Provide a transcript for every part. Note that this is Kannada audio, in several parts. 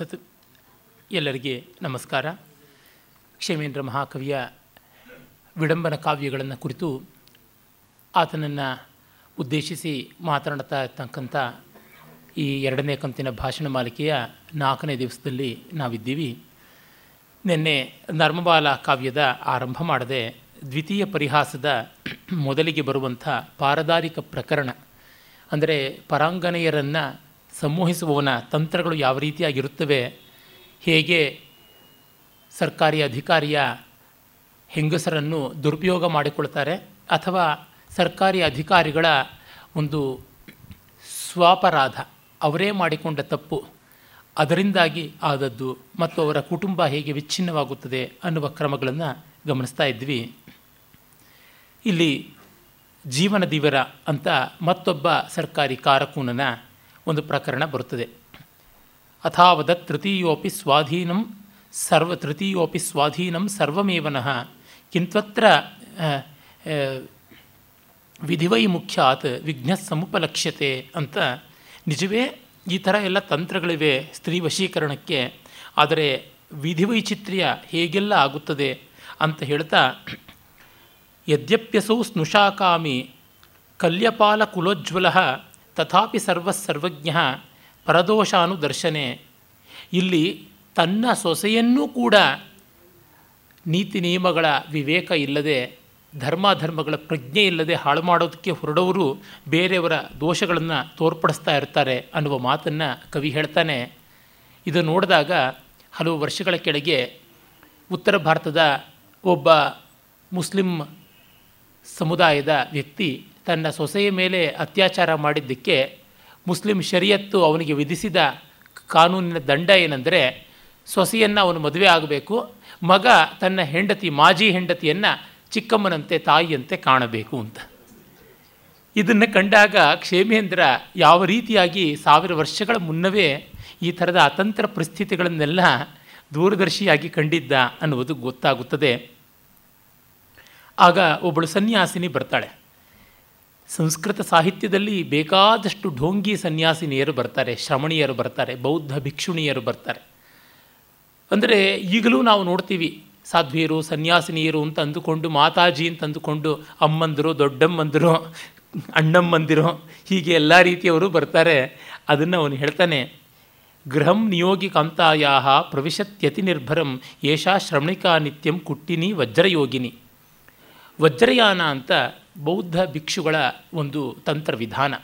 ತತ್ ಎಲ್ಲರಿಗೆ ನಮಸ್ಕಾರ. ಕ್ಷೇಮೇಂದ್ರ ಮಹಾಕವಿಯ ವಿಡಂಬನ ಕಾವ್ಯಗಳನ್ನು ಕುರಿತು ಆತನನ್ನು ಉದ್ದೇಶಿಸಿ ಮಾತನಾಡ್ತಾ ಇರ್ತಕ್ಕಂಥ ಈ ಎರಡನೇ ಕಂತಿನ ಭಾಷಣ ಮಾಲಿಕೆಯ ನಾಲ್ಕನೇ ದಿವಸದಲ್ಲಿ ನಾವಿದ್ದೀವಿ. ನಿನ್ನೆ ನರ್ಮಬಾಲ ಕಾವ್ಯದ ಆರಂಭ ಮಾಡದೆ ದ್ವಿತೀಯ ಪರಿಹಾಸದ ಮೊದಲಿಗೆ ಬರುವಂಥ ಪಾರದಾರಿಕ ಪ್ರಕರಣ, ಅಂದರೆ ಪರಾಂಗನೆಯರನ್ನು ಸಂಮೋಹಿಸುವವನ ತಂತ್ರಗಳು ಯಾವ ರೀತಿಯಾಗಿರುತ್ತವೆ? ಹೇಗೆ ಸರ್ಕಾರಿ ಅಧಿಕಾರಿಯ ಹೆಂಗಸರನ್ನು ದುರುಪಯೋಗ ಮಾಡಿಕೊಳ್ತಾರೆ? ಅಥವಾ ಸರ್ಕಾರಿ ಅಧಿಕಾರಿಗಳ ಒಂದು ಸ್ವಾಪರಾಧ, ಅವರೇ ಮಾಡಿಕೊಂಡ ತಪ್ಪು, ಅದರಿಂದಾಗಿ ಆದದ್ದು ಮತ್ತು ಅವರ ಕುಟುಂಬ ಹೇಗೆ ವಿಚ್ಛಿನ್ನವಾಗುತ್ತದೆ ಅನ್ನುವ ಕ್ರಮಗಳನ್ನು ಗಮನಿಸ್ತಾ ಇದ್ವಿ. ಇಲ್ಲಿ ಜೀವನ ದಿವರ ಅಂತ ಮತ್ತೊಬ್ಬ ಸರ್ಕಾರಿ ಕಾರಕೂನನ ಒಂದು ಪ್ರಕರಣ ಬರುತ್ತದೆ. ಅಥಾವದ ತೃತೀಯೋಪಿ ಸ್ವಾಧೀನಂ ಸರ್ವ, ತೃತೀಯೋಪಿ ಸ್ವಾಧೀನಂ ಸರ್ವಮೇವನಃ. ಕಿಂತ್ವತ್ರ ವಿಧಿವೈ ಮುಖ್ಯಾತ್, ವಿಘ್ನ ಸಮುಪಲಕ್ಷ್ಯತೆ ಅಂತ. ನಿಜವೇ ಈ ಥರ ಎಲ್ಲ ತಂತ್ರಗಳಿವೆ ಸ್ತ್ರೀ ವಶೀಕರಣಕ್ಕೆ. ಆದರೆ ವಿಧಿವೈಚಿತ್ರ್ಯ ಹೇಗೆಲ್ಲ ಆಗುತ್ತದೆ ಅಂತ ಹೇಳ್ತಾ, ಯದ್ಯಪ್ಯಸೌ ಸ್ನುಷಾಕಾಮಿ ಕಲ್ಯಪಾಲ ಕುಲೋಜ್ವಲ ತಥಾಪಿ ಸರ್ವಸರ್ವಜ್ಞ ಪರದೋಷಾನುದರ್ಶನೆ. ಇಲ್ಲಿ ತನ್ನ ಸೊಸೆಯನ್ನೂ ಕೂಡ ನೀತಿ ನಿಯಮಗಳ ವಿವೇಕ ಇಲ್ಲದೆ, ಧರ್ಮಾಧರ್ಮಗಳ ಪ್ರಜ್ಞೆ ಇಲ್ಲದೆ ಹಾಳು ಮಾಡೋದಕ್ಕೆ ಹೊರಡವರು ಬೇರೆಯವರ ದೋಷಗಳನ್ನು ತೋರ್ಪಡಿಸ್ತಾ ಇರ್ತಾರೆ ಅನ್ನುವ ಮಾತನ್ನು ಕವಿ ಹೇಳ್ತಾನೆ. ಇದು ನೋಡಿದಾಗ ಹಲವು ವರ್ಷಗಳ ಕೆಳಗೆ ಉತ್ತರ ಭಾರತದ ಒಬ್ಬ ಮುಸ್ಲಿಂ ಸಮುದಾಯದ ವ್ಯಕ್ತಿ ತನ್ನ ಸೊಸೆಯ ಮೇಲೆ ಅತ್ಯಾಚಾರ ಮಾಡಿದ್ದಕ್ಕೆ ಮುಸ್ಲಿಂ ಶರಿಯತ್ತು ಅವನಿಗೆ ವಿಧಿಸಿದ ಕಾನೂನಿನ ದಂಡ ಏನೆಂದರೆ ಸೊಸೆಯನ್ನು ಅವನು ಮದುವೆ ಆಗಬೇಕು, ಮಗ ತನ್ನ ಹೆಂಡತಿ ಮಾಜಿ ಹೆಂಡತಿಯನ್ನು ಚಿಕ್ಕಮ್ಮನಂತೆ ತಾಯಿಯಂತೆ ಕಾಣಬೇಕು ಅಂತ. ಇದನ್ನು ಕಂಡಾಗ ಕ್ಷೇಮೇಂದ್ರ ಯಾವ ರೀತಿಯಾಗಿ ಸಾವಿರ ವರ್ಷಗಳ ಮುನ್ನವೇ ಈ ಥರದ ಅತಂತ್ರ ಪರಿಸ್ಥಿತಿಗಳನ್ನೆಲ್ಲ ದೂರದರ್ಶಿಯಾಗಿ ಕಂಡಿದ್ದ ಅನ್ನುವುದು ಗೊತ್ತಾಗುತ್ತದೆ. ಆಗ ಒಬ್ಬಳು ಸನ್ಯಾಸಿನಿ ಬರ್ತಾಳೆ. ಸಂಸ್ಕೃತ ಸಾಹಿತ್ಯದಲ್ಲಿ ಬೇಕಾದಷ್ಟು ಢೋಂಗಿ ಸನ್ಯಾಸಿನಿಯರು ಬರ್ತಾರೆ, ಶ್ರಮಣೀಯರು ಬರ್ತಾರೆ, ಬೌದ್ಧ ಭಿಕ್ಷುಣಿಯರು ಬರ್ತಾರೆ. ಅಂದರೆ ಈಗಲೂ ನಾವು ನೋಡ್ತೀವಿ, ಸಾಧ್ವಿಯರು, ಸನ್ಯಾಸಿನಿಯರು ಅಂತ ಅಂದುಕೊಂಡು, ಮಾತಾಜಿ ಅಂತ ಅಂದುಕೊಂಡು, ಅಮ್ಮಂದಿರು, ದೊಡ್ಡಮ್ಮಂದಿರು, ಅಣ್ಣಮ್ಮಂದಿರು, ಹೀಗೆ ಎಲ್ಲ ರೀತಿಯವರು ಬರ್ತಾರೆ. ಅದನ್ನು ಅವನು ಹೇಳ್ತಾನೆ ಗೃಹಂ ನಿಯೋಗಿ ಕಾಂತಾಯ ಪ್ರವಿಶತ್ಯತಿ ನಿರ್ಭರಂ, ಏಷಾ ಶ್ರಮಣಿಕಾ ನಿತ್ಯಂ ಕುಟ್ಟಿನಿ ವಜ್ರಯೋಗಿನಿ. ವಜ್ರಯಾನ ಅಂತ ಬೌದ್ಧ ಭಿಕ್ಷುಗಳ ಒಂದು ತಂತ್ರವಿಧಾನ.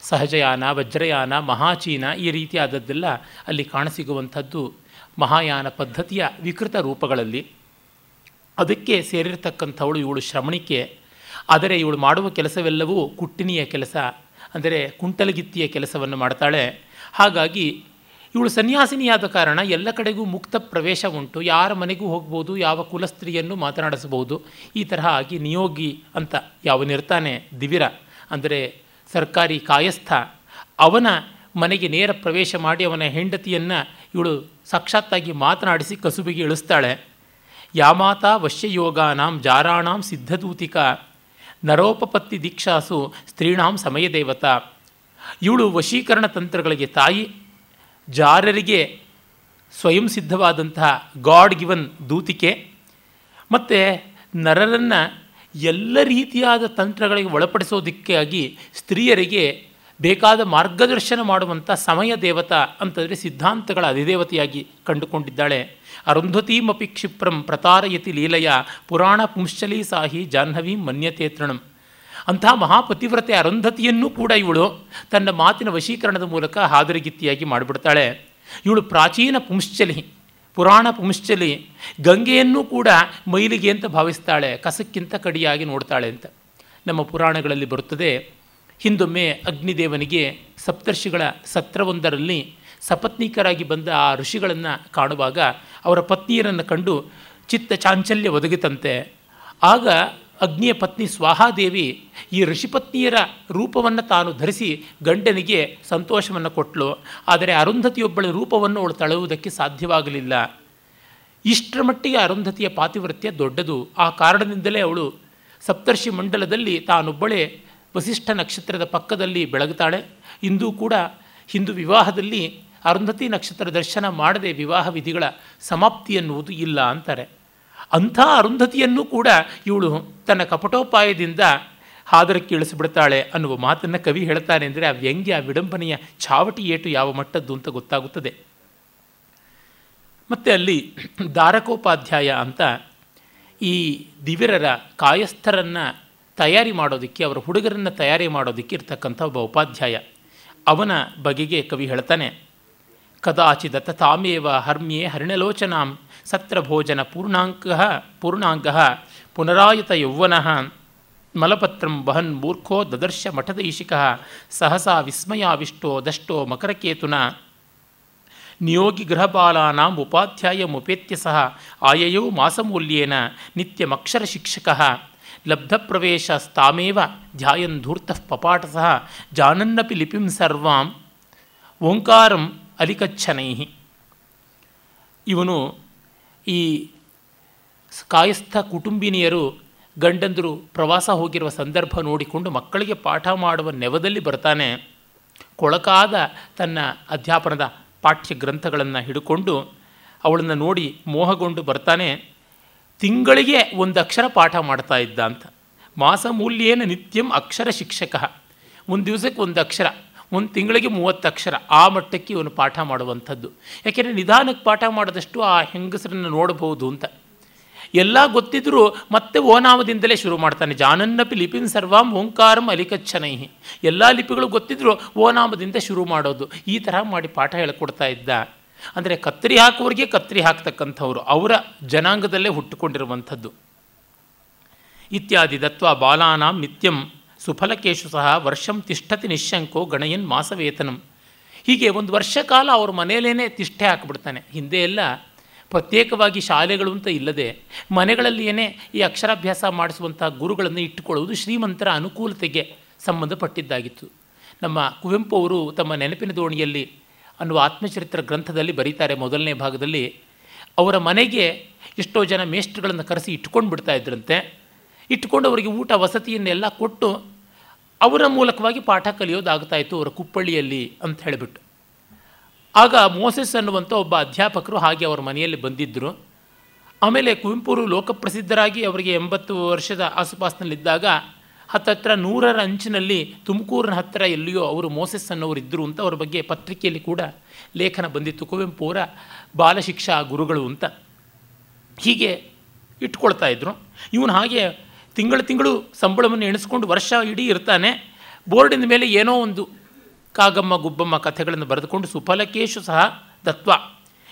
ಸಹಜಯಾನ, ವಜ್ರಯಾನ, ಮಹಾಚೀನ ಈ ರೀತಿಯಾದದ್ದೆಲ್ಲ ಅಲ್ಲಿ ಕಾಣಸಿಗುವಂಥದ್ದು ಮಹಾಯಾನ ಪದ್ಧತಿಯ ವಿಕೃತ ರೂಪಗಳಲ್ಲಿ. ಅದಕ್ಕೆ ಸೇರಿರ್ತಕ್ಕಂಥವಳು ಇವಳು ಶ್ರಮಣಿಕೆ ಆದರೆ ಇವಳು ಮಾಡುವ ಕೆಲಸವೆಲ್ಲವೂ ಕುಟ್ಟಿನಿಯ ಕೆಲಸ, ಅಂದರೆ ಕುಂಟಲಗಿತ್ತಿಯ ಕೆಲಸವನ್ನು ಮಾಡ್ತಾಳೆ. ಹಾಗಾಗಿ ಇವಳು ಸನ್ಯಾಸಿನಿಯಾದ ಕಾರಣ ಎಲ್ಲ ಕಡೆಗೂ ಮುಕ್ತ ಪ್ರವೇಶ ಉಂಟು. ಯಾರ ಮನೆಗೂ ಹೋಗ್ಬೋದು, ಯಾವ ಕುಲಸ್ತ್ರೀಯನ್ನು ಮಾತನಾಡಿಸಬಹುದು, ಈ ತರಹ ಆಗಿ ನಿಯೋಗಿ ಅಂತ ಯಾವನಿರ್ತಾನೆ ದಿವಿರ, ಅಂದರೆ ಸರ್ಕಾರಿ ಕಾಯಸ್ಥ, ಅವನ ಮನೆಗೆ ನೇರ ಪ್ರವೇಶ ಮಾಡಿ ಅವನ ಹೆಂಡತಿಯನ್ನು ಇವಳು ಸಾಕ್ಷಾತ್ತಾಗಿ ಮಾತನಾಡಿಸಿ ಕಸುಬಿಗೆ ಇಳಿಸ್ತಾಳೆ. ಯಾಮಾತ ವಶ್ಯಯೋಗಾನಾಂ ಜಾರಾಣಾಂ ಸಿದ್ಧದೂತಿಕ, ನರೋಪಪತ್ತಿ ದೀಕ್ಷಾಸು ಸ್ತ್ರೀಣಾಂ ಸಮಯದೇವತಾ. ಇವಳು ವಶೀಕರಣ ತಂತ್ರಗಳಿಗೆ ತಾಯಿ ಜಾರರಿಗೆ ಸ್ವಯಂ ಸಿದ್ಧವಾದಂತಹ ಗಾಡ್ ಗಿವನ್ ದೂತಿಕೆ, ಮತ್ತು ನರರನ್ನು ಎಲ್ಲ ರೀತಿಯಾದ ತಂತ್ರಗಳಿಗೆ ಒಳಪಡಿಸೋದಕ್ಕಾಗಿ ಸ್ತ್ರೀಯರಿಗೆ ಬೇಕಾದ ಮಾರ್ಗದರ್ಶನ ಮಾಡುವಂಥ ಸಮಯ ದೇವತಾ ಅಂತಂದರೆ ಸಿದ್ಧಾಂತಗಳ ಅಧಿದೇವತೆಯಾಗಿ ಕಂಡುಕೊಂಡಿದ್ದಾಳೆ. ಅರುಂಧತೀಮಪಿ ಕ್ಷಿಪ್ರಂ ಪ್ರತಾರಯತಿ ಲೀಲಯ ಪುರಾಣ ಪುಂಶ್ಚಲೀ ಸಾಹಿ ಜಾಹ್ನವೀ ಮನ್ಯತೆ ಅಂಥ ಮಹಾಪತಿವ್ರತೆ ಅರಂಧತಿಯನ್ನೂ ಕೂಡ ಇವಳು ತನ್ನ ಮಾತಿನ ವಶೀಕರಣದ ಮೂಲಕ ಹಾದರಿಗಿತ್ತಿಯಾಗಿ ಮಾಡಿಬಿಡ್ತಾಳೆ. ಇವಳು ಪ್ರಾಚೀನ ಪುಂಶ್ಚಲಿ, ಪುರಾಣ ಪುಂಶ್ಚಲಿ, ಗಂಗೆಯನ್ನೂ ಕೂಡ ಮೈಲಿಗೆ ಅಂತ ಭಾವಿಸ್ತಾಳೆ, ಕಸಕ್ಕಿಂತ ಕಡಿಯಾಗಿ ನೋಡ್ತಾಳೆ ಅಂತ. ನಮ್ಮ ಪುರಾಣಗಳಲ್ಲಿ ಬರುತ್ತದೆ, ಹಿಂದೊಮ್ಮೆ ಅಗ್ನಿದೇವನಿಗೆ ಸಪ್ತರ್ಷಿಗಳ ಸತ್ರವೊಂದರಲ್ಲಿ ಸಪತ್ನಿಕರಾಗಿ ಬಂದ ಆ ಋಷಿಗಳನ್ನು ಕಾಣುವಾಗ ಅವರ ಪತ್ನಿಯರನ್ನು ಕಂಡು ಚಿತ್ತ ಚಾಂಚಲ್ಯ ಒದಗಿತಂತೆ. ಆಗ ಅಗ್ನಿಯ ಪತ್ನಿ ಸ್ವಾಹಾದೇವಿ ಈ ಋಷಿಪತ್ನಿಯರ ರೂಪವನ್ನು ತಾನು ಧರಿಸಿ ಗಂಡನಿಗೆ ಸಂತೋಷವನ್ನು ಕೊಟ್ಟಳು ಆದರೆ ಅರುಂಧತಿಯೊಬ್ಬಳ ರೂಪವನ್ನು ಅವಳು ತಳೆಯುವುದಕ್ಕೆ ಸಾಧ್ಯವಾಗಲಿಲ್ಲ. ಇಷ್ಟರ ಮಟ್ಟಿಗೆ ಅರುಂಧತಿಯ ಪಾತಿವೃತ್ಯ ದೊಡ್ಡದು. ಆ ಕಾರಣದಿಂದಲೇ ಅವಳು ಸಪ್ತರ್ಷಿ ಮಂಡಲದಲ್ಲಿ ತಾನೊಬ್ಬಳೇ ವಸಿಷ್ಠ ನಕ್ಷತ್ರದ ಪಕ್ಕದಲ್ಲಿ ಬೆಳಗುತ್ತಾಳೆ. ಇಂದೂ ಕೂಡ ಹಿಂದೂ ವಿವಾಹದಲ್ಲಿ ಅರುಂಧತಿ ನಕ್ಷತ್ರ ದರ್ಶನ ಮಾಡದೆ ವಿವಾಹ ವಿಧಿಗಳ ಸಮಾಪ್ತಿ ಎನ್ನುವುದು ಇಲ್ಲ ಅಂತಾರೆ. ಅಂಥ ಅರುಂಧತಿಯನ್ನು ಕೂಡ ಇವಳು ತನ್ನ ಕಪಟೋಪಾಯದಿಂದ ಹಾದರಕ್ಕೆ ಇಳಿಸಿಬಿಡ್ತಾಳೆ ಅನ್ನುವ ಮಾತನ್ನು ಕವಿ ಹೇಳ್ತಾನೆ ಅಂದರೆ ಆ ವ್ಯಂಗ್ಯ ವಿಡಂಬನೆಯ ಚಾವಟಿ ಏಟು ಯಾವ ಮಟ್ಟದ್ದು ಅಂತ ಗೊತ್ತಾಗುತ್ತದೆ. ಮತ್ತು ಅಲ್ಲಿ ದಾರಕೋಪಾಧ್ಯಾಯ ಅಂತ ಈ ದಿವಿರರ ಕಾಯಸ್ಥರನ್ನು ತಯಾರಿ ಮಾಡೋದಕ್ಕೆ, ಅವರ ಹುಡುಗರನ್ನು ತಯಾರಿ ಮಾಡೋದಕ್ಕೆ ಇರ್ತಕ್ಕಂಥ ಒಬ್ಬ ಉಪಾಧ್ಯಾಯ. ಅವನ ಬಗೆಗೆ ಕವಿ ಹೇಳ್ತಾನೆ, ಕದಾಚಿದತ ತಾಮೇವ ಹರ್ಮ್ಯೆ ಹರಿಣಲೋಚನಾಂ ಸತ್ರ ಭೋಜನ ಪೂರ್ಣಾಂಕ ಪೂರ್ಣಾಂಗ, ಪುನರಾಯತ ಯೌವನ ಮಲಪತ್ರಂ ವಹನ್ ಮೂರ್ಖೋ ದದರ್ಶ ಮಠದೈಶಿಕ ಸಹಸಾ ವಿಸ್ಮಯಾವಿಷ್ಟೋ ದಷ್ಟೋ ಮಕರಕೇತುನ. ನಿಯೋಗಿ ಗೃಹಬಾಲಾನಾಂ ಉಪಾಧ್ಯಾಯಮುಪೇತ್ಯ ಸಹ ಆಯಯೌ ಮಾಸಮೂಲ್ಯೇನ ನಿತ್ಯಮಕ್ಷರ ಶಿಕ್ಷಕ. ಲಬ್ಧಪ್ರವೇಶಸ್ತಾಮೇವ ಧ್ಯಾಯನ್ ಧೂರ್ತಃ ಪಪಾಟಸಃ ಜಾನನ್ನಪಿ ಲಿಪಿಂ ಸರ್ವಾಂ. ಓಂಕಾರಂ ಅಲಿಕಚ್ಛನೈ. ಇವನು ಈ ಕಾಯಸ್ಥ ಕುಟುಂಬಿನಿಯರು ಗಂಡಂದರು ಪ್ರವಾಸ ಹೋಗಿರುವ ಸಂದರ್ಭ ನೋಡಿಕೊಂಡು ಮಕ್ಕಳಿಗೆ ಪಾಠ ಮಾಡುವ ನೆವದಲ್ಲಿ ಬರ್ತಾನೆ. ಕೊಳಕಾದ ತನ್ನ ಅಧ್ಯಾಪನದ ಪಾಠ್ಯ ಗ್ರಂಥಗಳನ್ನು ಹಿಡ್ಕೊಂಡು ಅವಳನ್ನು ನೋಡಿ ಮೋಹಗೊಂಡು ಬರ್ತಾನೆ. ತಿಂಗಳಿಗೆ ಒಂದು ಅಕ್ಷರ ಪಾಠ ಮಾಡ್ತಾ ಇದ್ದ ಅಂತ. ಮಾಸ ಮೂಲ್ಯೇನ ನಿತ್ಯಂ ಅಕ್ಷರ ಶಿಕ್ಷಕ. ಒಂದು ದಿವಸಕ್ಕೆ ಒಂದು ಒಂದು ತಿಂಗಳಿಗೆ ಮೂವತ್ತು ಅಕ್ಷರ ಆ ಮಟ್ಟಕ್ಕೆ ಇವನು ಪಾಠ ಮಾಡುವಂಥದ್ದು. ಯಾಕೆಂದರೆ ನಿಧಾನಕ್ಕೆ ಪಾಠ ಮಾಡಿದಷ್ಟು ಆ ಹೆಂಗಸರನ್ನು ನೋಡಬಹುದು ಅಂತ. ಎಲ್ಲ ಗೊತ್ತಿದ್ದರೂ ಮತ್ತೆ ಓನಾಮದಿಂದಲೇ ಶುರು ಮಾಡ್ತಾನೆ. ಜಾನನ್ನಪಿ ಲಿಪಿನ್ ಸರ್ವಾಂ ಓಂಕಾರಂ ಅಲಿಕಚ್ಚನೈಹಿ. ಎಲ್ಲ ಲಿಪಿಗಳು ಗೊತ್ತಿದ್ದರೂ ಓನಾಮದಿಂದ ಶುರು ಮಾಡೋದು. ಈ ಥರ ಮಾಡಿ ಪಾಠ ಹೇಳ್ಕೊಡ್ತಾ ಇದ್ದ. ಅಂದರೆ ಕತ್ತರಿ ಹಾಕುವವರಿಗೆ ಕತ್ತರಿ ಹಾಕ್ತಕ್ಕಂಥವ್ರು. ಅವರ ಜನಾಂಗದಲ್ಲೇ ಹುಟ್ಟುಕೊಂಡಿರುವಂಥದ್ದು. ಇತ್ಯಾದಿ ದತ್ವ ಬಾಲಾನಾಂ ನಿತ್ಯಂ ಸುಫಲಕೇಶು ಸಹ ವರ್ಷಂ ತಿಷ್ಠತಿ ನಿಶಂಕೋ ಗಣಯನ್ ಮಾಸವೇತನಂ. ಹೀಗೆ ಒಂದು ವರ್ಷ ಕಾಲ ಅವ್ರ ಮನೆಯಲ್ಲೇ ತಿಷ್ಠೆ ಹಾಕಿಬಿಡ್ತಾನೆ. ಹಿಂದೆ ಎಲ್ಲ ಪ್ರತ್ಯೇಕವಾಗಿ ಶಾಲೆಗಳು ಅಂತ ಇಲ್ಲದೆ ಮನೆಗಳಲ್ಲಿಯೇ ಈ ಅಕ್ಷರಾಭ್ಯಾಸ ಮಾಡಿಸುವಂಥ ಗುರುಗಳನ್ನು ಇಟ್ಟುಕೊಳ್ಳುವುದು ಶ್ರೀಮಂತರ ಅನುಕೂಲತೆಗೆ ಸಂಬಂಧಪಟ್ಟಿದ್ದಾಗಿತ್ತು. ನಮ್ಮ ಕುವೆಂಪು ಅವರು ತಮ್ಮ ನೆನಪಿನ ದೋಣಿಯಲ್ಲಿ ಅನ್ನುವ ಆತ್ಮಚರಿತ್ರ ಗ್ರಂಥದಲ್ಲಿ ಬರೀತಾರೆ ಮೊದಲನೇ ಭಾಗದಲ್ಲಿ, ಅವರ ಮನೆಗೆ ಎಷ್ಟೋ ಜನ ಮೇಷ್ಟ್ರುಗಳನ್ನು ಕರೆಸಿ ಇಟ್ಕೊಂಡು ಬಿಡ್ತಾ ಇದ್ರಂತೆ. ಇಟ್ಕೊಂಡು ಅವರಿಗೆ ಊಟ ವಸತಿಯನ್ನೆಲ್ಲ ಕೊಟ್ಟು ಅವರ ಮೂಲಕವಾಗಿ ಪಾಠ ಕಲಿಯೋದಾಗ್ತಾಯಿತ್ತು ಅವರ ಕುಪ್ಪಳ್ಳಿಯಲ್ಲಿ ಅಂತ ಹೇಳಿಬಿಟ್ಟು. ಆಗ ಮೋಸೆಸ್ ಅನ್ನುವಂಥ ಒಬ್ಬ ಅಧ್ಯಾಪಕರು ಹಾಗೆ ಅವರ ಮನೆಯಲ್ಲಿ ಬಂದಿದ್ದರು ಆಮೇಲೆ ಕುವೆಂಪುರು ಲೋಕಪ್ರಸಿದ್ಧರಾಗಿ ಅವರಿಗೆ ಎಂಬತ್ತು ವರ್ಷದ ಆಸುಪಾಸಿನಲ್ಲಿದ್ದಾಗ ಹತ್ತತ್ರ ನೂರರ ಅಂಚಿನಲ್ಲಿ ತುಮಕೂರಿನ ಹತ್ತಿರ ಎಲ್ಲಿಯೋ ಅವರು ಮೋಸೆಸ್ ಅನ್ನೋರು ಇದ್ದರು ಅಂತ ಅವ್ರ ಬಗ್ಗೆ ಪತ್ರಿಕೆಯಲ್ಲಿ ಕೂಡ ಲೇಖನ ಬಂದಿತ್ತು, ಕುವೆಂಪುರ ಬಾಲಶಿಕ್ಷಾ ಗುರುಗಳು ಅಂತ. ಹೀಗೆ ಇಟ್ಕೊಳ್ತಾ ಇದ್ದರು ಇವನು ಹಾಗೆ ತಿಂಗಳು ತಿಂಗಳು ಸಂಬಳವನ್ನು ಎಣಿಸ್ಕೊಂಡು ವರ್ಷ ಇಡೀ ಇರ್ತಾನೆ. ಬೋರ್ಡಿನ ಮೇಲೆ ಏನೋ ಒಂದು ಕಾಗಮ್ಮ, ಗುಬ್ಬಮ್ಮ ಕಥೆಗಳನ್ನು ಬರೆದುಕೊಂಡು ಸುಫಲಕೇಶು ಸಹ ದತ್ವ.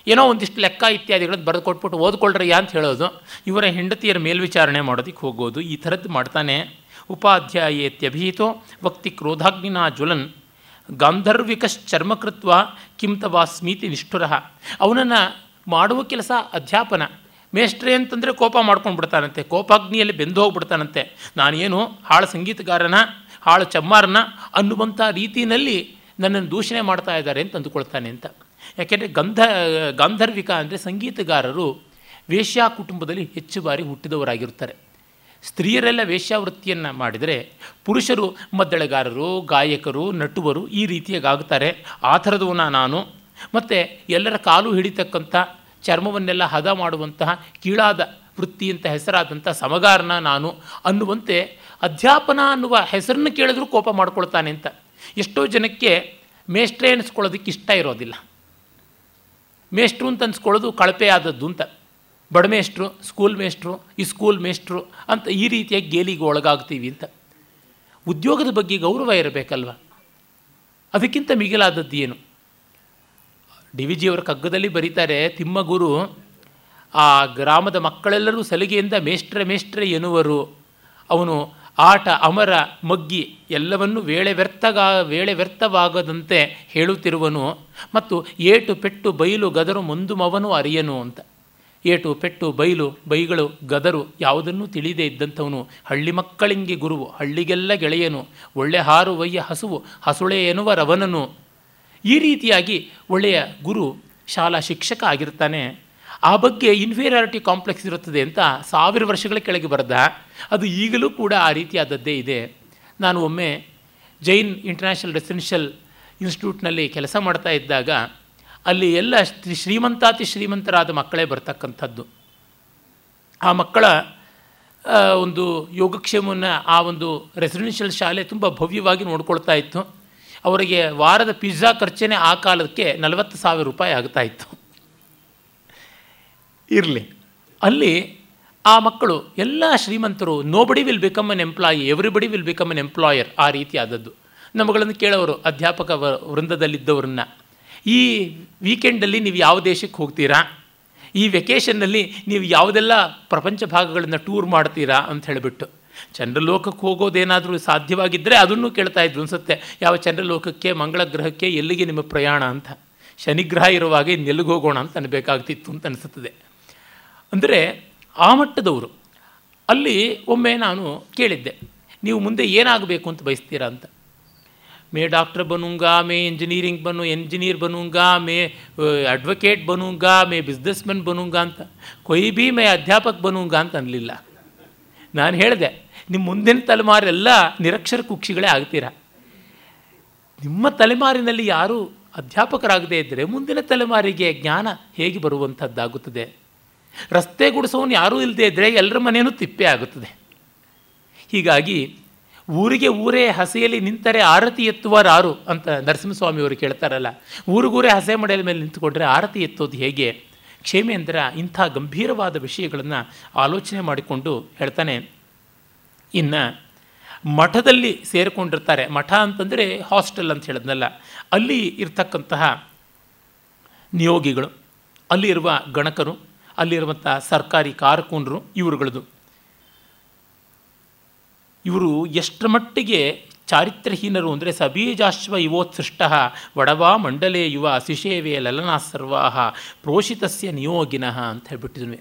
ಏನೋ ಒಂದಿಷ್ಟು ಲೆಕ್ಕ ಇತ್ಯಾದಿಗಳನ್ನು ಬರೆದು ಕೊಟ್ಬಿಟ್ಟು ಓದ್ಕೊಳ್ರಯ್ಯ ಅಂತ ಹೇಳೋದು. ಇವರ ಹೆಂಡತಿಯರ ಮೇಲ್ವಿಚಾರಣೆ ಮಾಡೋದಕ್ಕೆ ಹೋಗೋದು, ಈ ಥರದ್ದು ಮಾಡ್ತಾನೆ. ಉಪಾಧ್ಯಾಯೇತ್ಯಭೀತೋ ವಕ್ತಿ ಕ್ರೋಧಾಗ್ನಿನಾ ಜ್ವಲನ್. ಗಾಂಧರ್ವಿಕಶ್ಚರ್ಮಕೃತ್ವ ಕಿಂತವಾ ಸ್ಮೀತಿ ನಿಷ್ಠುರ ಅವನನ್ನು ಮಾಡುವ ಕೆಲಸ ಅಧ್ಯಾಪನ. ಮೇಷ್ಟ್ರೆ ಅಂತಂದರೆ ಕೋಪ ಮಾಡ್ಕೊಂಡು ಬಿಡ್ತಾನಂತೆ, ಕೋಪಾಗ್ನಿಯಲ್ಲಿ ಬೆಂದು ಹೋಗ್ಬಿಡ್ತಾನಂತೆ. ನಾನೇನು ಹಾಳು ಸಂಗೀತಗಾರನ, ಹಾಳು ಚಮ್ಮಾರನ ಅನ್ನುವಂಥ ರೀತಿಯಲ್ಲಿ ನನ್ನನ್ನು ದೂಷಣೆ ಮಾಡ್ತಾ ಇದ್ದಾರೆ ಅಂತ ಅಂದುಕೊಳ್ತಾನೆ ಅಂತ. ಯಾಕೆಂದರೆ ಗಂಧ, ಗಾಂಧರ್ವಿಕ ಅಂದರೆ ಸಂಗೀತಗಾರರು ವೇಶ್ಯಾ ಕುಟುಂಬದಲ್ಲಿ ಹೆಚ್ಚು ಬಾರಿ ಹುಟ್ಟಿದವರಾಗಿರ್ತಾರೆ ಸ್ತ್ರೀಯರೆಲ್ಲ ವೇಶ್ಯಾವೃತ್ತಿಯನ್ನು ಮಾಡಿದರೆ ಪುರುಷರು ಮದ್ದಳೆಗಾರರು, ಗಾಯಕರು, ನಟುವರು ಈ ರೀತಿಯಾಗುತ್ತಾರೆ ಆ ಥರದವನ ನಾನು. ಮತ್ತು ಎಲ್ಲರ ಕಾಲು ಹಿಡಿತಕ್ಕಂಥ ಚರ್ಮವನ್ನೆಲ್ಲ ಹದ ಮಾಡುವಂತಹ ಕೀಳಾದ ವೃತ್ತಿ ಅಂತ ಹೆಸರಾದಂಥ ಸಮಗಾರನ ನಾನು ಅನ್ನುವಂತೆ ಅಧ್ಯಾಪನ ಅನ್ನುವ ಹೆಸರನ್ನು ಕೇಳಿದ್ರೂ ಕೋಪ ಮಾಡ್ಕೊಳ್ತಾನೆ ಅಂತ. ಎಷ್ಟೋ ಜನಕ್ಕೆ ಮೇಷ್ಟ್ರೇ ಅನಿಸ್ಕೊಳ್ಳೋದಕ್ಕೆ ಇಷ್ಟ ಇರೋದಿಲ್ಲ. ಮೇಷ್ಟ್ರು ಅಂತ ಅನ್ಸ್ಕೊಳ್ಳೋದು ಕಳಪೆ ಆದದ್ದು ಅಂತ. ಬಡಮೇಷ್ಟ್ರು ಸ್ಕೂಲ್ ಮೇಷ್ಟ್ರು, ಈ ಸ್ಕೂಲ್ ಮೇಷ್ಟ್ರು ಅಂತ ಈ ರೀತಿಯಾಗಿ ಗೇಲಿಗೆ ಒಳಗಾಗ್ತೀವಿ ಅಂತ. ಉದ್ಯೋಗದ ಬಗ್ಗೆ ಗೌರವ ಇರಬೇಕಲ್ವ? ಅದಕ್ಕಿಂತ ಮಿಗಿಲಾದದ್ದು ಏನು? ಡಿ ವಿ ಜಿಯವರ ಕಗ್ಗದಲ್ಲಿ ಬರೀತಾರೆ, ತಿಮ್ಮಗುರು, ಆ ಗ್ರಾಮದ ಮಕ್ಕಳೆಲ್ಲರೂ ಸಲಿಗೆಯಿಂದ ಮೇಷ್ಟ್ರೆ ಮೇಷ್ಟ್ರೆ ಎನ್ನುವರು. ಅವನು ಆಟ, ಅಮರ, ಮಗ್ಗಿ ಎಲ್ಲವನ್ನು ವೇಳೆ ವ್ಯರ್ಥಗ, ವೇಳೆ ವ್ಯರ್ಥವಾಗದಂತೆ ಹೇಳುತ್ತಿರುವನು ಮತ್ತು ಏಟು ಪೆಟ್ಟು ಬೈಲು ಗದರು ಮುಂದುಮವನು ಅರಿಯನು ಅಂತ. ಏಟು ಪೆಟ್ಟು ಬೈಲು ಬೈಗಳು ಗದರು ಯಾವುದನ್ನೂ ತಿಳಿದೇ ಇದ್ದಂಥವನು. ಹಳ್ಳಿ ಮಕ್ಕಳಿಂಗೆ ಗುರುವು ಹಳ್ಳಿಗೆಲ್ಲ ಗೆಳೆಯನು. ಒಳ್ಳೆ ಹಾರುವಯ್ಯ ಹಸುವು ಹಸುಳೆ ಎನ್ನುವ ರವನನು. ಈ ರೀತಿಯಾಗಿ ಒಳ್ಳೆಯ ಗುರು, ಶಾಲಾ ಶಿಕ್ಷಕ ಆಗಿರ್ತಾನೆ. ಆ ಬಗ್ಗೆ ಇನ್ಫೀರಿಯಾರಿಟಿ ಕಾಂಪ್ಲೆಕ್ಸ್ ಇರುತ್ತದೆ ಅಂತ ಸಾವಿರ ವರ್ಷಗಳ ಕೆಳಗೆ ಬರೆದ. ಅದು ಈಗಲೂ ಕೂಡ ಆ ರೀತಿಯಾದದ್ದೇ ಇದೆ. ನಾನು ಒಮ್ಮೆ ಜೈನ್ ಇಂಟರ್ನ್ಯಾಷನಲ್ ರೆಸಿಡೆನ್ಷಿಯಲ್ ಇನ್ಸ್ಟಿಟ್ಯೂಟ್ನಲ್ಲಿ ಕೆಲಸ ಮಾಡ್ತಾ ಇದ್ದಾಗ ಅಲ್ಲಿ ಎಲ್ಲ ಶ್ರೀ- ಶ್ರೀಮಂತಾತಿ ಶ್ರೀಮಂತರಾದ ಮಕ್ಕಳೇ ಬರ್ತಕ್ಕಂಥದ್ದು. ಆ ಮಕ್ಕಳ ಒಂದು ಯೋಗಕ್ಷೇಮವನ್ನು ಆ ಒಂದು ರೆಸಿಡೆನ್ಷಿಯಲ್ ಶಾಲೆ ತುಂಬ ಭವ್ಯವಾಗಿ ನೋಡ್ಕೊಳ್ತಾ ಇತ್ತು. ಅವರಿಗೆ ವಾರದ ಪಿಜ್ಜಾ ಖರ್ಚೇ ಆ ಕಾಲಕ್ಕೆ ನಲವತ್ತು ಸಾವಿರ ರೂಪಾಯಿ ಆಗ್ತಾ ಇತ್ತು ಇರಲಿ. ಅಲ್ಲಿ ಆ ಮಕ್ಕಳು ಎಲ್ಲ ಶ್ರೀಮಂತರು nobody will become an employee everybody will become an employer ಆ ರೀತಿ ಆದದ್ದು ನಮ್ಮಗಳನ್ನು ಕೇಳೋರು ಅಧ್ಯಾಪಕ ವೃಂದದಲ್ಲಿದ್ದವ್ರನ್ನ ವೃಂದದಲ್ಲಿದ್ದವರನ್ನ ಈ ವೀಕೆಂಡಲ್ಲಿ ನೀವು ಯಾವ ದೇಶಕ್ಕೆ ಹೋಗ್ತೀರಾ? ಈ ವೆಕೇಷನ್ನಲ್ಲಿ ನೀವು ಯಾವುದೆಲ್ಲ ಪ್ರಪಂಚ ಭಾಗಗಳನ್ನು ಟೂರ್ ಮಾಡ್ತೀರಾ? ಅಂತ ಹೇಳಿಬಿಟ್ಟು. ಚಂದ್ರಲೋಕಕ್ಕೆ ಹೋಗೋದೇನಾದರೂ ಸಾಧ್ಯವಾಗಿದ್ದರೆ ಅದನ್ನು ಕೇಳ್ತಾ ಇದ್ರು ಅನಿಸುತ್ತೆ. ಯಾವ ಚಂದ್ರಲೋಕಕ್ಕೆ ಮಂಗಳ ಗ್ರಹಕ್ಕೆ ಎಲ್ಲಿಗೆ ನಿಮ್ಮ ಪ್ರಯಾಣ ಅಂತ. ಶನಿಗ್ರಹ ಇರುವಾಗ ಇನ್ನೆಲ್ಲಿಗೆ ಹೋಗೋಣ ಅಂತ ಅನ್ಬೇಕಾಗ್ತಿತ್ತು ಅಂತ ಅನಿಸುತ್ತದೆ. ಅಂದರೆ ಆ ಮಟ್ಟದವರು, ಅಲ್ಲಿ ಒಮ್ಮೆ ನಾನು ಕೇಳಿದ್ದೆ, ನೀವು ಮುಂದೆ ಏನಾಗಬೇಕು ಅಂತ ಬಯಸ್ತೀರಾ ಅಂತ. ಮೇ ಡಾಕ್ಟರ್ ಬನೂಂಗಾ, ಮೇ ಇಂಜಿನಿಯರಿಂಗ್ ಬನ್ನು ಎಂಜಿನಿಯರ್ ಬನೂಂಗಾ, ಮೇ ಅಡ್ವೊಕೇಟ್ ಬನುಂಗ, ಮೇ ಬಿಸ್ನೆಸ್ಮನ್ ಬನೂಂಗಾ ಅಂತ. ಕೊಯ್ ಬಿ ಮೇ ಅಧ್ಯಾಪಕ ಬನೂಂಗಾ ಅಂತ ಅನ್ನಲಿಲ್ಲ ನಾನು ಹೇಳಿದೆ ನಿಮ್ಮ ಮುಂದಿನ ತಲೆಮಾರೆಲ್ಲ ನಿರಕ್ಷರ ಕುಕ್ಷಿಗಳೇ ಆಗ್ತೀರಾ? ನಿಮ್ಮ ತಲೆಮಾರಿನಲ್ಲಿ ಯಾರೂ ಅಧ್ಯಾಪಕರಾಗದೇ ಇದ್ದರೆ ಮುಂದಿನ ತಲೆಮಾರಿಗೆ ಜ್ಞಾನ ಹೇಗೆ ಬರುವಂಥದ್ದಾಗುತ್ತದೆ? ರಸ್ತೆ ಗುಡಿಸೋನು ಯಾರೂ ಇಲ್ಲದೇ ಇದ್ದರೆ ಎಲ್ಲರ ಮನೆಯೂ ತಿಪ್ಪೆ ಆಗುತ್ತದೆ. ಹೀಗಾಗಿ ಊರಿಗೆ ಊರೇ ಹಸೆಯಲ್ಲಿ ನಿಂತರೆ ಆರತಿ ಎತ್ತುವರಾರು ಅಂತ ನರಸಿಂಹಸ್ವಾಮಿಯವರು ಕೇಳ್ತಾರಲ್ಲ, ಊರಿಗೂರೇ ಹಸೆ ಮಡೆಯ ಮೇಲೆ ನಿಂತುಕೊಂಡ್ರೆ ಆರತಿ ಎತ್ತೋದು ಹೇಗೆ? ಕ್ಷೇಮೇಂದ್ರ ಇಂಥ ಗಂಭೀರವಾದ ವಿಷಯಗಳನ್ನು ಆಲೋಚನೆ ಮಾಡಿಕೊಂಡು ಹೇಳ್ತಾನೆ ಇನ್ನು ಮಠದಲ್ಲಿ ಸೇರಿಕೊಂಡಿರ್ತಾರೆ. ಮಠ ಅಂತಂದರೆ ಹಾಸ್ಟೆಲ್ ಅಂತ ಹೇಳಿದ್ನಲ್ಲ. ಅಲ್ಲಿ ಇರ್ತಕ್ಕಂತಹ ನಿಯೋಗಿಗಳು, ಅಲ್ಲಿರುವ ಗಣಕರು ಅಲ್ಲಿರುವಂಥ ಸರ್ಕಾರಿ ಕಾರ್ಕೂನರು ಇವರುಗಳದು. ಇವರು ಎಷ್ಟರ ಮಟ್ಟಿಗೆ ಚಾರಿತ್ರಹೀನರು ಅಂದರೆ ಸಬೀಜಾಶ್ವ ಇವೋತ್ಸೃಷ್ಟ ವಡವಾ ಮಂಡಲೇ ಯುವ ಅಶಿಶೇವೇ ಲಲನಾ ಸರ್ವಾಹ ಪ್ರೋಷಿತಸ್ಯ ನಿಯೋಗಿನಃ ಅಂತ ಹೇಳ್ಬಿಟ್ಟಿದ್ವಿ.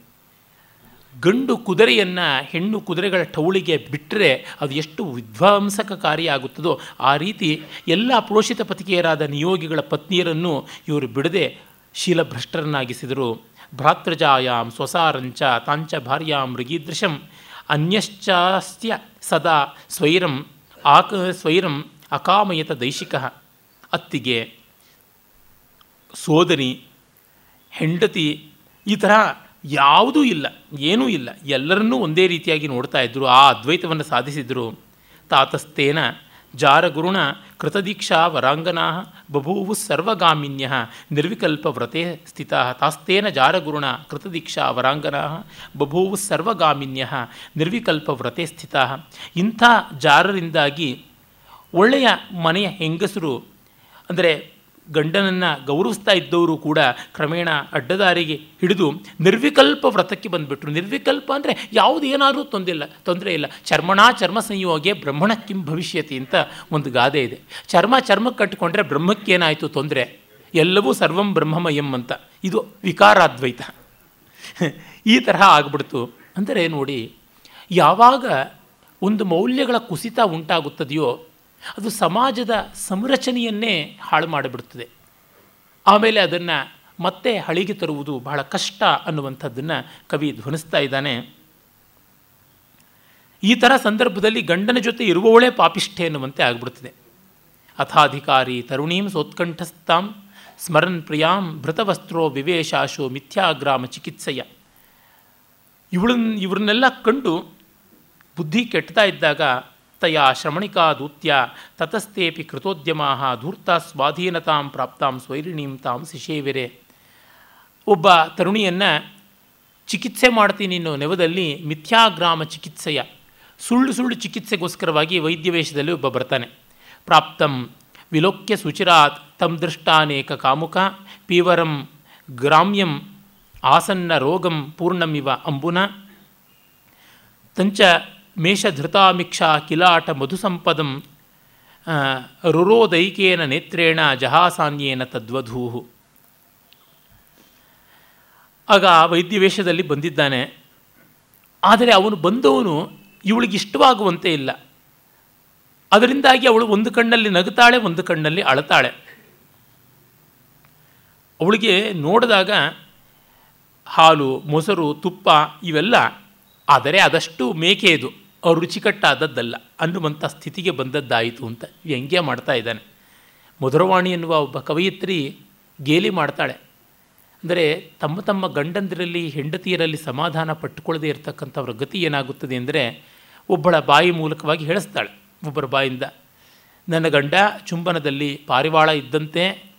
ಗಂಡು ಕುದುರೆಯನ್ನು ಹೆಣ್ಣು ಕುದುರೆಗಳ ಟೌಳಿಗೆ ಬಿಟ್ಟರೆ ಅದು ಎಷ್ಟು ವಿಧ್ವಂಸಕಕಾರಿಯಾಗುತ್ತದೋ ಆ ರೀತಿ ಎಲ್ಲ ಪ್ರೋಷಿತ ಪತಿಕೆಯರಾದ ನಿಯೋಗಿಗಳ ಪತ್ನಿಯರನ್ನು ಇವರು ಬಿಡದೆ ಶೀಲಭ್ರಷ್ಟರನ್ನಾಗಿಸಿದರು. ಭ್ರಾತೃಜಾಯಾಂ ಸ್ವಸಾರಂಚ ತಾಂಚ ಭಾರ್ಯಾಂ ಮೃಗೀದೃಶಂ ಅನ್ಯಶ್ಚಾಸ್ತ್ಯ ಸದಾ ಸ್ವೈರಂ ಆಕ ಸ್ವೈರಂ ಅಕಾಮಯತ ದೈಶಿಕ. ಅತ್ತಿಗೆ, ಸೋದರಿ, ಹೆಂಡತಿ ಈ ಥರ ಯಾವುದೂ ಇಲ್ಲ, ಏನೂ ಇಲ್ಲ. ಎಲ್ಲರನ್ನೂ ಒಂದೇ ರೀತಿಯಾಗಿ ನೋಡ್ತಾ ಇದ್ದರು ಆ ಅದ್ವೈತವನ್ನು ಸಾಧಿಸಿದರು. ತಾತಸ್ತೇನ ಜಾರಗುರುಣ ಕೃತದೀಕ್ಷಾ ವರಾಂಗನಾ ಬಭೂವು ಸರ್ವಗಾಮಿನ್ಯ ನಿರ್ವಿಕಲ್ಪ ವ್ರತೆ ಸ್ಥಿತ ತಾಸ್ತೇನ ಜಾರಗುರುಣ ಕೃತದೀಕ್ಷಾ ವರಾಂಗನಾ ಬಭೂವು ಸರ್ವಗಾಮಿನ್ಯ ನಿರ್ವಿಕಲ್ಪ ವ್ರತೆ ಸ್ಥಿತ ಇಂಥ ಜಾರರಿಂದಾಗಿ ಒಳ್ಳೆಯ ಮನೆಯ ಹೆಂಗಸರು, ಅಂದರೆ ಗಂಡನನ್ನು ಗೌರವಿಸ್ತಾ ಇದ್ದವರು ಕೂಡ ಕ್ರಮೇಣ ಅಡ್ಡದಾರಿಗೆ ಹಿಡಿದು ನಿರ್ವಿಕಲ್ಪ ವ್ರತಕ್ಕೆ ಬಂದುಬಿಟ್ರು. ನಿರ್ವಿಕಲ್ಪ ಅಂದರೆ ಯಾವುದು ಏನಾದರೂ ತೊಂದಿಲ್ಲ ತೊಂದರೆ ಇಲ್ಲ. ಚರ್ಮಣ ಚರ್ಮ ಸಂಯೋಗೆ ಬ್ರಹ್ಮಣ ಕಿಂ ಭವಿಷ್ಯತಿ ಅಂತ ಒಂದು ಗಾದೆ ಇದೆ. ಚರ್ಮ ಚರ್ಮಕ್ಕೆ ಕಟ್ಟಿಕೊಂಡ್ರೆ ಬ್ರಹ್ಮಕ್ಕೇನಾಯಿತು ತೊಂದರೆ. ಎಲ್ಲವೂ ಸರ್ವಂ ಬ್ರಹ್ಮಮಯಂ ಅಂತ. ಇದು ವಿಕಾರಾದ್ವೈತ. ಈ ತರಹ ಆಗ್ಬಿಡ್ತು. ಅಂದರೆ ನೋಡಿ, ಯಾವಾಗ ಒಂದು ಮೌಲ್ಯಗಳ ಕುಸಿತ ಉಂಟಾಗುತ್ತದೆಯೋ ಅದು ಸಮಾಜದ ಸಂರಚನೆಯನ್ನೇ ಹಾಳು ಮಾಡಿಬಿಡುತ್ತದೆ ಆಮೇಲೆ ಅದನ್ನು ಮತ್ತೆ ಹಳಿಗೆ ತರುವುದು ಬಹಳ ಕಷ್ಟ ಅನ್ನುವಂಥದ್ದನ್ನು ಕವಿ ಧ್ವನಿಸ್ತಾ ಇದ್ದಾನೆ. ಈ ಥರ ಸಂದರ್ಭದಲ್ಲಿ ಗಂಡನ ಜೊತೆ ಇರುವವಳೇ ಪಾಪಿಷ್ಠೆ ಎನ್ನುವಂತೆ ಆಗಿಬಿಡುತ್ತದೆ ಅಥಾಧಿಕಾರಿ ತರುಣೀಂ ಸೋತ್ಕಂಠಸ್ಥಾಂ ಸ್ಮರನ್ ಪ್ರಿಯಾಂ ಭೃತವಸ್ತ್ರೋ ವಿವೇಶಾಶೋ ಮಿಥ್ಯಾಗ್ರಾಮ ಚಿಕಿತ್ಸೆಯ. ಇವಳನ್ನ ಇವ್ರನ್ನೆಲ್ಲ ಕಂಡು ಬುದ್ಧಿ ಕೆಟ್ಟತಾ ಇದ್ದಾಗ ತಯಾ ಶ್ರಮಣಿಕಾ ದೂತ್ಯ ತತಸ್ತೇಪಿ ಕೃತೋದ್ಯಮಾ ಧೂರ್ತ ಸ್ವಾಧೀನತಾಂ ಪ್ರಾಪ್ತಾಂ ಸ್ವೈರಿಣೀಂ ತಾಂ ಶಿಶೇವಿರೆ ಒಬ್ಬ ತರುಣಿಯನ್ನು, ಚಿಕಿತ್ಸೆ ಮಾಡ್ತೀನಿ ಅನ್ನೋ ನೆವದಲ್ಲಿ ಮಿಥ್ಯಾಗ್ರಾಮ ಚಿಕಿತ್ಸೆಯ, ಸುಳ್ಳು ಸುಳ್ಳು ಚಿಕಿತ್ಸೆಗೋಸ್ಕರವಾಗಿ ವೈದ್ಯವೇಷದಲ್ಲಿ ಒಬ್ಬ ಬರ್ತಾನೆ. ಪ್ರಾಪ್ತಂ ವಿಲೋಕ್ಯ ಸುಚಿರಾತ್ ತಂ ದೃಷ್ಟಾನೇಕ ಕಾಮುಕ, ಪೀವರಂ ಗ್ರಾಮ್ಯಂ ಆಸನ್ನ ರೋಗಂ ಪೂರ್ಣಮಿವ ಅಂಬುನ. ತಂಚ ಮೇಷಧೃತಾಮಿಕ್ಷಾ ಕಿಲಾಟ ಮಧುಸಂಪದಂ ರುರೋದೈಕೇನ ನೇತ್ರೇಣ ಜಹಾಸಾನ್ಯೇನ ತದ್ವಧೂಹು. ಆಗ ವೈದ್ಯ ವೇಷದಲ್ಲಿ ಬಂದಿದ್ದಾನೆ. ಆದರೆ ಅವನು ಬಂದವನು ಇವಳಿಗಿಷ್ಟವಾಗುವಂತೆ ಇಲ್ಲ. ಅದರಿಂದಾಗಿ ಅವಳು ಒಂದು ಕಣ್ಣಲ್ಲಿ ನಗುತ್ತಾಳೆ, ಒಂದು ಕಣ್ಣಲ್ಲಿ ಅಳತಾಳೆ. ಅವಳಿಗೆ ನೋಡಿದಾಗ ಹಾಲು, ಮೊಸರು, ತುಪ್ಪ ಇವೆಲ್ಲ, ಆದರೆ ಅದಷ್ಟು ಮೇಕೆಯದು ಅವ್ರು ರುಚಿಕಟ್ಟಾದದ್ದಲ್ಲ ಅನ್ನುವಂಥ ಸ್ಥಿತಿಗೆ ಬಂದದ್ದಾಯಿತು ಅಂತ ವ್ಯಂಗ್ಯ ಮಾಡ್ತಾ ಇದ್ದಾನೆ. ಮಧುರವಾಣಿ ಎನ್ನುವ ಒಬ್ಬ ಕವಯಿತ್ರಿ ಗೇಲಿ ಮಾಡ್ತಾಳೆ. ಅಂದರೆ ತಮ್ಮ ತಮ್ಮ ಗಂಡಂದಿರಲ್ಲಿ ಹೆಂಡತಿಯರಲ್ಲಿ ಸಮಾಧಾನ ಪಟ್ಟುಕೊಳ್ಳದೇ ಇರತಕ್ಕಂಥವ್ರ ಗತಿ ಏನಾಗುತ್ತದೆ ಅಂದರೆ, ಒಬ್ಬಳ ಬಾಯಿ ಮೂಲಕವಾಗಿ ಹೇಳಿಸ್ತಾಳೆ. ಒಬ್ಬರ ಬಾಯಿಂದ, ನನ್ನ ಗಂಡ ಚುಂಬನದಲ್ಲಿ ಪಾರಿವಾಳ ಇದ್ದಂತೆ,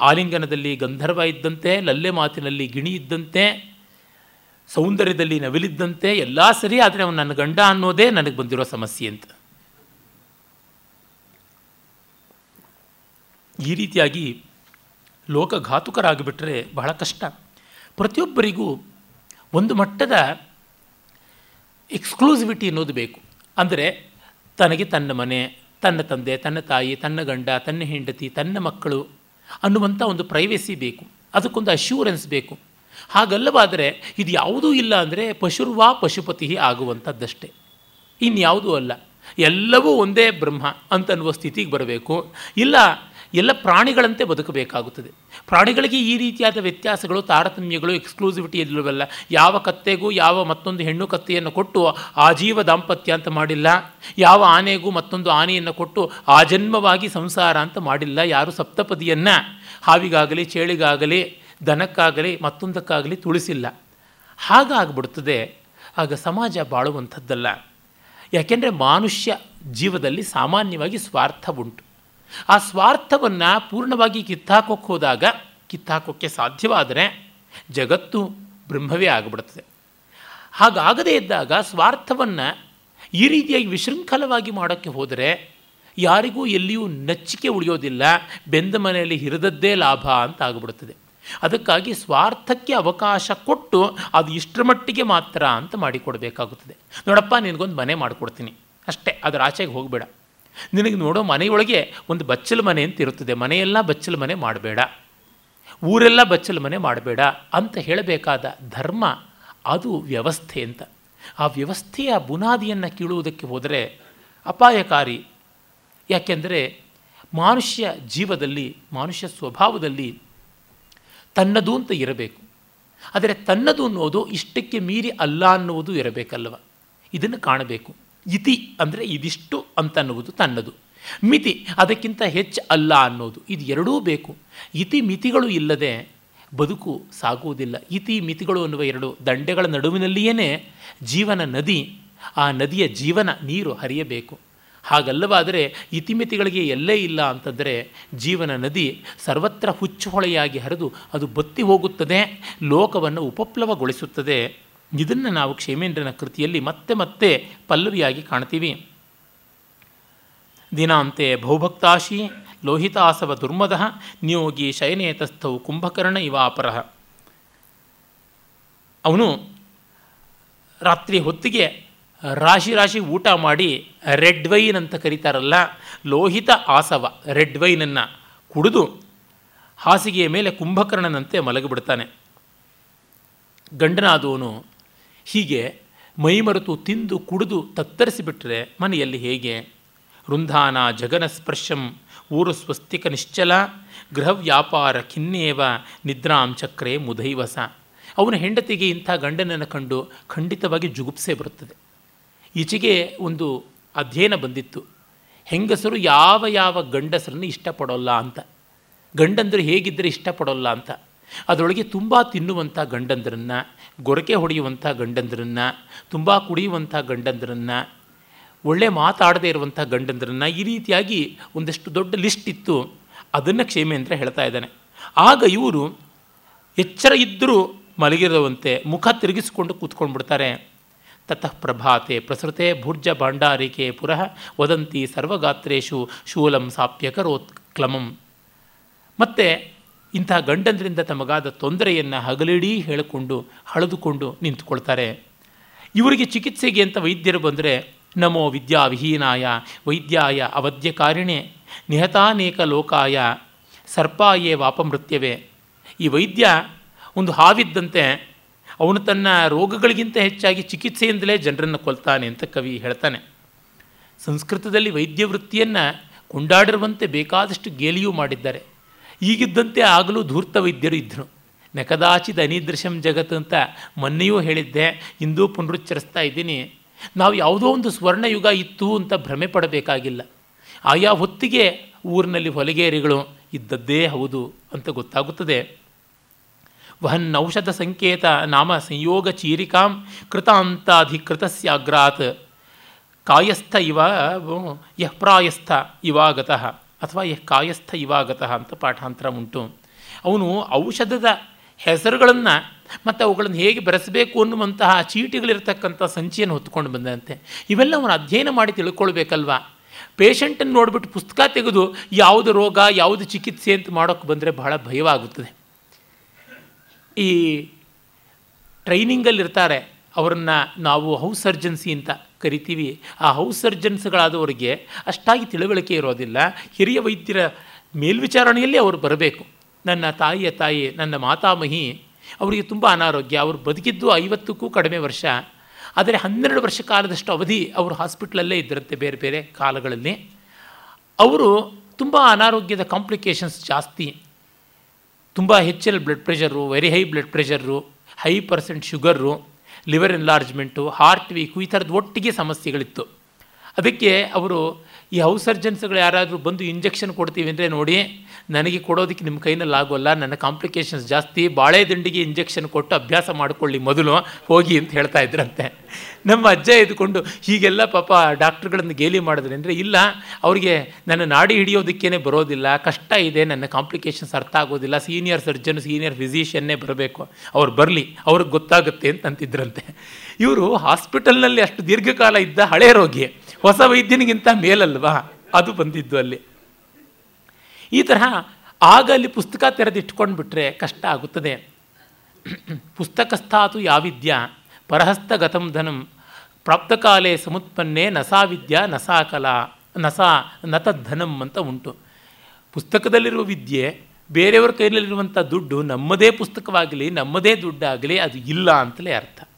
ಆಲಿಂಗನದಲ್ಲಿ ಗಂಧರ್ವ ಇದ್ದಂತೆ, ಲಲ್ಲೆ ಮಾತಿನಲ್ಲಿ ಗಿಣಿ ಇದ್ದಂತೆ ಸೌಂದರ್ಯದಲ್ಲಿ ನವಿಲಿದ್ದಂತೆ ಎಲ್ಲ ಸರಿ, ಆದರೆ ಅವನು ನನ್ನ ಗಂಡ ಅನ್ನೋದೇ ನನಗೆ ಬಂದಿರೋ ಸಮಸ್ಯೆ ಅಂತ. ಈ ರೀತಿಯಾಗಿ ಲೋಕಘಾತುಕರಾಗಿಬಿಟ್ರೆ ಬಹಳ ಕಷ್ಟ. ಪ್ರತಿಯೊಬ್ಬರಿಗೂ ಒಂದು ಮಟ್ಟದ ಎಕ್ಸ್ಕ್ಲೂಸಿವಿಟಿ ಅನ್ನೋದು ಬೇಕು. ಅಂದರೆ ತನಗೆ ತನ್ನ ಮನೆ, ತನ್ನ ತಂದೆ, ತನ್ನ ತಾಯಿ, ತನ್ನ ಗಂಡ, ತನ್ನ ಹೆಂಡತಿ, ತನ್ನ ಮಕ್ಕಳು ಅನ್ನುವಂಥ ಒಂದು ಪ್ರೈವೇಸಿ ಬೇಕು. ಅದಕ್ಕೊಂದು ಅಶ್ಯೂರೆನ್ಸ್ ಬೇಕು. ಹಾಗಲ್ಲವಾದರೆ ಇದು ಯಾವುದೂ ಇಲ್ಲ ಅಂದರೆ ಪಶುರ್ವಾ ಪಶುಪತಿ ಆಗುವಂಥದ್ದಷ್ಟೇ. ಇನ್ಯಾವುದೂ ಅಲ್ಲ. ಎಲ್ಲವೂ ಒಂದೇ ಬ್ರಹ್ಮ ಅಂತನ್ನುವ ಸ್ಥಿತಿಗೆ ಬರಬೇಕು. ಇಲ್ಲ, ಎಲ್ಲ ಪ್ರಾಣಿಗಳಂತೆ ಬದುಕಬೇಕಾಗುತ್ತದೆ. ಪ್ರಾಣಿಗಳಿಗೆ ಈ ರೀತಿಯಾದ ವ್ಯತ್ಯಾಸಗಳು, ತಾರತಮ್ಯಗಳು ಎಕ್ಸ್ಕ್ಲೂಸಿವಿಟಿ ಇಲ್ಲವಲ್ಲ. ಯಾವ ಕತ್ತೆಗೂ, ಯಾವ ಮತ್ತೊಂದು ಹೆಣ್ಣು ಕತ್ತೆಯನ್ನು ಕೊಟ್ಟು ಆಜೀವ ದಾಂಪತ್ಯ ಅಂತ ಮಾಡಿಲ್ಲ. ಯಾವ ಆನೆಗೂ ಮತ್ತೊಂದು ಆನೆಯನ್ನು ಕೊಟ್ಟು ಆಜನ್ಮವಾಗಿ ಸಂಸಾರ ಅಂತ ಮಾಡಿಲ್ಲ. ಯಾರು ಸಪ್ತಪದಿಯನ್ನು? ಹಾವಿಗಾಗಲಿ, ಚೇಳಿಗಾಗಲಿ ದನಕ್ಕಾಗಲಿ ಮತ್ತೊಂದಕ್ಕಾಗಲಿ ತುಳಿಸಿಲ್ಲ. ಹಾಗಾಗ್ಬಿಡ್ತದೆ. ಆಗ ಸಮಾಜ ಬಾಳುವಂಥದ್ದಲ್ಲ. ಯಾಕೆಂದರೆ ಮನುಷ್ಯ ಜೀವದಲ್ಲಿ ಸಾಮಾನ್ಯವಾಗಿ ಸ್ವಾರ್ಥ ಉಂಟು. ಆ ಸ್ವಾರ್ಥವನ್ನು ಪೂರ್ಣವಾಗಿ ಕಿತ್ತಾಕೋಕ್ಕೆ ಹೋದಾಗ, ಕಿತ್ತಾಕೋಕ್ಕೆ ಸಾಧ್ಯವಾದರೆ ಜಗತ್ತು ಬ್ರಹ್ಮವೇ ಆಗಿಬಿಡುತ್ತದೆ ಹಾಗಾಗದೇ ಇದ್ದಾಗ ಸ್ವಾರ್ಥವನ್ನು ಈ ರೀತಿಯಾಗಿ ವಿಶೃಂಖಲವಾಗಿ ಮಾಡೋಕ್ಕೆ ಹೋದರೆ ಯಾರಿಗೂ ಎಲ್ಲಿಯೂ ನಚ್ಚಿಕೆ ಉಳಿಯೋದಿಲ್ಲ. ಬೆಂದ ಮನೆಯಲ್ಲಿ ಹಿರಿದದ್ದೇ ಲಾಭ ಅಂತ ಆಗಿಬಿಡುತ್ತದೆ ಅದಕ್ಕಾಗಿ ಸ್ವಾರ್ಥಕ್ಕೆ ಅವಕಾಶ ಕೊಟ್ಟು ಅದು ಇಷ್ಟರ ಮಟ್ಟಿಗೆ ಮಾತ್ರ ಅಂತ ಮಾಡಿಕೊಡಬೇಕಾಗುತ್ತದೆ. ನೋಡಪ್ಪ, ನಿನಗೊಂದು ಮನೆ ಮಾಡಿಕೊಡ್ತೀನಿ. ಅಷ್ಟೇ, ಅದರ ಆಚೆಗೆ ಹೋಗಬೇಡ. ನಿನಗೆ ನೋಡೋ ಮನೆಯೊಳಗೆ ಒಂದು ಬಚ್ಚಲು ಮನೆ ಅಂತ ಇರುತ್ತದೆ. ಮನೆಯೆಲ್ಲ ಬಚ್ಚಲು ಮನೆ ಮಾಡಬೇಡ. ಊರೆಲ್ಲ ಬಚ್ಚಲು ಮನೆ ಮಾಡಬೇಡ ಅಂತ ಹೇಳಬೇಕಾದ ಧರ್ಮ ಅದು ವ್ಯವಸ್ಥೆ ಅಂತ. ಆ ವ್ಯವಸ್ಥೆಯ ಬುನಾದಿಯನ್ನು ಕೀಳುವುದಕ್ಕೆ ಹೋದರೆ ಅಪಾಯಕಾರಿ. ಯಾಕೆಂದರೆ ಮನುಷ್ಯ ಜೀವದಲ್ಲಿ, ಮನುಷ್ಯ ಸ್ವಭಾವದಲ್ಲಿ ತನ್ನದು ಅಂತ ಇರಬೇಕು. ಆದರೆ ತನ್ನದು ಅನ್ನೋದು ಇಷ್ಟಕ್ಕೆ ಮೀರಿ ಅಲ್ಲ ಅನ್ನುವುದು ಇರಬೇಕಲ್ವ? ಇದನ್ನು ಕಾಣಬೇಕು. ಇತಿ ಅಂದರೆ ಇದಿಷ್ಟು ಅಂತ ಅನ್ನುವುದು ತನ್ನದು. ಮಿತಿ ಅದಕ್ಕಿಂತ ಹೆಚ್ಚು ಅಲ್ಲ ಅನ್ನೋದು ಇದು ಎರಡೂ ಬೇಕು. ಇತಿ ಮಿತಿಗಳು ಇಲ್ಲದೆ ಬದುಕು ಸಾಗುವುದಿಲ್ಲ. ಇತಿ ಮಿತಿಗಳು ಅನ್ನುವ ಎರಡು ದಂಡೆಗಳ ನಡುವಿನಲ್ಲಿಯೇ ಜೀವನ ನದಿ, ಆ ನದಿಯ ಜೀವನ ನೀರು ಹರಿಯಬೇಕು. ಹಾಗಲ್ಲವಾದರೆ ಇತಿಮಿತಿಗಳಿಗೆ ಎಲ್ಲೇ ಇಲ್ಲ ಅಂತಂದರೆ ಜೀವನ ನದಿ ಸರ್ವತ್ರ ಹುಚ್ಚುಹೊಳೆಯಾಗಿ ಹರಿದು ಅದು ಬತ್ತಿ ಹೋಗುತ್ತದೆ, ಲೋಕವನ್ನು ಉಪಪ್ಲವಗೊಳಿಸುತ್ತದೆ. ಇದನ್ನು ನಾವು ಕ್ಷೇಮೇಂದ್ರನ ಕೃತಿಯಲ್ಲಿ ಮತ್ತೆ ಮತ್ತೆ ಪಲ್ಲವಿಯಾಗಿ ಕಾಣ್ತೀವಿ. ದಿನಾಂತೆ ಭೌಭಕ್ತಾಶಿ ಲೋಹಿತಾಸವ ದುರ್ಮದ ನಿಯೋಗಿ ಶಯನೇತಸ್ಥವು ಕುಂಭಕರ್ಣ ಇವಾಪರಃ. ಅವನು ರಾತ್ರಿ ಹೊತ್ತಿಗೆ ರಾಶಿ ರಾಶಿ ಊಟ ಮಾಡಿ ರೆಡ್ ವೈನ್ ಅಂತ ಕರೀತಾರಲ್ಲ, ಲೋಹಿತ ಆಸವ, ರೆಡ್ ವೈನನ್ನು ಕುಡಿದು ಹಾಸಿಗೆಯ ಮೇಲೆ ಕುಂಭಕರ್ಣನಂತೆ ಮಲಗಿಬಿಡ್ತಾನೆ. ಗಂಡನಾದವನು ಹೀಗೆ ಮೈಮರೆತು ತಿಂದು ಕುಡಿದು ತತ್ತರಿಸಿಬಿಟ್ರೆ ಮನೆಯಲ್ಲಿ ಹೇಗೆ? ರುಂಧಾನ ಜಗನ ಸ್ಪರ್ಶಂ, ಊರು ಸ್ವಸ್ತಿಕ ನಿಶ್ಚಲ, ಗೃಹ ವ್ಯಾಪಾರ ಖಿನ್ನೇವ, ನಿದ್ರಾಂ ಚಕ್ರೆ ಮುದೈವಸ. ಅವನ ಹೆಂಡತಿಗೆ ಇಂಥ ಗಂಡನನ್ನು ಕಂಡು ಖಂಡಿತವಾಗಿ ಜುಗುಪ್ಸೆ ಬರುತ್ತದೆ. ಈಚೆಗೆ ಒಂದು ಅಧ್ಯಯನ ಬಂದಿತ್ತು. ಹೆಂಗಸರು ಯಾವ ಯಾವ ಗಂಡಸರನ್ನು ಇಷ್ಟಪಡೋಲ್ಲ ಅಂತ. ಗಂಡಂದರು ಹೇಗಿದ್ದರೆ ಇಷ್ಟಪಡೋಲ್ಲ ಅಂತ. ಅದರೊಳಗೆ ತುಂಬ ತಿನ್ನುವಂಥ ಗಂಡಂದರನ್ನು, ಗೊರಕೆ ಹೊಡೆಯುವಂಥ ಗಂಡಂದರನ್ನು, ತುಂಬ ಕುಡಿಯುವಂಥ ಗಂಡಂದರನ್ನು, ಒಳ್ಳೆ ಮಾತಾಡದೇ ಇರುವಂಥ ಗಂಡಂದರನ್ನು ಈ ರೀತಿಯಾಗಿ ಒಂದಷ್ಟು ದೊಡ್ಡ ಲಿಸ್ಟ್ ಇತ್ತು. ಅದನ್ನು ಕ್ಷೇಮೇಂದ್ರ ಹೇಳ್ತಾ ಇದ್ದಾನೆ. ಆಗ ಇವರು ಎಚ್ಚರ ಇದ್ದರೂ ಮಲಗಿರುವಂತೆ, ಮುಖ ತಿರುಗಿಸಿಕೊಂಡು ಕೂತ್ಕೊಂಡು ಬಿಡ್ತಾರೆ ತತಃ ಪ್ರಭಾತೆ ಪ್ರಸೃತೆ ಭುರ್ಜ ಭಾಂಡಾರಿಕೆ ಪುರಃ ವದಂತಿ ಸರ್ವಗಾತ್ರೇಶು ಶೂಲಂ ಸಾಪ್ಯಕರೋತ್ ಕ್ಲಮಂ. ಮತ್ತು ಇಂತಹ ಗಂಡಂದ್ರಿಂದ ತಮಗಾದ ತೊಂದರೆಯನ್ನು ಹಗಲಿಡೀ ಹೇಳಿಕೊಂಡು, ಹಳೆದುಕೊಂಡು ನಿಂತುಕೊಳ್ತಾರೆ. ಇವರಿಗೆ ಚಿಕಿತ್ಸೆಗೆ ಅಂತ ವೈದ್ಯರು ಬಂದರೆ, ನಮೋ ವಿದ್ಯಾ ವಿಹೀನಾಯ ವೈದ್ಯಾಯ ಅವಧ್ಯಕಾರಿಣೆ, ನಿಹತಾನೇಕ ಲೋಕಾಯ, ಸರ್ಪಾಯೇ ವಾಪಮೃತ್ಯವೇ. ಈ ವೈದ್ಯ ಒಂದು ಹಾವಿದ್ದಂತೆ ಅವನು ತನ್ನ ರೋಗಗಳಿಗಿಂತ ಹೆಚ್ಚಾಗಿ ಚಿಕಿತ್ಸೆಯಿಂದಲೇ ಜನರನ್ನು ಕೊಲ್ತಾನೆ ಅಂತ ಕವಿ ಹೇಳ್ತಾನೆ. ಸಂಸ್ಕೃತದಲ್ಲಿ ವೈದ್ಯ ವೃತ್ತಿಯನ್ನು ಕೊಂಡಾಡಿರುವಂತೆ ಬೇಕಾದಷ್ಟು ಗೇಲಿಯೂ ಮಾಡಿದ್ದಾರೆ. ಈಗಿದ್ದಂತೆ ಆಗಲೂ ಧೂರ್ತ ವೈದ್ಯರು ಇದ್ದರು. ನೆಕದಾಚಿದ ಅನಿದೃಶ್ಯಂ ಜಗತ್ ಅಂತ ಮೊನ್ನೆಯೂ ಹೇಳಿದ್ದೆ, ಇಂದೂ ಪುನರುಚ್ಚರಿಸ್ತಾ ಇದ್ದೀನಿ. ನಾವು ಯಾವುದೋ ಒಂದು ಸ್ವರ್ಣಯುಗ ಇತ್ತು ಅಂತ ಭ್ರಮೆ ಪಡಬೇಕಾಗಿಲ್ಲ. ಆಯಾ ಹೊತ್ತಿಗೆ ಊರಿನಲ್ಲಿ ಹೊಲಗೇರಿಗಳು ಇದ್ದದ್ದೇ ಹೌದು ಅಂತ ಗೊತ್ತಾಗುತ್ತದೆ. ವಹನ್ ಔಷಧ ಸಂಕೇತ ನಾಮ ಸಂಯೋಗ ಚೀರಿಕಾಂ ಕೃತಾಂತಾಧಿಕೃತಸ್ಯಾಗ್ರಾತ್ ಕಾಯಸ್ಥ ಇವ ಯಃ ಪ್ರಾಯಸ್ಥ ಇವಾಗತಃ ಅಥವಾ ಯಹ್ ಕಾಯಸ್ಥ ಇವಾಗತಃ ಅಂತ ಪಾಠಾಂತರ ಉಂಟು. ಅವನು ಔಷಧದ ಹೆಸರುಗಳನ್ನು ಮತ್ತು ಅವುಗಳನ್ನು ಹೇಗೆ ಬೆರೆಸಬೇಕು ಅನ್ನುವಂತಹ ಚೀಟಿಗಳಿರ್ತಕ್ಕಂಥ ಸಂಚಿಯನ್ನು ಹೊತ್ಕೊಂಡು ಬಂದಂತೆ. ಇವೆಲ್ಲ ಅವನು ಅಧ್ಯಯನ ಮಾಡಿ ತಿಳ್ಕೊಳ್ಬೇಕಲ್ವ? ಪೇಷಂಟನ್ನು ನೋಡಿಬಿಟ್ಟು ಪುಸ್ತಕ ತೆಗೆದು, ಯಾವುದು ರೋಗ, ಯಾವುದು ಚಿಕಿತ್ಸೆ ಅಂತ ಮಾಡೋಕ್ಕೆ ಬಂದರೆ ಬಹಳ ಭಯವಾಗುತ್ತದೆ. ಈ ಟ್ರೈನಿಂಗಲ್ಲಿರ್ತಾರೆ, ಅವರನ್ನು ನಾವು ಹೌಸ್ ಸರ್ಜನ್ಸಿ ಅಂತ ಕರಿತೀವಿ. ಆ ಹೌಸ್ ಸರ್ಜನ್ಸ್ಗಳಾದವರಿಗೆ ಅಷ್ಟಾಗಿ ತಿಳುವಳಿಕೆ ಇರೋದಿಲ್ಲ. ಹಿರಿಯ ವೈದ್ಯರ ಮೇಲ್ವಿಚಾರಣೆಯಲ್ಲಿ ಅವರು ಬರಬೇಕು. ನನ್ನ ತಾಯಿಯ ತಾಯಿ, ನನ್ನ ಮಾತಾಮಹಿ, ಅವರಿಗೆ ತುಂಬ ಅನಾರೋಗ್ಯ. ಅವರು ಬದುಕಿದ್ದು ಐವತ್ತಕ್ಕೂ ಕಡಿಮೆ ವರ್ಷ. ಆದರೆ ಹನ್ನೆರಡು ವರ್ಷ ಕಾಲದಷ್ಟು ಅವಧಿ ಅವರು ಹಾಸ್ಪಿಟ್ಲಲ್ಲೇ ಇದ್ದರಂತೆ ಬೇರೆ ಬೇರೆ ಕಾಲಗಳಲ್ಲಿ. ಅವರು ತುಂಬ ಅನಾರೋಗ್ಯದ ಕಾಂಪ್ಲಿಕೇಶನ್ಸ್ ಜಾಸ್ತಿ. ತುಂಬ ಹೆಚ್ಚಿನ blood pressure very high blood pressure high percent sugar liver enlargement heart weak ಈ ಥರದ್ದು ಒಟ್ಟಿಗೆ ಸಮಸ್ಯೆಗಳಿತ್ತು. ಅದಕ್ಕೆ ಅವರು ಈ ಹೌಸ್ ಸರ್ಜನ್ಸ್ಗಳು ಯಾರಾದರೂ ಬಂದು ಇಂಜೆಕ್ಷನ್ ಕೊಡ್ತೀವಿ ಅಂದರೆ ನೋಡಿ, ನನಗೆ ಕೊಡೋದಕ್ಕೆ ನಿಮ್ಮ ಕೈನಲ್ಲಿ ಆಗೋಲ್ಲ, ನನ್ನ ಕಾಂಪ್ಲಿಕೇಶನ್ಸ್ ಜಾಸ್ತಿ, ಬಾಳೆ ದಂಡಿಗೆ ಇಂಜೆಕ್ಷನ್ ಕೊಟ್ಟು ಅಭ್ಯಾಸ ಮಾಡಿಕೊಳ್ಳಿ ಮೊದಲು, ಹೋಗಿ ಅಂತ ಹೇಳ್ತಾ ಇದ್ರಂತೆ. ನಮ್ಮ ಅಜ್ಜ ಇದ್ಕೊಂಡು ಹೀಗೆಲ್ಲ ಪಾಪ ಡಾಕ್ಟ್ರುಗಳನ್ನು ಗೇಲಿ ಮಾಡಿದ್ರೆ ಅಂದರೆ ಇಲ್ಲ, ಅವರಿಗೆ ನನ್ನ ನಾಡಿ ಹಿಡಿಯೋದಕ್ಕೇ ಬರೋದಿಲ್ಲ, ಕಷ್ಟ ಇದೆ, ನನ್ನ ಕಾಂಪ್ಲಿಕೇಶನ್ಸ್ ಅರ್ಥ ಆಗೋದಿಲ್ಲ ಸೀನಿಯರ್ ಸರ್ಜನ್ ಸೀನಿಯರ್ ಫಿಸಿಷಿಯನ್ನೇ ಬರಬೇಕು, ಅವ್ರು ಬರಲಿ, ಅವ್ರಿಗೆ ಗೊತ್ತಾಗುತ್ತೆ ಅಂತ ಅಂತಿದ್ರಂತೆ. ಇವರು ಹಾಸ್ಪಿಟಲ್ನಲ್ಲಿ ಅಷ್ಟು ದೀರ್ಘಕಾಲ ಇದ್ದ ಹಳೆ ರೋಗಿ ಹೊಸ ವೈದ್ಯನಿಗಿಂತ ಮೇಲಲ್ವಾ? ಅದು ಬಂದಿದ್ದು ಅಲ್ಲಿ. ಈ ತರಹ ಆಗ ಅಲ್ಲಿ ಪುಸ್ತಕ ತೆರೆದಿಟ್ಕೊಂಡು ಬಿಟ್ಟರೆ ಕಷ್ಟ ಆಗುತ್ತದೆ. ಪುಸ್ತಕಸ್ಥಾತು ಯಾವಿದ್ಯ? ಪರಹಸ್ತಗತಂ ಧನಂ ಪ್ರಾಪ್ತಕಾಲೇ ಸಮುತ್ಪನ್ನೇ ನಸಾ ವಿದ್ಯಾ ನಸಾ ಕಲಾ ನಸಾ ನತಧನಂ ಅಂತ ಉಂಟು. ಪುಸ್ತಕದಲ್ಲಿರುವ ವಿದ್ಯೆ ಬೇರೆಯವರ ಕೈಯಲ್ಲಿರುವಂಥ ದುಡ್ಡು ನಮ್ಮದೇ ಪುಸ್ತಕವಾಗಲಿ ನಮ್ಮದೇ ದುಡ್ಡಾಗಲಿ ಅದು ಇಲ್ಲ ಅಂತಲೇ ಅರ್ಥ.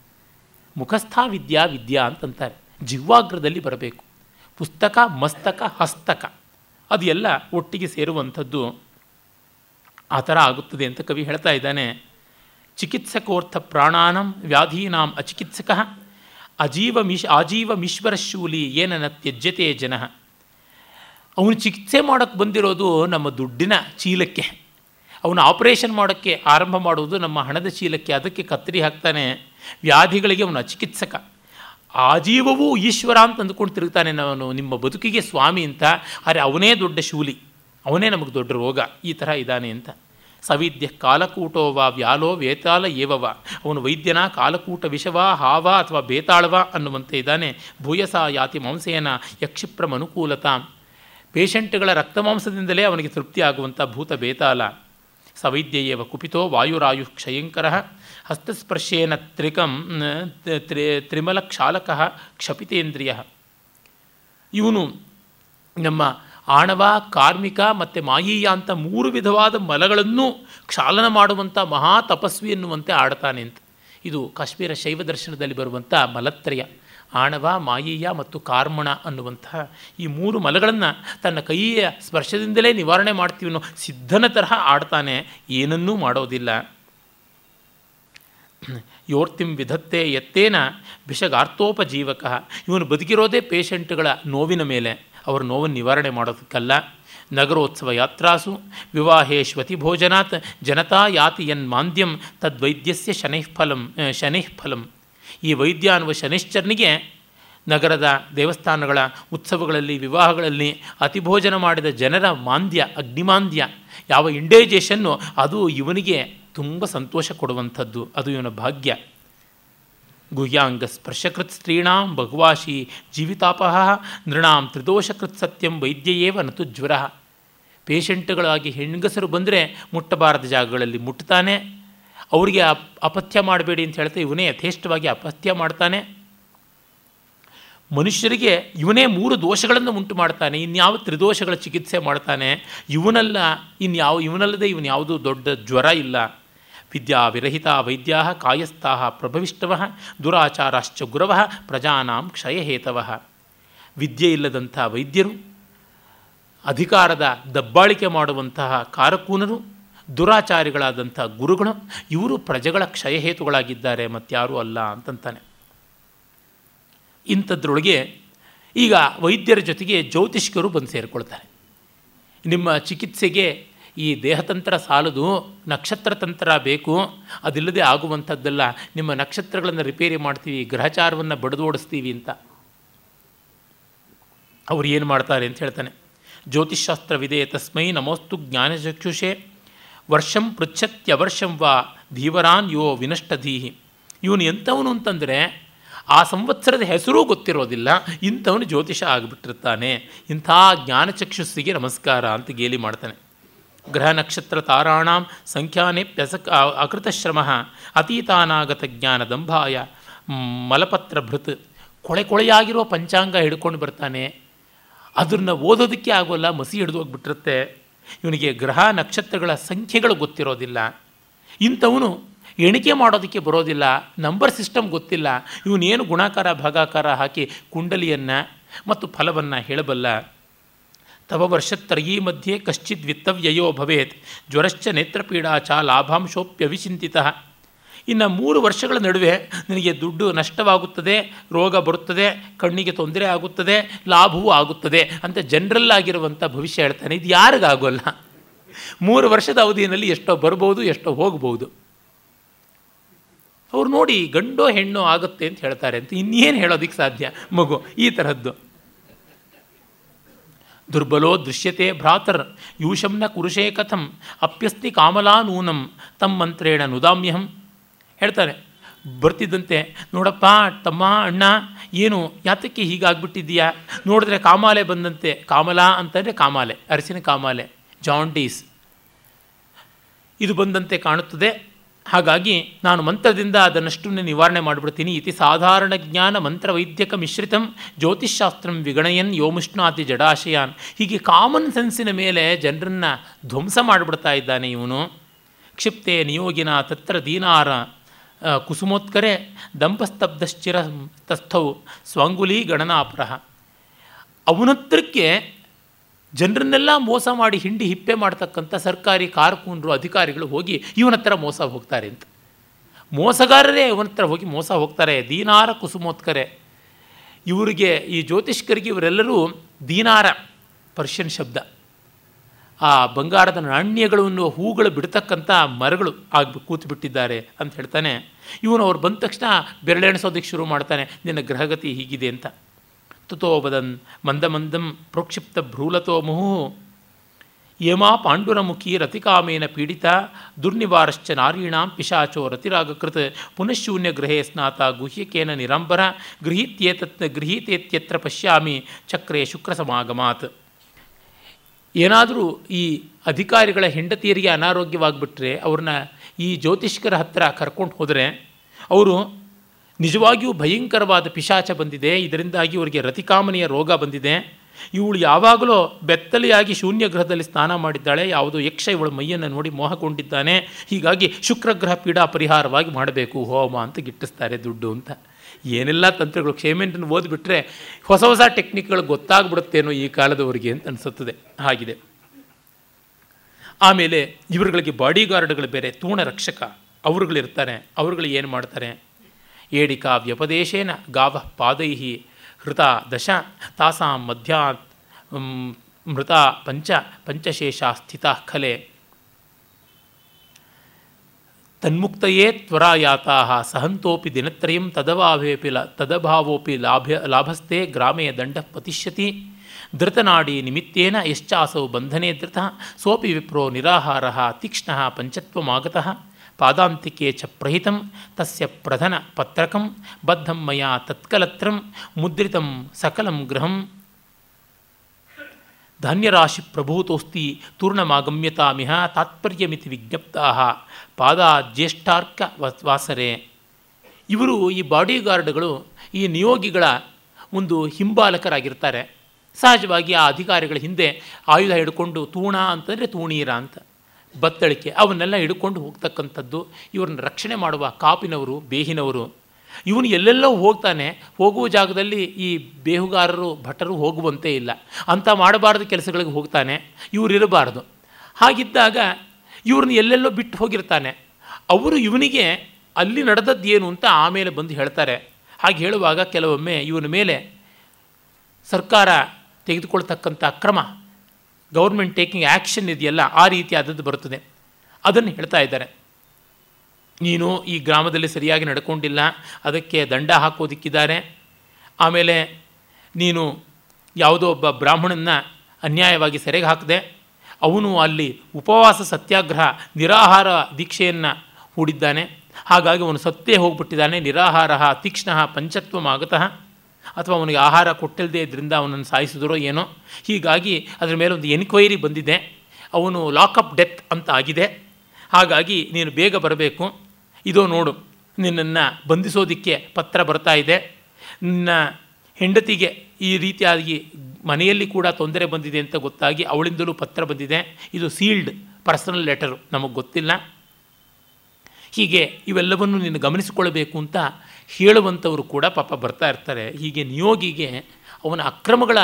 ಮುಖಸ್ಥಾ ವಿದ್ಯಾ ವಿದ್ಯಾ ಅಂತಂತಾರೆ. ಜಿಹ್ವಾಗ್ರದಲ್ಲಿ ಬರಬೇಕು. ಪುಸ್ತಕ, ಮಸ್ತಕ, ಹಸ್ತಕ ಅದು ಎಲ್ಲ ಒಟ್ಟಿಗೆ ಸೇರುವಂಥದ್ದು ಆ ಥರ ಆಗುತ್ತದೆ ಅಂತ ಕವಿ ಹೇಳ್ತಾ ಇದ್ದಾನೆ. ಚಿಕಿತ್ಸಕೋರ್ಥ ಪ್ರಾಣಾನಂ ವ್ಯಾಧೀನಾಂ ಅಚಿಕಿತ್ಸಕ ಅಜೀವ ಮಿಶ್ ಆಜೀವ ಶೂಲಿ ಏನನ್ನ ತ್ಯಜ್ಯತೆ ಜನ. ಅವನು ಚಿಕಿತ್ಸೆ ಮಾಡೋಕ್ಕೆ ಬಂದಿರೋದು ನಮ್ಮ ದುಡ್ಡಿನ ಚೀಲಕ್ಕೆ. ಅವನು ಆಪರೇಷನ್ ಮಾಡೋಕ್ಕೆ ಆರಂಭ ಮಾಡುವುದು ನಮ್ಮ ಹಣದ ಚೀಲಕ್ಕೆ, ಅದಕ್ಕೆ ಕತ್ತರಿ ಹಾಕ್ತಾನೆ. ವ್ಯಾಧಿಗಳಿಗೆ ಅವನು ಅಚಿಕಿತ್ಸಕ. ಆಜೀವವೂ ಈಶ್ವರ ಅಂತ ಅಂದ್ಕೊಂಡು ತಿರುಗ್ತಾನೆ ನಾನು ನಿಮ್ಮ ಬದುಕಿಗೆ ಸ್ವಾಮಿ ಅಂತ. ಆದರೆ ಅವನೇ ದೊಡ್ಡ ಶೂಲಿ, ಅವನೇ ನಮಗೆ ದೊಡ್ಡ ರೋಗ, ಈ ಥರ ಇದ್ದಾನೆ ಅಂತ. ಸವಿದ್ಯ ಕಾಲಕೂಟೋವ ವ್ಯಾಲೋ ವೇತಾಲ ಏವವ ಅವನು ವೈದ್ಯನ, ಕಾಲಕೂಟ ವಿಷವ, ಹಾವ ಅಥವಾ ಬೇತಾಳವ ಅನ್ನುವಂತೆ ಇದ್ದಾನೆ. ಭೂಯಸ ಯಾತಿ ಮಾಂಸೇನ ಯಕ್ಷಿಪ್ರಮ ಅನುಕೂಲತಾ ಪೇಷಂಟ್ಗಳ ರಕ್ತಮಾಂಸದಿಂದಲೇ ಅವನಿಗೆ ತೃಪ್ತಿ ಆಗುವಂಥ ಭೂತ ಬೇತಾಲ. ಸವೈದ್ಯೇವ ಕುಪಿತೋ ವಾಯುರಾಯು ಕ್ಷಯಂಕರ. ಹಸ್ತಸ್ಪರ್ಶೇನ ತ್ರಿಕಂ ತ್ರಿ, ತ್ರಿಮಲಕ್ಷಾಲಕಃ ಕ್ಷಪಿತೇಂದ್ರಿಯ. ಇವನು ನಮ್ಮ ಆಣವ, ಕಾರ್ಮಿಕ ಮತ್ತು ಮಾಯೀಯ ಅಂತ ಮೂರು ವಿಧವಾದ ಮಲಗಳನ್ನು ಕ್ಷಾಲನ ಮಾಡುವಂಥ ಮಹಾ ತಪಸ್ವಿ ಎನ್ನುವಂತೆ ಆಡ್ತಾನೆ ಅಂತ. ಇದು ಕಾಶ್ಮೀರ ಶೈವ ದರ್ಶನದಲ್ಲಿ ಬರುವಂಥ ಮಲತ್ರಯ, ಆಣವ, ಮಾಯೀಯ ಮತ್ತು ಕಾರ್ಮಣ ಅನ್ನುವಂತಹ ಈ ಮೂರು ಮಲಗಳನ್ನು ತನ್ನ ಕೈಯ ಸ್ಪರ್ಶದಿಂದಲೇ ನಿವಾರಣೆ ಮಾಡ್ತೀವಿ ಅನ್ನೋ ಸಿದ್ಧನ ತರಹ ಆಡ್ತಾನೆ, ಏನನ್ನೂ ಮಾಡೋದಿಲ್ಲ. ಯೋರ್ತಿಂ ವಿಧತ್ತೆ ಎತ್ತೇನ ಭಿಷಗಾರ್ಥೋಪಜೀವಕ. ಇವನು ಬದುಕಿರೋದೇ ಪೇಷಂಟ್ಗಳ ನೋವಿನ ಮೇಲೆ. ಅವರ ನೋವನ್ನು ನಿವಾರಣೆ ಮಾಡೋದಕ್ಕಲ್ಲ. ನಗರೋತ್ಸವ ಯಾತ್ರಾಸು, ವಿವಾಹೇಶ್ವತಿ ಭೋಜನಾತ್, ಜನತಾ ಯಾತಿ ಯನ್ಮಾಂದ್ಯಂ ತದ್ವೈದ್ಯಸ್ಯ ಶನೈಃಫಲಂ ಶನೈಃಫಲಂ ಈ ವೈದ್ಯ ಅನ್ನುವ ಶನಿಶ್ಚರನಿಗೆ ನಗರದ ದೇವಸ್ಥಾನಗಳ ಉತ್ಸವಗಳಲ್ಲಿ, ವಿವಾಹಗಳಲ್ಲಿ ಅತಿಭೋಜನ ಮಾಡಿದ ಜನರ ಮಾಂದ್ಯ, ಅಗ್ನಿಮಾಂದ್ಯ, ಯಾವ ಇಂಡೈಜೇಷನ್ನು ಅದು ಇವನಿಗೆ ತುಂಬ ಸಂತೋಷ ಕೊಡುವಂಥದ್ದು. ಅದು ಇವನ ಭಾಗ್ಯ. ಗುಹ್ಯಾಂಗ ಸ್ಪರ್ಶಕೃತ್ ಸ್ತ್ರೀಣಾಂ ಬಹುವಾಶಿ ಜೀವಿತಾಪಹ ನೃಣಾಂ ತ್ರಿದೋಷಕೃತ್ ಸತ್ಯಂ ವೈದ್ಯಯೇವ ನತು ಜ್ವರ. ಪೇಷಂಟ್ಗಳಾಗಿ ಹೆಣ್ಗಸರು ಬಂದರೆ ಮುಟ್ಟಬಾರದ ಜಾಗಗಳಲ್ಲಿ ಮುಟ್ತಾನೆ ಅವರಿಗೆ ಅಪ್ ಅಪಥ್ಯ ಮಾಡಬೇಡಿ ಅಂತ ಹೇಳ್ತಾ ಇವನೇ ಯಥೇಷ್ಟವಾಗಿ ಅಪಥ್ಯ ಮಾಡ್ತಾನೆ. ಮನುಷ್ಯರಿಗೆ ಇವನೇ ಮೂರು ದೋಷಗಳನ್ನು ಉಂಟು ಮಾಡ್ತಾನೆ. ಇನ್ಯಾವ ತ್ರಿದೋಷಗಳ ಚಿಕಿತ್ಸೆ ಮಾಡ್ತಾನೆ. ಇವನಲ್ಲ, ಇನ್ಯಾವ, ಇವನಲ್ಲದೆ ಇವನು ಯಾವುದೂ ದೊಡ್ಡ ಜ್ವರ ಇಲ್ಲ. ವಿದ್ಯಾ ವಿರಹಿತ ವೈದ್ಯಾ ಕಾಯಸ್ಥಾ ಪ್ರಭವಿಷ್ಟವ, ದುರಾಚಾರಾಶ್ಚ ಗುರವ, ಪ್ರಜಾನಾಂ ಕ್ಷಯಹೇತವ. ವಿದ್ಯೆ ಇಲ್ಲದಂಥ ವೈದ್ಯರು, ಅಧಿಕಾರದ ದಬ್ಬಾಳಿಕೆ ಮಾಡುವಂತಹ ಕಾರಕೂನರು, ದುರಾಚಾರಿಗಳಾದಂಥ ಗುರುಗಳು, ಇವರು ಪ್ರಜೆಗಳ ಕ್ಷಯಹೇತುಗಳಾಗಿದ್ದಾರೆ, ಮತ್ತಾರೂ ಅಲ್ಲ ಅಂತಂತಾನೆ. ಇಂಥದ್ರೊಳಗೆ ಈಗ ವೈದ್ಯರ ಜೊತೆಗೆ ಜ್ಯೋತಿಷ್ಕರು ಬಂದು ಸೇರಿಕೊಳ್ತಾರೆ. ನಿಮ್ಮ ಚಿಕಿತ್ಸೆಗೆ ಈ ದೇಹತಂತ್ರ ಸಾಲದು ನಕ್ಷತ್ರ ತಂತ್ರ ಬೇಕು, ಅದಿಲ್ಲದೆ ಆಗುವಂಥದ್ದಲ್ಲ. ನಿಮ್ಮ ನಕ್ಷತ್ರಗಳನ್ನು ರಿಪೇರಿ ಮಾಡ್ತೀವಿ, ಗ್ರಹಚಾರವನ್ನು ಬಡಿದೋಡಿಸ್ತೀವಿ ಅಂತ. ಅವ್ರು ಏನು ಮಾಡ್ತಾರೆ ಅಂತ ಹೇಳ್ತಾನೆ. ಜ್ಯೋತಿಷಾಸ್ತ್ರವಿದೆ ತಸ್ಮೈ ನಮೋಸ್ತು ಜ್ಞಾನಚಕ್ಷುಷೆ ವರ್ಷಂ ಪೃಚ್ಛತ್ಯವರ್ಷಂ ವಾ ಧೀವರಾನ್ ಯೋ ವಿನಷ್ಟಧೀಹಿ. ಇವನು ಎಂಥವನು ಅಂತಂದರೆ ಆ ಸಂವತ್ಸರದ ಹೆಸರೂ ಗೊತ್ತಿರೋದಿಲ್ಲ, ಇಂಥವನು ಜ್ಯೋತಿಷ ಆಗಿಬಿಟ್ಟಿರ್ತಾನೆ. ಇಂಥ ಜ್ಞಾನಚಕ್ಷುಸ್ಸಿಗೆ ನಮಸ್ಕಾರ ಅಂತ ಗೇಲಿ ಮಾಡ್ತಾನೆ. ಗ್ರಹ ನಕ್ಷತ್ರ ತಾರಾಣಾಂ ಸಂಖ್ಯಾನೇ ಪ್ಯಸಕ್ ಅಕೃತಶ್ರಮ ಅತೀತಾನಾಗತ ಜ್ಞಾನ ದಂಭಾಯ ಮಲಪತ್ರ ಭೃತ್. ಕೊಳೆ ಕೊಳೆಯಾಗಿರೋ ಪಂಚಾಂಗ ಹಿಡ್ಕೊಂಡು ಬರ್ತಾನೆ. ಅದನ್ನು ಓದೋದಕ್ಕೆ ಆಗೋಲ್ಲ, ಮಸಿ ಹಿಡಿದು ಹೋಗ್ಬಿಟ್ಟಿರುತ್ತೆ. ಇವನಿಗೆ ಗ್ರಹ ನಕ್ಷತ್ರಗಳ ಸಂಖ್ಯೆಗಳು ಗೊತ್ತಿರೋದಿಲ್ಲ. ಇಂಥವನು ಎಣಿಕೆ ಮಾಡೋದಕ್ಕೆ ಬರೋದಿಲ್ಲ, ನಂಬರ್ ಸಿಸ್ಟಮ್ ಗೊತ್ತಿಲ್ಲ. ಇವನೇನು ಗುಣಾಕಾರ, ಭಾಗಾಕಾರ ಹಾಕಿ ಕುಂಡಲಿಯನ್ನು ಮತ್ತು ಫಲವನ್ನು ಹೇಳಬಲ್ಲ. ತವ ವರ್ಷತ್ರಯೀ ಮಧ್ಯೆ ಕಶ್ಚಿತ್ ವಿತ್ತವ್ಯಯೋ ಭವೇತ್ ಜ್ವರಶ್ಚ ನೇತ್ರಪೀಡಾ ಚ ಲಾಭಾಂಶೋಪ್ಯವಿಚಿಂತಿತ ಇನ್ನು ಮೂರು ವರ್ಷಗಳ ನಡುವೆ ನಿನಗೆ ದುಡ್ಡು ನಷ್ಟವಾಗುತ್ತದೆ, ರೋಗ ಬರುತ್ತದೆ, ಕಣ್ಣಿಗೆ ತೊಂದರೆ ಆಗುತ್ತದೆ, ಲಾಭವೂ ಆಗುತ್ತದೆ ಅಂತ ಜನರಲ್ ಆಗಿರುವಂಥ ಭವಿಷ್ಯ ಹೇಳ್ತಾನೆ. ಇದು ಯಾರಿಗಾಗೋಲ್ಲ ಮೂರು ವರ್ಷದ ಅವಧಿಯಲ್ಲಿ ಎಷ್ಟೋ ಬರ್ಬೋದು, ಎಷ್ಟೋ ಹೋಗ್ಬೋದು. ಅವ್ರು ನೋಡಿ ಗಂಡೋ ಹೆಣ್ಣೋ ಆಗುತ್ತೆ ಅಂತ ಹೇಳ್ತಾರೆ ಅಂತ. ಇನ್ನೇನು ಹೇಳೋದಕ್ಕೆ ಸಾಧ್ಯ ಮಗು? ಈ ತರಹದ್ದು. ದುರ್ಬಲೋ ದೃಶ್ಯತೆ ಭ್ರಾತರ್ ಯೂಷಂನ ಕುರುಷೇ ಕಥಂ ಅಪ್ಯಸ್ತಿ ಕಾಮಲಾನೂನಂ ತಮ್ಮ ಮಂತ್ರೇಣ ನುದಾಮ್ಯಹಂ. ಹೇಳ್ತಾರೆ, ಬರ್ತಿದ್ದಂತೆ, ನೋಡಪ್ಪ ತಮ್ಮ ಅಣ್ಣ, ಏನು, ಯಾತಕ್ಕೆ ಹೀಗಾಗ್ಬಿಟ್ಟಿದ್ದೀಯಾ? ನೋಡಿದ್ರೆ ಕಾಮಾಲೆ ಬಂದಂತೆ, ಕಾಮಲಾ ಅಂತಂದರೆ ಕಾಮಾಲೆ, ಅರಸಿನ ಕಾಮಾಲೆ ಜಾಂಡೀಸ್ ಇದು ಬಂದಂತೆ ಕಾಣುತ್ತದೆ. ಹಾಗಾಗಿ ನಾನು ಮಂತ್ರದಿಂದ ಅದನ್ನಷ್ಟನ್ನೇ ನಿವಾರಣೆ ಮಾಡಿಬಿಡ್ತೀನಿ. ಇತಿ ಸಾಧಾರಣ ಜ್ಞಾನ ಮಂತ್ರ ವೈದ್ಯಕ ಮಿಶ್ರಿತಂ ಜ್ಯೋತಿಷಾಸ್ತ್ರಂ ವಿಗಣಯನ್ ಯೋಮುಷ್ಣಾತಿ ಜಡಾಶಯಾನ್. ಹೀಗೆ ಕಾಮನ್ ಸೆನ್ಸಿನ ಮೇಲೆ ಜನರನ್ನು ಧ್ವಂಸ ಮಾಡಿಬಿಡ್ತಾ ಇದ್ದಾನೆ ಇವನು. ಕ್ಷಿಪ್ತೆ ನಿಯೋಗಿನ ತತ್ರ ದೀನಾರ ಕುಸುಮೋತ್ಕರೆ ದಂಪಸ್ತಬ್ಧಶ್ಚಿರ ತಸ್ಥೌ ಸ್ವಾಂಗುಲಿ ಗಣನಾಪರಹ. ಅವನತ್ರಕ್ಕೆ ಜನರನ್ನೆಲ್ಲ ಮೋಸ ಮಾಡಿ ಹಿಂಡಿ ಹಿಪ್ಪೆ ಮಾಡ್ತಕ್ಕಂಥ ಸರ್ಕಾರಿ ಕಾರ್ಕೂನರು ಅಧಿಕಾರಿಗಳು ಹೋಗಿ ಇವನ ಹತ್ರ ಮೋಸ ಹೋಗ್ತಾರೆ ಅಂತ. ಮೋಸಗಾರರೇ ಇವನ ಹತ್ರ ಹೋಗಿ ಮೋಸ ಹೋಗ್ತಾರೆ. ದೀನಾರ ಕುಸುಮೋತ್ಕರೆ. ಇವರಿಗೆ ಈ ಜ್ಯೋತಿಷ್ಕರಿಗೆ ಇವರೆಲ್ಲರೂ ದೀನಾರ, ಪರ್ಷಿಯನ್ ಶಬ್ದ. ಆ ಬಂಗಾರದ ನಾಣ್ಯಗಳು ಅನ್ನುವ ಹೂಗಳು ಬಿಡ್ತಕ್ಕಂಥ ಮರಗಳು ಆಗಿ ಕೂತು ಬಿಟ್ಟಿದ್ದಾರೆ ಅಂತ ಹೇಳ್ತಾನೆ. ಇವನು ಅವ್ರು ಬಂದ ತಕ್ಷಣ ಬೆರಳೆಣಿಸೋದಕ್ಕೆ ಶುರು ಮಾಡ್ತಾನೆ. ನಿನ್ನ ಗ್ರಹಗತಿ ಹೀಗಿದೆ ಅಂತ. ತುತೋ ವದನ್ ಮಂದ ಮಂದಂ ಪ್ರೋಕ್ಷಿಪ್ತ ಭ್ರೂಲತೋ ಮುಹು. ಯಮಾ ಪಾಂಡುರಮುಖಿ ರತಿಕಾಮೇನ ಪೀಡಿತ ದುರ್ನಿವಾರಶ್ಚ ನಾರೀಣಾಂ ಪಿಶಾಚೋ ರತಿರಾಗಕೃತ್. ಪುನಃಶೂನ್ಯ ಗೃಹೇ ಸ್ನಾತ ಗುಹ್ಯಕೇನ ನಿರಂಬರ ಗೃಹೀತ್ಯೇತತ್ ಗೃಹೀತೇತ್ಯತ್ರ ಪಶ್ಯಾಮಿ ಚಕ್ರೇ ಶುಕ್ರ ಸಮಾಗಮಾತ್. ಏನಾದರೂ ಈ ಅಧಿಕಾರಿಗಳ ಹೆಂಡತಿಯರಿಗೆ ಅನಾರೋಗ್ಯವಾಗಿಬಿಟ್ರೆ ಅವ್ರನ್ನ ಈ ಜ್ಯೋತಿಷ್ಕರ ಹತ್ತಿರ ಕರ್ಕೊಂಡು ಹೋದರೆ, ಅವರು ನಿಜವಾಗಿಯೂ ಭಯಂಕರವಾದ ಪಿಶಾಚ ಬಂದಿದೆ. ಇದರಿಂದಾಗಿ ಇವರಿಗೆ ರತಿಕಾಮನೆಯ ರೋಗ ಬಂದಿದೆ. ಇವಳು ಯಾವಾಗಲೂ ಬೆತ್ತಲೆಯಾಗಿ ಶೂನ್ಯ ಗ್ರಹದಲ್ಲಿ ಸ್ನಾನ ಮಾಡಿದ್ದಾಳೆ. ಯಾವುದೋ ಯಕ್ಷ ಇವಳ ಮೈಯನ್ನು ನೋಡಿ ಮೋಹಗೊಂಡಿದ್ದಾನೆ. ಹೀಗಾಗಿ ಶುಕ್ರಗ್ರಹ ಪೀಡಾ ಪರಿಹಾರವಾಗಿ ಮಾಡಬೇಕು. ಹೋಮ ಅಂತ ಗಿಟ್ಟಿಸ್ತಾರೆ ದುಡ್ಡು ಅಂತ. ಏನೆಲ್ಲ ತಂತ್ರಗಳು ಕ್ಷೇಮೆಂಟನ್ನು ಓದ್ಬಿಟ್ರೆ ಹೊಸ ಹೊಸ ಟೆಕ್ನಿಕ್ಗಳು ಗೊತ್ತಾಗ್ಬಿಡುತ್ತೇನೋ ಈ ಕಾಲದವರಿಗೆ ಅಂತ ಅನಿಸುತ್ತದೆ. ಹಾಗಿದೆ. ಆಮೇಲೆ ಇವರುಗಳಿಗೆ ಬಾಡಿಗಾರ್ಡ್ಗಳು ಬೇರೆ ತೂಣ ರಕ್ಷಕ ಅವರುಗಳಿರ್ತಾರೆ. ಅವರುಗಳು ಏನು ಮಾಡ್ತಾರೆ? ಏಡಿಕಾ ವ್ಯಪದೇಶೇನ ಗಾವ ಪಾದೈ ಹೃತ ದಶ ತಾಸಾಂ ಮಧ್ಯಾತ್ ಮೃತ ಪಂಚ, ಪಂಚಶೇಷ ಸ್ಥಿತ ಖಲೆ. ತನ್ಮುಕ್ತಯೇ ತ್ವರಾಯಾತಾ ಸಹಂತೋಪಿ ದಿನತ್ರಯಂ ತದಭಾವೇಪಿ ಲ, ತದಭಾವೋಪಿ ಲಾಭ ಲಾಭಸ್ಥೆ ಗ್ರಾಮೇ ದಂಡ ಪತಿಷ್ಯತಿ. ಧೃತನಾಡಿ ನಿಮಿತ್ತೇನ ಯಶ್ಚಾಸೌ ಬಂಧನೆ ಧೃತ, ಸೋಪಿ ವಿಪ್ರೋ ನಿರಾಹಾರ, ತೀಕ್ಷ್ಣ ಪಂಚತ್ವಮಾಗತಃ. ಪಾದಾಂತಿಕೆ ಚ ಪ್ರಹಿತಂ, ತಸ್ಯ ಪ್ರಧನ ಪತ್ರಕಂ, ಬದ್ಧಂ ಮಯಾ ತತ್ಕಲತ್ರಂ, ಮುದ್ರಿತಂ ಸಕಲಂ ಗೃಹಂ. ಧಾನ್ಯರಾಶಿ ಪ್ರಭೂತೋಸ್ತಿ ತೂರ್ಣಮಾಗಮ್ಯತಾಮಿಹ ತಾತ್ಪರ್ಯಮಿತಿ ವಿಜ್ಞಪ್ತಾ ಪಾದಾಜ್ಯೇಷ್ಟಾರ್ಕ ವಾಸರೆ. ಇವರು ಈ ಬಾಡಿಗಾರ್ಡ್ಗಳು, ಈ ನಿಯೋಗಿಗಳ ಒಂದು ಹಿಂಬಾಲಕರಾಗಿರ್ತಾರೆ. ಸಹಜವಾಗಿ ಆ ಅಧಿಕಾರಿಗಳ ಹಿಂದೆ ಆಯುಧ ಹಿಡ್ಕೊಂಡು ತೂಣ ಅಂತಂದರೆ ತೂಣೀರ ಅಂತ. ಬತ್ತಳಿಕೆ, ಅವನ್ನೆಲ್ಲ ಹಿಡ್ಕೊಂಡು ಹೋಗ್ತಕ್ಕಂಥದ್ದು ಇವ್ರನ್ನ ರಕ್ಷಣೆ ಮಾಡುವ ಕಾಪಿನವರು, ಬೇಹಿನವರು. ಇವನು ಎಲ್ಲೆಲ್ಲೋ ಹೋಗ್ತಾನೆ, ಹೋಗುವ ಜಾಗದಲ್ಲಿ ಈ ಬೇಹುಗಾರರು, ಭಟರು ಹೋಗುವಂತೆ ಇಲ್ಲ. ಅಂಥ ಮಾಡಬಾರ್ದು ಕೆಲಸಗಳಿಗೆ ಹೋಗ್ತಾನೆ ಇವರಿರಬಾರ್ದು ಹಾಗಿದ್ದಾಗ ಇವ್ರನ್ನ ಎಲ್ಲೆಲ್ಲೋ ಬಿಟ್ಟು ಹೋಗಿರ್ತಾನೆ. ಅವರು ಇವನಿಗೆ ಅಲ್ಲಿ ನಡೆದದ್ದು ಏನು ಅಂತ ಆಮೇಲೆ ಬಂದು ಹೇಳ್ತಾರೆ. ಹಾಗೆ ಹೇಳುವಾಗ ಕೆಲವೊಮ್ಮೆ ಇವನ ಮೇಲೆ ಸರ್ಕಾರ ತೆಗೆದುಕೊಳ್ತಕ್ಕಂಥ ಕ್ರಮ ಗೌರ್ಮೆಂಟ್ ಟೇಕಿಂಗ್ ಆ್ಯಕ್ಷನ್ ಇದೆಯಲ್ಲ, ಆ ರೀತಿ ಆದದ್ದು ಬರುತ್ತದೆ. ಅದನ್ನು ಹೇಳ್ತಾ ಇದ್ದಾರೆ. ನೀನು ಈ ಗ್ರಾಮದಲ್ಲಿ ಸರಿಯಾಗಿ ನಡ್ಕೊಂಡಿಲ್ಲ, ಅದಕ್ಕೆ ದಂಡ ಹಾಕೋದಿಕ್ಕಿದ್ದಾರೆ. ಆಮೇಲೆ ನೀನು ಯಾವುದೋ ಒಬ್ಬ ಬ್ರಾಹ್ಮಣನ ಅನ್ಯಾಯವಾಗಿ ಸೆರೆಗೆ ಹಾಕಿದೆ, ಅವನು ಅಲ್ಲಿ ಉಪವಾಸ ಸತ್ಯಾಗ್ರಹ, ನಿರಾಹಾರ ದೀಕ್ಷೆಯನ್ನು ಹೂಡಿದ್ದಾನೆ. ಹಾಗಾಗಿ ಅವನು ಸತ್ತೇ ಹೋಗ್ಬಿಟ್ಟಿದ್ದಾನೆ ನಿರಾಹಾರ ತೀಕ್ಷ್ಣ ಪಂಚತ್ವ ಆಗತಃ ಅಥವಾ ಅವನಿಗೆ ಆಹಾರ ಕೊಟ್ಟಿಲ್ಲದೆ ಇದರಿಂದ ಅವನನ್ನು ಸಾಯಿಸಿದರೋ ಏನೋ. ಹೀಗಾಗಿ ಅದರ ಮೇಲೆ ಒಂದು ಎನ್ಕ್ವೈರಿ ಬಂದಿದೆ. ಅವನು ಲಾಕಪ್ ಡೆತ್ ಅಂತ ಆಗಿದೆ. ಹಾಗಾಗಿ ನೀನು ಬೇಗ ಬರಬೇಕು. ಇದೋ ನೋಡು, ನಿನ್ನನ್ನು ಬಂಧಿಸೋದಕ್ಕೆ ಪತ್ರ ಬರ್ತಾ ಇದೆ. ನಿನ್ನ ಹೆಂಡತಿಗೆ ಈ ರೀತಿಯಾಗಿ ಮನೆಯಲ್ಲಿ ಕೂಡ ತೊಂದರೆ ಬಂದಿದೆ ಅಂತ ಗೊತ್ತಾಗಿ ಅವಳಿಂದಲೂ ಪತ್ರ ಬಂದಿದೆ. ಇದು ಸೀಲ್ಡ್ ಪರ್ಸನಲ್ ಲೆಟರು ನಮಗೆ ಗೊತ್ತಿಲ್ಲ. ಹೀಗೆ ಇವೆಲ್ಲವನ್ನು ನೀನು ಗಮನಿಸಿಕೊಳ್ಬೇಕು ಅಂತ ಹೇಳುವಂಥವರು ಕೂಡ ಪಾಪ ಬರ್ತಾ ಇರ್ತಾರೆ. ಹೀಗೆ ನಿಯೋಗಿಗೆ ಅವನ ಅಕ್ರಮಗಳ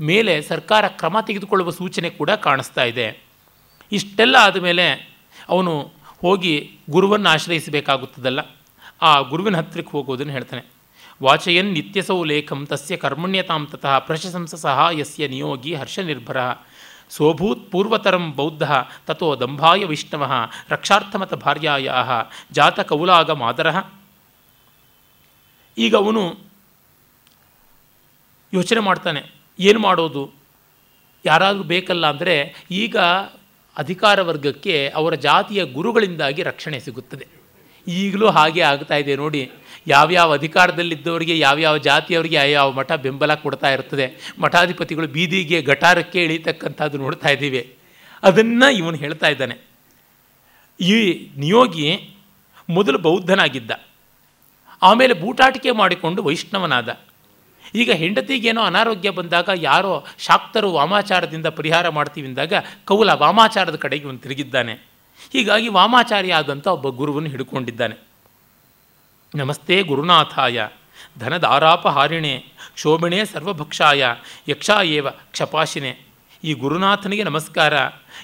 ಮೇಲೆ ಸರ್ಕಾರ ಕ್ರಮ ತೆಗೆದುಕೊಳ್ಳುವ ಸೂಚನೆ ಕೂಡ ಕಾಣಿಸ್ತಾ ಇದೆ. ಇಷ್ಟೆಲ್ಲ ಆದಮೇಲೆ ಅವನು ಹೋಗಿ ಗುರುವನ್ನು ಆಶ್ರಯಿಸಬೇಕಾಗುತ್ತದಲ್ಲ. ಆ ಗುರುವಿನ ಹತ್ತಿರಕ್ಕೆ ಹೋಗೋದನ್ನು ಹೇಳ್ತಾನೆ. ವಾಚಯನ್ ನಿತ್ಯಸೌ ಲೇಖಂ ತಸ್ಯ ಕರ್ಮಣ್ಯತಾಂ ತತಃ ಪ್ರಶಂಸ ಸಹಾಯಸ್ಯ ನಿಯೋಗಿ ಹರ್ಷನಿರ್ಭರ ಸೋಭೂತ್ ಪೂರ್ವತರಂ ಬೌದ್ಧ ತಥೋ ದಂಭಾಯ ವಿಷ್ಣವ ರಕ್ಷಾರ್ಥಮತ ಭಾರ್ಯಾಯ ಜಾತಕೌಲಾಗ ಮಾದರ ಈಗ ಅವನು ಯೋಚನೆ ಮಾಡ್ತಾನೆ, ಏನು ಮಾಡೋದು? ಯಾರಾದರೂ ಬೇಕಲ್ಲ ಅಂದರೆ ಈಗ ಅಧಿಕಾರ ವರ್ಗಕ್ಕೆ ಅವರ ಜಾತಿಯ ಗುರುಗಳಿಂದಾಗಿ ರಕ್ಷಣೆ ಸಿಗುತ್ತದೆ. ಈಗಲೂ ಹಾಗೆ ಆಗ್ತಾ ಇದೆ ನೋಡಿ, ಯಾವ್ಯಾವ ಅಧಿಕಾರದಲ್ಲಿದ್ದವರಿಗೆ, ಯಾವ್ಯಾವ ಜಾತಿಯವರಿಗೆ ಯಾವ ಮಠ ಬೆಂಬಲ ಕೊಡ್ತಾ ಇರ್ತದೆ, ಮಠಾಧಿಪತಿಗಳು ಬೀದಿಗೆ ಗಟಾರಕ್ಕೆ ಇಳಿತಕ್ಕಂಥದ್ದು ನೋಡ್ತಾ ಇದ್ದೀವಿ. ಅದನ್ನು ಇವನು ಹೇಳ್ತಾ ಇದ್ದಾನೆ. ಈ ನಿಯೋಗಿ ಮೊದಲು ಬೌದ್ಧನಾಗಿದ್ದ. ಆಮೇಲೆ ಬೂಟಾಟಿಕೆ ಮಾಡಿಕೊಂಡು ವೈಷ್ಣವನಾದ. ಈಗ ಹೆಂಡತಿಗೇನೋ ಅನಾರೋಗ್ಯ ಬಂದಾಗ ಯಾರೋ ಶಾಕ್ತರು ವಾಮಾಚಾರದಿಂದ ಪರಿಹಾರ ಮಾಡ್ತೀವಿ ಅಂದಾಗ ಕೌಲ ವಾಮಾಚಾರದ ಕಡೆಗೆ ಒಂದು ತಿರುಗಿದ್ದಾನೆ. ಹೀಗಾಗಿ ವಾಮಾಚಾರಿ ಆದಂಥ ಒಬ್ಬ ಗುರುವನ್ನು ಹಿಡ್ಕೊಂಡಿದ್ದಾನೆ. ನಮಸ್ತೆ ಗುರುನಾಥಾಯ, ಧನದಾರಾಪಹಾರಿಣೆ, ಕ್ಷೋಭಿಣೆ ಸರ್ವಭಕ್ಷಾಯ, ಯಕ್ಷಾಯೇವ, ಕ್ಷಪಾಶಿನೆ. ಈ ಗುರುನಾಥನಿಗೆ ನಮಸ್ಕಾರ.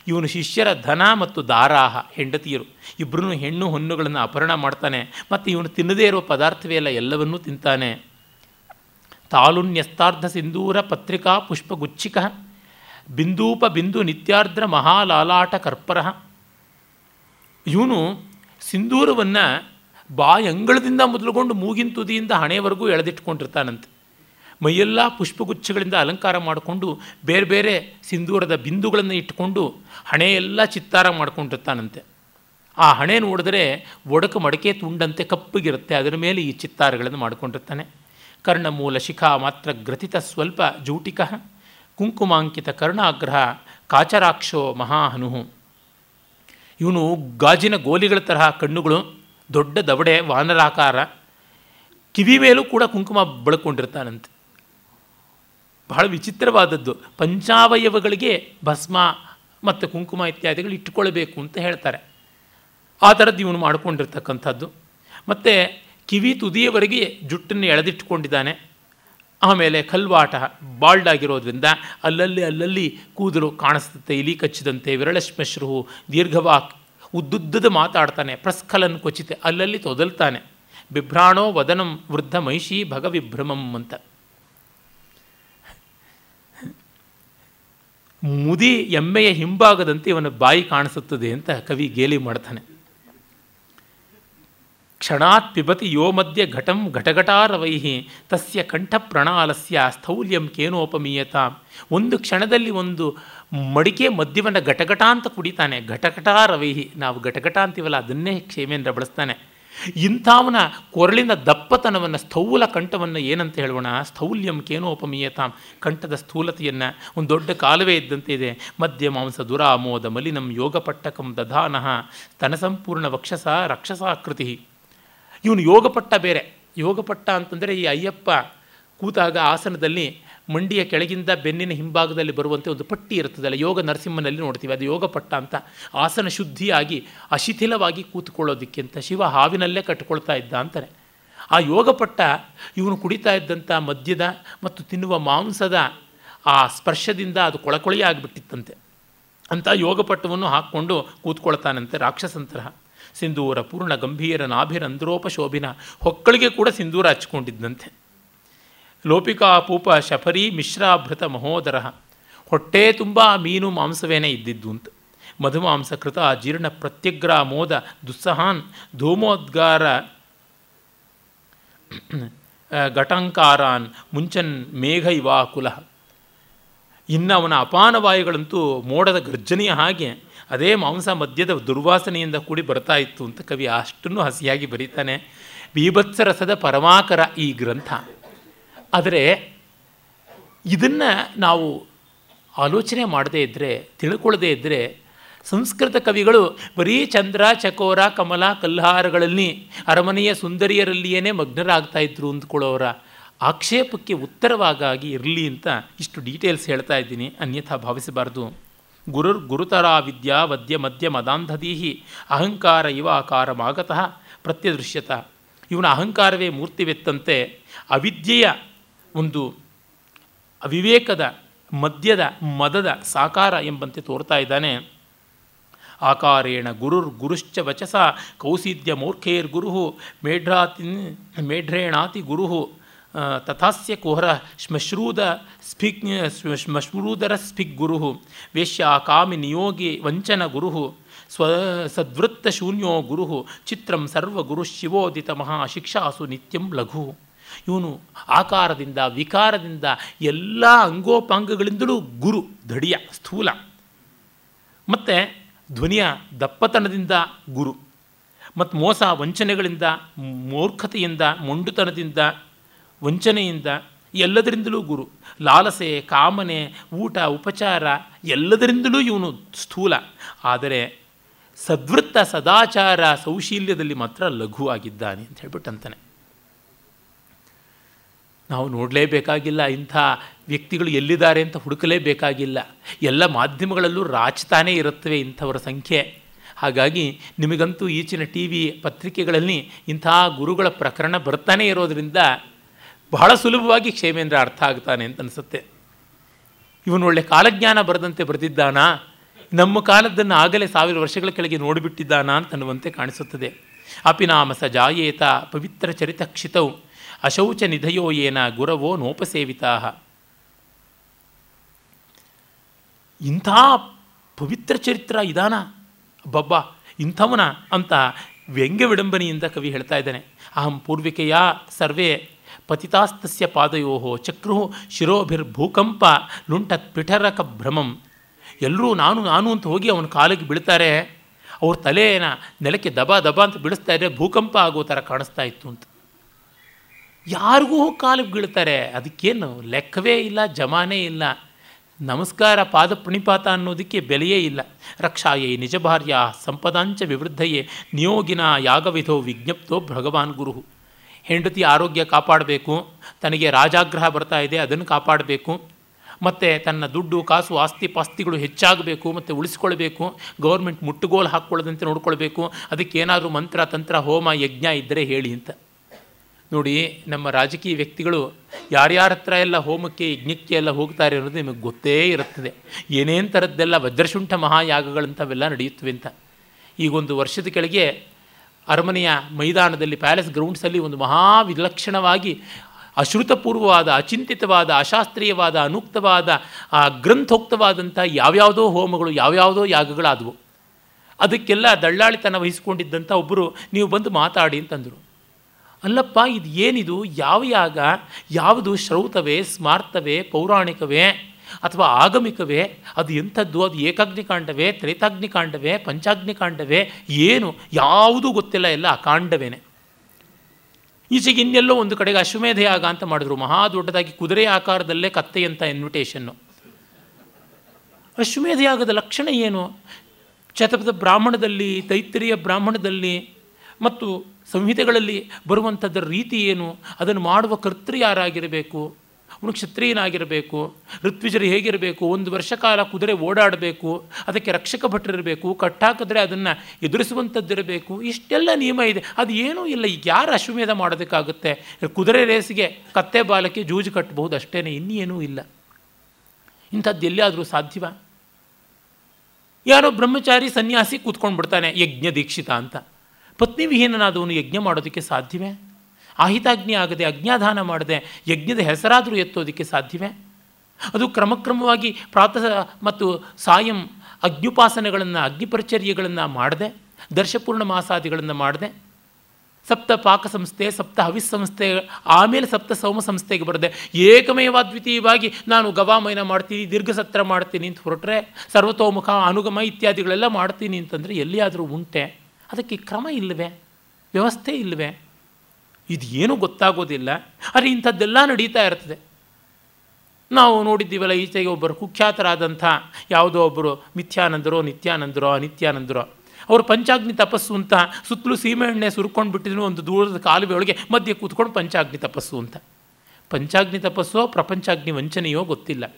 ಇವನು ಶಿಷ್ಯರ ಧನ ಮತ್ತು ದಾರಾಹ, ಹೆಂಡತಿಯರು. ಇಬ್ಬರೂ ಹೆಣ್ಣು ಹೊನ್ನುಗಳನ್ನು ಅಪಹರಣ ಮಾಡ್ತಾನೆ, ಮತ್ತು ಇವನು ತಿನ್ನದೇ ಇರುವ ಪದಾರ್ಥವೇ ಅಲ್ಲ, ಎಲ್ಲವನ್ನೂ ತಿಂತಾನೆ. ತಾಲುನ್ಯಸ್ತಾರ್ಧ ಸಿಂಧೂರ ಪತ್ರಿಕಾ ಪುಷ್ಪಗುಚ್ಛಿಕ, ಬಿಂದೂಪ ಬಿಂದು ನಿತ್ಯಾರ್ಧ್ರ ಮಹಾಲಾಲಾಟ ಕರ್ಪರ ಇವನು ಸಿಂಧೂರವನ್ನು ಬಾಯಂಗಳದಿಂದ ಮೊದಲುಗೊಂಡು ಮೂಗಿನ ತುದಿಯಿಂದ ಹಣೆವರೆಗೂ ಎಳೆದಿಟ್ಕೊಂಡಿರ್ತಾನಂತೆ. ಮೈಯೆಲ್ಲ ಪುಷ್ಪಗುಚ್ಛಗಳಿಂದ ಅಲಂಕಾರ ಮಾಡಿಕೊಂಡು ಬೇರೆ ಬೇರೆ ಸಿಂಧೂರದ ಬಿಂದುಗಳನ್ನು ಇಟ್ಟುಕೊಂಡು ಹಣೆಯೆಲ್ಲ ಚಿತ್ತಾರ ಮಾಡ್ಕೊಂಡಿರ್ತಾನಂತೆ. ಆ ಹಣೆ ನೋಡಿದ್ರೆ ಒಡಕು ಮಡಕೆ ತುಂಡಂತೆ ಕಪ್ಪಗಿರುತ್ತೆ. ಅದರ ಮೇಲೆ ಈ ಚಿತ್ತಾರಗಳನ್ನು ಮಾಡಿಕೊಂಡಿರ್ತಾನೆ. ಕರ್ಣಮೂಲ ಶಿಖಾ ಮಾತ್ರ ಗ್ರಥಿತ ಸ್ವಲ್ಪ ಜೂಟಿಕ. ಕುಂಕುಮಾಂಕಿತ ಕರ್ಣಾಗ್ರಹ ಕಾಚರಾಕ್ಷೋ ಮಹಾಹನು ಇವನು ಗಾಜಿನ ಗೋಲಿಗಳ ತರಹ ಕಣ್ಣುಗಳು, ದೊಡ್ಡ ದವಡೆ ವಾನರಾಕಾರ. ಕಿವಿ ಮೇಲೂ ಕೂಡ ಕುಂಕುಮ ಬಳಕೊಂಡಿರ್ತಾನಂತೆ. ಬಹಳ ವಿಚಿತ್ರವಾದದ್ದು. ಪಂಚಾವಯವಗಳಿಗೆ ಭಸ್ಮ ಮತ್ತು ಕುಂಕುಮ ಇತ್ಯಾದಿಗಳು ಇಟ್ಟುಕೊಳ್ಳಬೇಕು ಅಂತ ಹೇಳ್ತಾರೆ. ಆ ಥರದ್ದು ಇವನು ಮಾಡಿಕೊಂಡಿರ್ತಕ್ಕಂಥದ್ದು. ಮತ್ತು ಕಿವಿ ತುದಿಯವರೆಗೆ ಜುಟ್ಟನ್ನು ಎಳೆದಿಟ್ಟುಕೊಂಡಿದ್ದಾನೆ. ಆಮೇಲೆ ಕಲ್ವಾಟ ಬಾಲ್ಡ್ ಆಗಿರೋದ್ರಿಂದ ಅಲ್ಲಲ್ಲಿ ಅಲ್ಲಲ್ಲಿ ಕೂದಲು ಕಾಣಿಸ್ತತೆ, ಇಲಿ ಕಚ್ಚಿದಂತೆ ವಿರಳಶ್ಮಶ್ರು ದೀರ್ಘವಾಕ್ ಉದ್ದುದ್ದದ ಮಾತಾಡ್ತಾನೆ ಪ್ರಸ್ಖಲನ್ ಕೊಚಿತೆ ಅಲ್ಲಲ್ಲಿ ತೊದಲ್ತಾನೆ. ಬಿಭ್ರಾಣೋ ವದನಂ ವೃದ್ಧ ಮಹಿಷಿ ಭಗವಿಭ್ರಮಂ ಅಂತ. ಮುದಿ ಎಮ್ಮೆಯ ಹಿಂಭಾಗದಂತೆ ಇವನ ಬಾಯಿ ಕಾಣಿಸುತ್ತದೆ ಅಂತ ಕವಿ ಗೇಲಿ ಮಾಡ್ತಾನೆ. ಕ್ಷಣಾತ್ ಪಿಬತಿ ಯೋ ಮಧ್ಯ ಘಟಂ ಘಟಘಟಾರವೈಹಿ, ತಸ್ಯ ಕಂಠ ಪ್ರಣಾಲಸ್ಯ ಸ್ಥೌಲ್ಯಂ ಕೇನೋಪಮೀಯತ. ಒಂದು ಕ್ಷಣದಲ್ಲಿ ಒಂದು ಮಡಿಕೆ ಮದ್ಯವನ್ನು ಘಟಘಟ ಅಂತ ಕುಡಿತಾನೆ. ಘಟಘಟಾರವೈಹಿ, ನಾವು ಘಟಘಟ ಅಂತೀವಲ್ಲ ಅದನ್ನೇ ಕ್ಷೇಮೇಂದ್ರ ಬಳಸ್ತಾನೆ. ಇಂಥವನ ಕೊರಳಿನ ದಪ್ಪತನವನ್ನು, ಸ್ಥೌಲ ಕಂಠವನ್ನು ಏನಂತ ಹೇಳೋಣ ಸ್ಥೌಲ್ಯಂ ಕೇನೋಪಮೀಯತಾಂ ಕಂಠದ ಸ್ಥೂಲತೆಯನ್ನು ಒಂದು ದೊಡ್ಡ ಕಾಲುವೆ ಇದ್ದಂತೆ ಇದೆ. ಮಧ್ಯ ಮಾಂಸ ದುರಾಮೋದ ಮಲಿನಂ ಯೋಗಪಟ್ಟಕಂ ದಧಾನಃ. ಸ್ತನಸಂಪೂರ್ಣ ವಕ್ಷಸ ರಕ್ಷಸಾಕೃತಿ ಇವನು ಯೋಗಪಟ್ಟ ಬೇರೆ. ಯೋಗಪಟ್ಟ ಅಂತಂದರೆ ಈ ಅಯ್ಯಪ್ಪ ಕೂತಾಗ ಆಸನದಲ್ಲಿ ಮಂಡಿಯ ಕೆಳಗಿಂದ ಬೆನ್ನಿನ ಹಿಂಭಾಗದಲ್ಲಿ ಬರುವಂತೆ ಒಂದು ಪಟ್ಟಿ ಇರ್ತದಲ್ಲ ಯೋಗ ನರಸಿಂಹನಲ್ಲಿ ನೋಡ್ತೀವಿ. ಅದು ಯೋಗಪಟ್ಟ ಅಂತ. ಆಸನ ಶುದ್ಧಿಯಾಗಿ, ಅಶಿಥಿಲವಾಗಿ ಕೂತ್ಕೊಳ್ಳೋದಕ್ಕೆ ಅಂತ ಶಿವ ಹಾವಿನಲ್ಲೇ ಕಟ್ಕೊಳ್ತಾ ಇದ್ದ ಅಂತಾರೆ. ಆ ಯೋಗಪಟ್ಟ ಇವನು ಕುಡಿತಾ ಇದ್ದಂಥ ಮದ್ಯದ ಮತ್ತು ತಿನ್ನುವ ಮಾಂಸದ ಆ ಸ್ಪರ್ಶದಿಂದ ಅದು ಕೊಳಕೊಳೆಯೇ ಆಗಿಬಿಟ್ಟಿತ್ತಂತೆ. ಅಂತ ಯೋಗಪಟ್ಟವನ್ನು ಹಾಕ್ಕೊಂಡು ಕೂತ್ಕೊಳ್ತಾನಂತೆ ರಾಕ್ಷಸಂತರಹ ಸಿಂಧೂರ ಪೂರ್ಣ ಗಂಭೀರ ನಾಭಿರಂದ್ರೋಪ ಶೋಭಿನ ಹೊಕ್ಕಳಿಗೆ ಕೂಡ ಸಿಂಧೂರ ಹಚ್ಕೊಂಡಿದ್ದಂತೆ. ಲೋಪಿಕಾ ಪೂಪ ಶಫರಿ ಮಿಶ್ರಾಭೃತ ಮಹೋದರ. ಹೊಟ್ಟೆ ತುಂಬ ಮೀನು ಮಾಂಸವೇನೇ ಇದ್ದಿದ್ದು ಅಂತ. ಮಧುಮಾಂಸ ಕೃತ ಜೀರ್ಣ ಪ್ರತ್ಯಗ್ರ ಮೋದ ದುಸ್ಸಹಾನ್ ಧೂಮೋದ್ಗಾರ ಘಟಂಕಾರಾನ್, ಮುಂಚನ್ ಮೇಘ ಇವಾ ಇನ್ನವನ ಇನ್ನು ಅವನ ಅಪಾನವಾಯುಗಳಂತೂ ಮೋಡದ ಗರ್ಜನೆಯ ಹಾಗೆ ಅದೇ ಮಾಂಸ ಮಧ್ಯದ ದುರ್ವಾಸನೆಯಿಂದ ಕೂಡಿ ಬರ್ತಾ ಇತ್ತು ಅಂತ ಕವಿ ಅಷ್ಟನ್ನು ಹಸಿಯಾಗಿ ಬರೀತಾನೆ. ಬೀಭತ್ಸರಸದ ಪರಮಾಕರ ಈ ಗ್ರಂಥ. ಆದರೆ ಇದನ್ನು ನಾವು ಆಲೋಚನೆ ಮಾಡದೇ ಇದ್ದರೆ ತಿಳ್ಕೊಳ್ಳದೇ ಇದ್ದರೆ ಸಂಸ್ಕೃತ ಕವಿಗಳು ಬರೀ ಚಂದ್ರ, ಚಕೋರ, ಕಮಲ ಕಲ್ಹಾರಗಳಲ್ಲಿ ಅರಮನೆಯ ಸುಂದರಿಯರಲ್ಲಿಯೇ ಮಗ್ನರಾಗ್ತಾ ಇದ್ರು ಅಂದ್ಕೊಳ್ಳೋರ ಆಕ್ಷೇಪಕ್ಕೆ ಉತ್ತರವಾಗಿ ಇರಲಿ ಅಂತ ಇಷ್ಟು ಡೀಟೇಲ್ಸ್ ಹೇಳ್ತಾ ಇದ್ದೀನಿ. ಅನ್ಯಥಾ ಭಾವಿಸಬಾರ್ದು. ಗುರುರ್ ಗುರುತರ ವಿದ್ಯಾ ವದ್ಯ ಮಧ್ಯ ಮದಾಂಧದೀಹಿ ಅಹಂಕಾರ ಇವ ಆಕಾರಮಾಗತಃ ಪ್ರತ್ಯದೃಶ್ಯತ. ಇವನ ಅಹಂಕಾರವೇ ಮೂರ್ತಿವೆತ್ತಂತೆ, ಅವಿದ್ಯೆಯ ಒಂದು ಅವಿವೇಕದ, ಮದ್ಯದ, ಮದದ ಸಾಕಾರ ಎಂಬಂತೆ ತೋರ್ತಾ ಇದ್ದಾನೆ. ಆಕಾರೇಣ ಗುರುರ್ ಗುರುಶ್ಚ ವಚಸ, ಕೌಸಿದ್ಯ ಮೂರ್ಖೇರ್ಗುರು ಮೇಢ್ರಾತಿ ಮೇಢ್ರೇಣಾತಿ ಗುರು ತಥಾಸ್ಯ ಕುಹರ ಶ್ಮಶ್ರೂದ ಸ್ಫಿಗ್, ಶ್ಮಶ್ರೂದರ ಸ್ಫಿಗ್ ಗುರು ವೇಶ್ಯ ಕಾಮಿ ನಿಯೋಗಿ ವಂಚನ ಗುರು ಸ್ವ, ಸದ್ವೃತ್ತ ಶೂನ್ಯೋ ಗುರು ಚಿತ್ರಂ ಸರ್ವಗುರು ಶಿವೋದಿತ ಮಹಾ ಶಿಕ್ಷಾಸು ನಿತ್ಯಂ ಲಘು. ಇವನು ಆಕಾರದಿಂದ, ವಿಕಾರದಿಂದ ಎಲ್ಲ ಅಂಗೋಪಾಂಗಗಳಿಂದಲೂ ಗುರು, ದಡಿಯ, ಸ್ಥೂಲ. ಮತ್ತು ಧ್ವನಿಯ ದಪ್ಪತನದಿಂದ ಗುರು. ಮತ್ತು ಮೋಸ ವಂಚನೆಗಳಿಂದ, ಮೂರ್ಖತೆಯಿಂದ, ಮೊಂಡುತನದಿಂದ, ವಂಚನೆಯಿಂದ ಎಲ್ಲದರಿಂದಲೂ ಗುರು. ಲಾಲಸೆ, ಕಾಮನೆ, ಊಟ, ಉಪಚಾರ ಎಲ್ಲದರಿಂದಲೂ ಇವನು ಸ್ಥೂಲ. ಆದರೆ ಸದ್ವೃತ್ತ ಸದಾಚಾರ ಸೌಶೀಲ್ಯದಲ್ಲಿ ಮಾತ್ರ ಲಘು ಆಗಿದ್ದಾನೆ ಅಂತ ಹೇಳ್ಬಿಟ್ಟು ಅಂತಾನೆ ನಾವು ನೋಡಲೇಬೇಕಾಗಿಲ್ಲ, ಇಂಥ ವ್ಯಕ್ತಿಗಳು ಎಲ್ಲಿದ್ದಾರೆ ಅಂತ ಹುಡುಕಲೇಬೇಕಾಗಿಲ್ಲ. ಎಲ್ಲ ಮಾಧ್ಯಮಗಳಲ್ಲೂ ರಾಚ್ತಾನೇ ಇರುತ್ತವೆ ಇಂಥವರ ಸಂಖ್ಯೆ. ಹಾಗಾಗಿ ನಿಮಗಂತೂ ಈಚಿನ ಟಿ ವಿ ಪತ್ರಿಕೆಗಳಲ್ಲಿ ಇಂಥ ಗುರುಗಳ ಪ್ರಕರಣ ಬರ್ತಾನೆ ಇರೋದರಿಂದ ಬಹಳ ಸುಲಭವಾಗಿ ಕ್ಷೇಮೇಂದ್ರ ಅರ್ಥ ಆಗ್ತಾನೆ ಅಂತ ಅನಿಸುತ್ತೆ. ಇವನು ಒಳ್ಳೆ ಕಾಲಜ್ಞಾನ ಬರೆದಂತೆ ಬರೆದಿದ್ದಾನಾ? ನಮ್ಮ ಕಾಲದ್ದನ್ನು ಆಗಲೇ ಸಾವಿರ ವರ್ಷಗಳ ಕೆಳಗೆ ನೋಡಿಬಿಟ್ಟಿದ್ದಾನಾ ಅಂತನ್ನುವಂತೆ ಕಾಣಿಸುತ್ತದೆ. ಅಪಿನಾಮ ಸ ಜಾಯೇತ ಪವಿತ್ರ ಚರಿತಕ್ಷಿತವು ಅಶೌಚ ನಿಧಯೋ ಏನ ಗುರವೋ ನೋಪಸೇವಿತಾ ಇಂಥ ಪವಿತ್ರ ಚರಿತ್ರ ಇದಾನ. ಬಬ್ಬ ಇಂಥವನ ಅಂತ ವ್ಯಂಗ್ಯ ವಿಡಂಬನೆಯಿಂದ ಕವಿ ಹೇಳ್ತಾ ಇದ್ದಾನೆ. ಅಹಂ ಪೂರ್ವಿಕೆಯ ಸರ್ವೇ ಪತಿತಾಸ್ತಸ್ಯ ಪಾದಯೋ ಚಕ್ರು ಶಿರೋಭಿರ್ಭೂಕಂಪ ಲುಂಟತ್ ಪಿಠರಕ ಭ್ರಮಂ. ಎಲ್ಲರೂ ನಾನು ನಾನು ಅಂತ ಹೋಗಿ ಅವನ ಕಾಲಿಗೆ ಬೀಳ್ತಾರೆ. ಅವ್ರ ತಲೆನ ನೆಲಕ್ಕೆ ದಬ ದಬ ಅಂತ ಬಿಡಿಸ್ತಾ ಇದ್ರೆ ಭೂಕಂಪ ಆಗೋ ಥರ ಕಾಣಿಸ್ತಾ ಇತ್ತು ಅಂತ. ಯಾರಿಗೂ ಹೋಗಿ ಕಾಲಿಗೆ ಬೀಳ್ತಾರೆ. ಅದಕ್ಕೇನು? ಲೆಕ್ಕವೇ ಇಲ್ಲ, ಜಮಾನೇ ಇಲ್ಲ. ನಮಸ್ಕಾರ ಪಾದ ಪ್ರಣಿಪಾತ ಅನ್ನೋದಕ್ಕೆ ಬೆಲೆಯೇ ಇಲ್ಲ. ರಕ್ಷಾಯೇ ನಿಜ ಭಾರ್ಯ, ಸಂಪದಾಂಚ ವಿವೃದ್ಧಯೇ, ನಿಯೋಗಿನ ಯಾಗವಿಧೋ ವಿಜ್ಞಪ್ತೋ ಭಗವಾನ್ ಗುರು. ಹೆಂಡತಿ ಆರೋಗ್ಯ ಕಾಪಾಡಬೇಕು, ತನಗೆ ರಾಜಾಗ್ರಹ ಬರ್ತಾ ಇದೆ, ಅದನ್ನು ಕಾಪಾಡಬೇಕು. ಮತ್ತು ತನ್ನ ದುಡ್ಡು, ಕಾಸು, ಆಸ್ತಿ, ಪಾಸ್ತಿಗಳು ಹೆಚ್ಚಾಗಬೇಕು, ಮತ್ತು ಉಳಿಸ್ಕೊಳ್ಬೇಕು, ಗೌರ್ಮೆಂಟ್ ಮುಟ್ಟುಗೋಲು ಹಾಕ್ಕೊಳ್ಳದಂತೆ ನೋಡ್ಕೊಳ್ಬೇಕು ಅದಕ್ಕೇನಾದರೂ ಮಂತ್ರ, ತಂತ್ರ, ಹೋಮ, ಯಜ್ಞ ಇದ್ದರೆ ಹೇಳಿ ಅಂತ. ನೋಡಿ, ನಮ್ಮ ರಾಜಕೀಯ ವ್ಯಕ್ತಿಗಳು ಯಾರ್ಯಾರ ಹತ್ರ ಎಲ್ಲ ಹೋಮಕ್ಕೆ, ಯಜ್ಞಕ್ಕೆ ಎಲ್ಲ ಹೋಗ್ತಾರೆ ಅನ್ನೋದು ನಿಮಗೆ ಗೊತ್ತೇ ಇರುತ್ತದೆ. ಏನೇನು ಥರದ್ದೆಲ್ಲ ವಜ್ರಶುಂಠ ಮಹಾಯಾಗಗಳಂಥವೆಲ್ಲ ನಡೆಯುತ್ತವೆ ಅಂತ. ಈಗೊಂದು ವರ್ಷದ ಕೆಳಗೆ ಅರಮನೆಯ ಮೈದಾನದಲ್ಲಿ, ಪ್ಯಾಲೇಸ್ ಗ್ರೌಂಡ್ಸಲ್ಲಿ ಒಂದು ಮಹಾ ವಿಲಕ್ಷಣವಾಗಿ ಅಶ್ರುತಪೂರ್ವವಾದ, ಅಚಿಂತಿತವಾದ, ಅಶಾಸ್ತ್ರೀಯವಾದ, ಅನುಕ್ತವಾದ ಗ್ರಂಥೋಕ್ತವಾದಂಥ ಯಾವ್ಯಾವುದೋ ಹೋಮಗಳು, ಯಾವ್ಯಾವುದೋ ಯಾಗಗಳಾದವು. ಅದಕ್ಕೆಲ್ಲ ದಳ್ಳಾಳಿತನ ವಹಿಸಿಕೊಂಡಿದ್ದಂಥ ಒಬ್ಬರು ನೀವು ಬಂದು ಮಾತಾಡಿ ಅಂತಂದರು. ಅಲ್ಲಪ್ಪ, ಇದು ಏನಿದು? ಯಾವ ಯಾಗ? ಯಾವುದು ಶ್ರೌತವೇ, ಸ್ಮಾರ್ತವೇ, ಪೌರಾಣಿಕವೇ ಅಥವಾ ಆಗಮಿಕವೇ? ಅದು ಎಂಥದ್ದು? ಅದು ಏಕಾಗ್ನಿಕಾಂಡವೇ, ತ್ರೇತಾಗ್ನಿಕಾಂಡವೇ, ಪಂಚಾಗ್ನಿಕಾಂಡವೇ? ಏನು? ಯಾವುದೂ ಗೊತ್ತಿಲ್ಲ. ಎಲ್ಲ ಅಕಾಂಡವೇನೆ ಈಚೆಗೆ ಇನ್ನೆಲ್ಲೋ ಒಂದು ಕಡೆಗೆ ಅಶ್ವಮೇಧ ಯಾಗ ಅಂತ ಮಾಡಿದ್ರು. ಮಹಾ ದೊಡ್ಡದಾಗಿ ಕುದುರೆ ಆಕಾರದಲ್ಲೇ ಕತ್ತೆಯಂಥ ಇನ್ವಿಟೇಷನ್ನು ಅಶ್ವಮೇಧ ಯಾಗದ ಲಕ್ಷಣ ಏನು? ಶತಪಥ ಬ್ರಾಹ್ಮಣದಲ್ಲಿ, ತೈತ್ರಿಯ ಬ್ರಾಹ್ಮಣದಲ್ಲಿ ಮತ್ತು ಸಂಹಿತೆಗಳಲ್ಲಿ ಬರುವಂಥದ್ದರ ರೀತಿ ಏನು? ಅದನ್ನು ಮಾಡುವ ಕರ್ತೃ ಯಾರಾಗಿರಬೇಕು? ಅವನು ಕ್ಷತ್ರಿಯನಾಗಿರಬೇಕು? ಋತ್ವಿಜರು ಹೇಗಿರಬೇಕು? ಒಂದು ವರ್ಷ ಕಾಲ ಕುದುರೆ ಓಡಾಡಬೇಕು? ಅದಕ್ಕೆ ರಕ್ಷಕ ಭಟ್ರಿರಬೇಕು? ಕಟ್ಟಾಕಿದ್ರೆ ಅದನ್ನು ಎದುರಿಸುವಂಥದ್ದಿರಬೇಕು? ಇಷ್ಟೆಲ್ಲ ನಿಯಮ ಇದೆ. ಅದು ಏನೂ ಇಲ್ಲ. ಈಗ ಯಾರು ಅಶ್ವಮೇಧ ಮಾಡೋದಕ್ಕಾಗುತ್ತೆ? ಕುದುರೆ ರೇಸಿಗೆ ಕತ್ತೆ ಬಾಲಕ್ಕೆ ಜೂಜು ಕಟ್ಟಬಹುದು ಅಷ್ಟೇ ಇನ್ನೇನೂ ಇಲ್ಲ. ಇಂಥದ್ದು ಎಲ್ಲಿಯಾದರೂ ಸಾಧ್ಯವ? ಯಾರೋ ಬ್ರಹ್ಮಚಾರಿ ಸನ್ಯಾಸಿ ಕೂತ್ಕೊಂಡು ಬಿಡ್ತಾನೆ ಯಜ್ಞ ದೀಕ್ಷಿತ ಅಂತ. ಪತ್ನಿ ವಿಹೀನನಾದವನು ಯಜ್ಞ ಮಾಡೋದಕ್ಕೆ ಸಾಧ್ಯವೇ? ಆಹಿತಾಗ್ನಿ ಆಗದೆ ಅಜ್ಞಾಧಾನ ಮಾಡದೆ ಯಜ್ಞದ ಹೆಸರಾದರೂ ಎತ್ತೋದಕ್ಕೆ ಸಾಧ್ಯವೇ? ಅದು ಕ್ರಮಕ್ರಮವಾಗಿ ಪ್ರಾತಃ ಮತ್ತು ಸಾಯಂ ಅಗ್ನಿಪಾಸನೆಗಳನ್ನು ಅಗ್ನಿಪರಿಚರ್ಯಗಳನ್ನು ಮಾಡದೆ, ದರ್ಶಪೂರ್ಣ ಮಾಸಾದಿಗಳನ್ನು ಮಾಡದೆ, ಸಪ್ತ ಪಾಕ ಸಂಸ್ಥೆ ಸಪ್ತ ಹವಿಸ್ ಸಂಸ್ಥೆ ಆಮೇಲೆ ಸಪ್ತ ಸೌಮ ಸಂಸ್ಥೆಗೆ ಬರದೆ ಏಕಮೇವಾದ್ವಿತೀಯವಾಗಿ ನಾನು ಗವಾಮಯನ ಮಾಡ್ತೀನಿ, ದೀರ್ಘಸತ್ರ ಮಾಡ್ತೀನಿ ಅಂತ ಹೊರಟ್ರೆ, ಸರ್ವತೋಮುಖ, ಅನುಗಮ ಇತ್ಯಾದಿಗಳೆಲ್ಲ ಮಾಡ್ತೀನಿ ಅಂತಂದರೆ ಎಲ್ಲಿಯಾದರೂ ಉಂಟೆ. ಅದಕ್ಕೆ ಕ್ರಮ ಇಲ್ಲವೇ? ವ್ಯವಸ್ಥೆ ಇಲ್ಲವೇ? ಇದು ಏನೂ ಗೊತ್ತಾಗೋದಿಲ್ಲ. ಆದರೆ ಇಂಥದ್ದೆಲ್ಲ ನಡೀತಾ ಇರ್ತದೆ. ನಾವು ನೋಡಿದ್ದೀವಲ್ಲ, ಈಚೆಗೆ ಒಬ್ಬರು ಕುಖ್ಯಾತರಾದಂಥ ಯಾವುದೋ ಒಬ್ಬರು, ಮಿಥ್ಯಾನಂದರೋ, ನಿತ್ಯಾನಂದರೋ, ಅನಿತ್ಯಾನಂದರೋ. ಅವರು ಪಂಚಾಗ್ನಿ ತಪಸ್ಸು ಅಂತ ಸುತ್ತಲೂ ಸೀಮೆಎಣ್ಣೆ ಸುರ್ಕೊಂಡು ಬಿಟ್ಟಿದ್ರು, ಒಂದು ದೂರದ ಕಾಲುವೆ ಒಳಗೆ ಮಧ್ಯೆ ಕೂತ್ಕೊಂಡು ಪಂಚಾಗ್ನಿ ತಪಸ್ಸು ಅಂತ. ಪಂಚಾಗ್ನಿ ತಪಸ್ಸೋ, ಪ್ರಪಂಚಾಗ್ನಿ ವಂಚನೆಯೋ ಗೊತ್ತಿಲ್ಲ.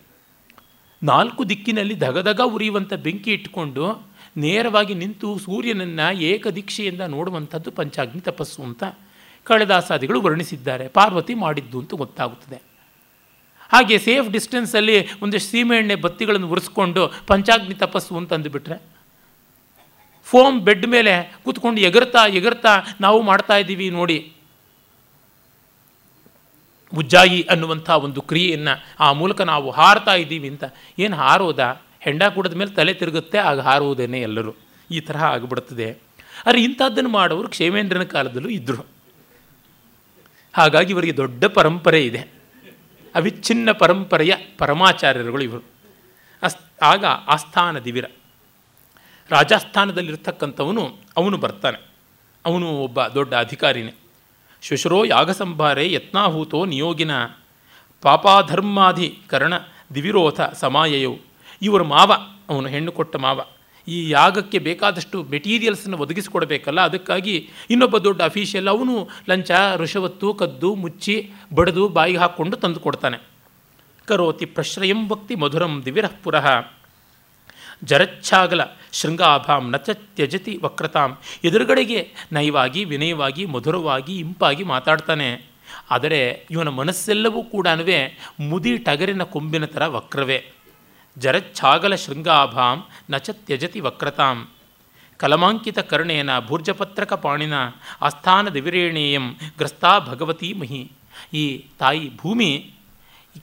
ನಾಲ್ಕು ದಿಕ್ಕಿನಲ್ಲಿ ಧಗಧಗ ಉರಿಯುವಂಥ ಬೆಂಕಿ ಇಟ್ಕೊಂಡು ನೇರವಾಗಿ ನಿಂತು ಸೂರ್ಯನನ್ನು ಏಕದೀಕ್ಷೆಯಿಂದ ನೋಡುವಂಥದ್ದು ಪಂಚಾಗ್ನಿ ತಪಸ್ಸು ಅಂತ ಕಳೆದಾಸಾದಿಗಳು ವರ್ಣಿಸಿದ್ದಾರೆ. ಪಾರ್ವತಿ ಮಾಡಿದ್ದು ಅಂತ ಗೊತ್ತಾಗುತ್ತದೆ. ಹಾಗೆ ಸೇಫ್ ಡಿಸ್ಟೆನ್ಸಲ್ಲಿ ಸೀಮೆ ಸೀಮೆಎಣ್ಣೆ ಬತ್ತಿಗಳನ್ನು ಉರಿಸ್ಕೊಂಡು ಪಂಚಾಗ್ನಿ ತಪಸ್ಸು ಅಂತ ಅಂದುಬಿಟ್ರೆ ಫೋಮ್ ಬೆಡ್ ಮೇಲೆ ಕೂತ್ಕೊಂಡು ಎಗರ್ತಾ ಎಗರ್ತಾ ನಾವು ಮಾಡ್ತಾ ಇದ್ದೀವಿ ನೋಡಿ. ಉಜ್ಜಾಯಿ ಅನ್ನುವಂಥ ಒಂದು ಕ್ರಿಯೆಯನ್ನು ಆ ಮೂಲಕ ನಾವು ಹಾರ್ತಾ ಇದ್ದೀವಿ ಅಂತ. ಏನು ಹಾರೋದ? ಹೆಂಡ ಕುಡಿದ ಮೇಲೆ ತಲೆ ತಿರುಗುತ್ತೆ, ಆಗ ಹಾರುವುದೇನೆ ಎಲ್ಲರೂ. ಈ ತರಹ ಆಗಿಬಿಡುತ್ತದೆ ಆದರೆ ಇಂಥದ್ದನ್ನು ಮಾಡೋರು ಕ್ಷೇಮೇಂದ್ರನ ಕಾಲದಲ್ಲೂ ಇದ್ದರು ಹಾಗಾಗಿ ಇವರಿಗೆ ದೊಡ್ಡ ಪರಂಪರೆ ಇದೆ. ಅವಿಚ್ಛಿನ್ನ ಪರಂಪರೆಯ ಪರಮಾಚಾರ್ಯರುಗಳು ಇವರು. ಅಸ್, ಆಗ ಆಸ್ಥಾನ ದಿವಿರ. ರಾಜಸ್ಥಾನದಲ್ಲಿರ್ತಕ್ಕಂಥವನು ಅವನು ಬರ್ತಾನೆ. ಅವನು ಒಬ್ಬ ದೊಡ್ಡ ಅಧಿಕಾರಿನೇ. ಶುಶ್ರೋ ಯಾಗ ಸಂಭಾರೆ ಯತ್ನಾಹೂತೋ ನಿಯೋಗಿನ ಪಾಪಾಧರ್ಮಾಧಿಕರಣ ದಿವಿರೋಧ ಸಮಾಯಯವು ಇವರ ಮಾವ, ಅವನು ಹೆಣ್ಣು ಕೊಟ್ಟ ಮಾವ. ಈ ಯಾಗಕ್ಕೆ ಬೇಕಾದಷ್ಟು ಮೆಟೀರಿಯಲ್ಸನ್ನು ಒದಗಿಸಿಕೊಡಬೇಕಲ್ಲ, ಅದಕ್ಕಾಗಿ ಇನ್ನೊಬ್ಬ ದೊಡ್ಡ ಅಫೀಷಿಯಲ್ ಅವನು ಲಂಚ ಋಷವತ್ತು ಕದ್ದು, ಮುಚ್ಚಿ, ಬಡಿದು ಬಾಯಿಗೆ ಹಾಕ್ಕೊಂಡು ತಂದು ಕೊಡ್ತಾನೆ. ಕರೋತಿ ಪ್ರಶ್ರಯಂ ಭಕ್ತಿ ಮಧುರಂ ದಿವಿರಃ ಪುರಃ. ಜರಚ್ಛಾಗಲ ಶೃಂಗಾಭಾಂ ನಚ ತ್ಯಜತಿ ವಕ್ರತಾಂ. ಎದುರುಗಡೆಗೆ ನಯವಾಗಿ ವಿನಯವಾಗಿ, ಮಧುರವಾಗಿ, ಇಂಪಾಗಿ ಮಾತಾಡ್ತಾನೆ. ಆದರೆ ಇವನ ಮನಸ್ಸೆಲ್ಲವೂ ಕೂಡ ಮುದಿ ಟಗರಿನ ಕೊಂಬಿನ ಥರ ವಕ್ರವೇ. ಜರಚ್ಛಾಗಲ ಶೃಂಗಾಭಾಂ ನಚ ತ್ಯಜತಿ ವಕ್ರತಾಂ. ಕಲಮಾಂಕಿತ ಕರ್ಣೇನ ಭೂರ್ಜಪತ್ರಕ ಪಾಣಿನ ಆಸ್ಥಾನ ದಿವಿರೇಣೇಯಂ ಗ್ರಸ್ತಾ ಭಗವತಿ ಮಹಿ. ಈ ತಾಯಿ ಭೂಮಿ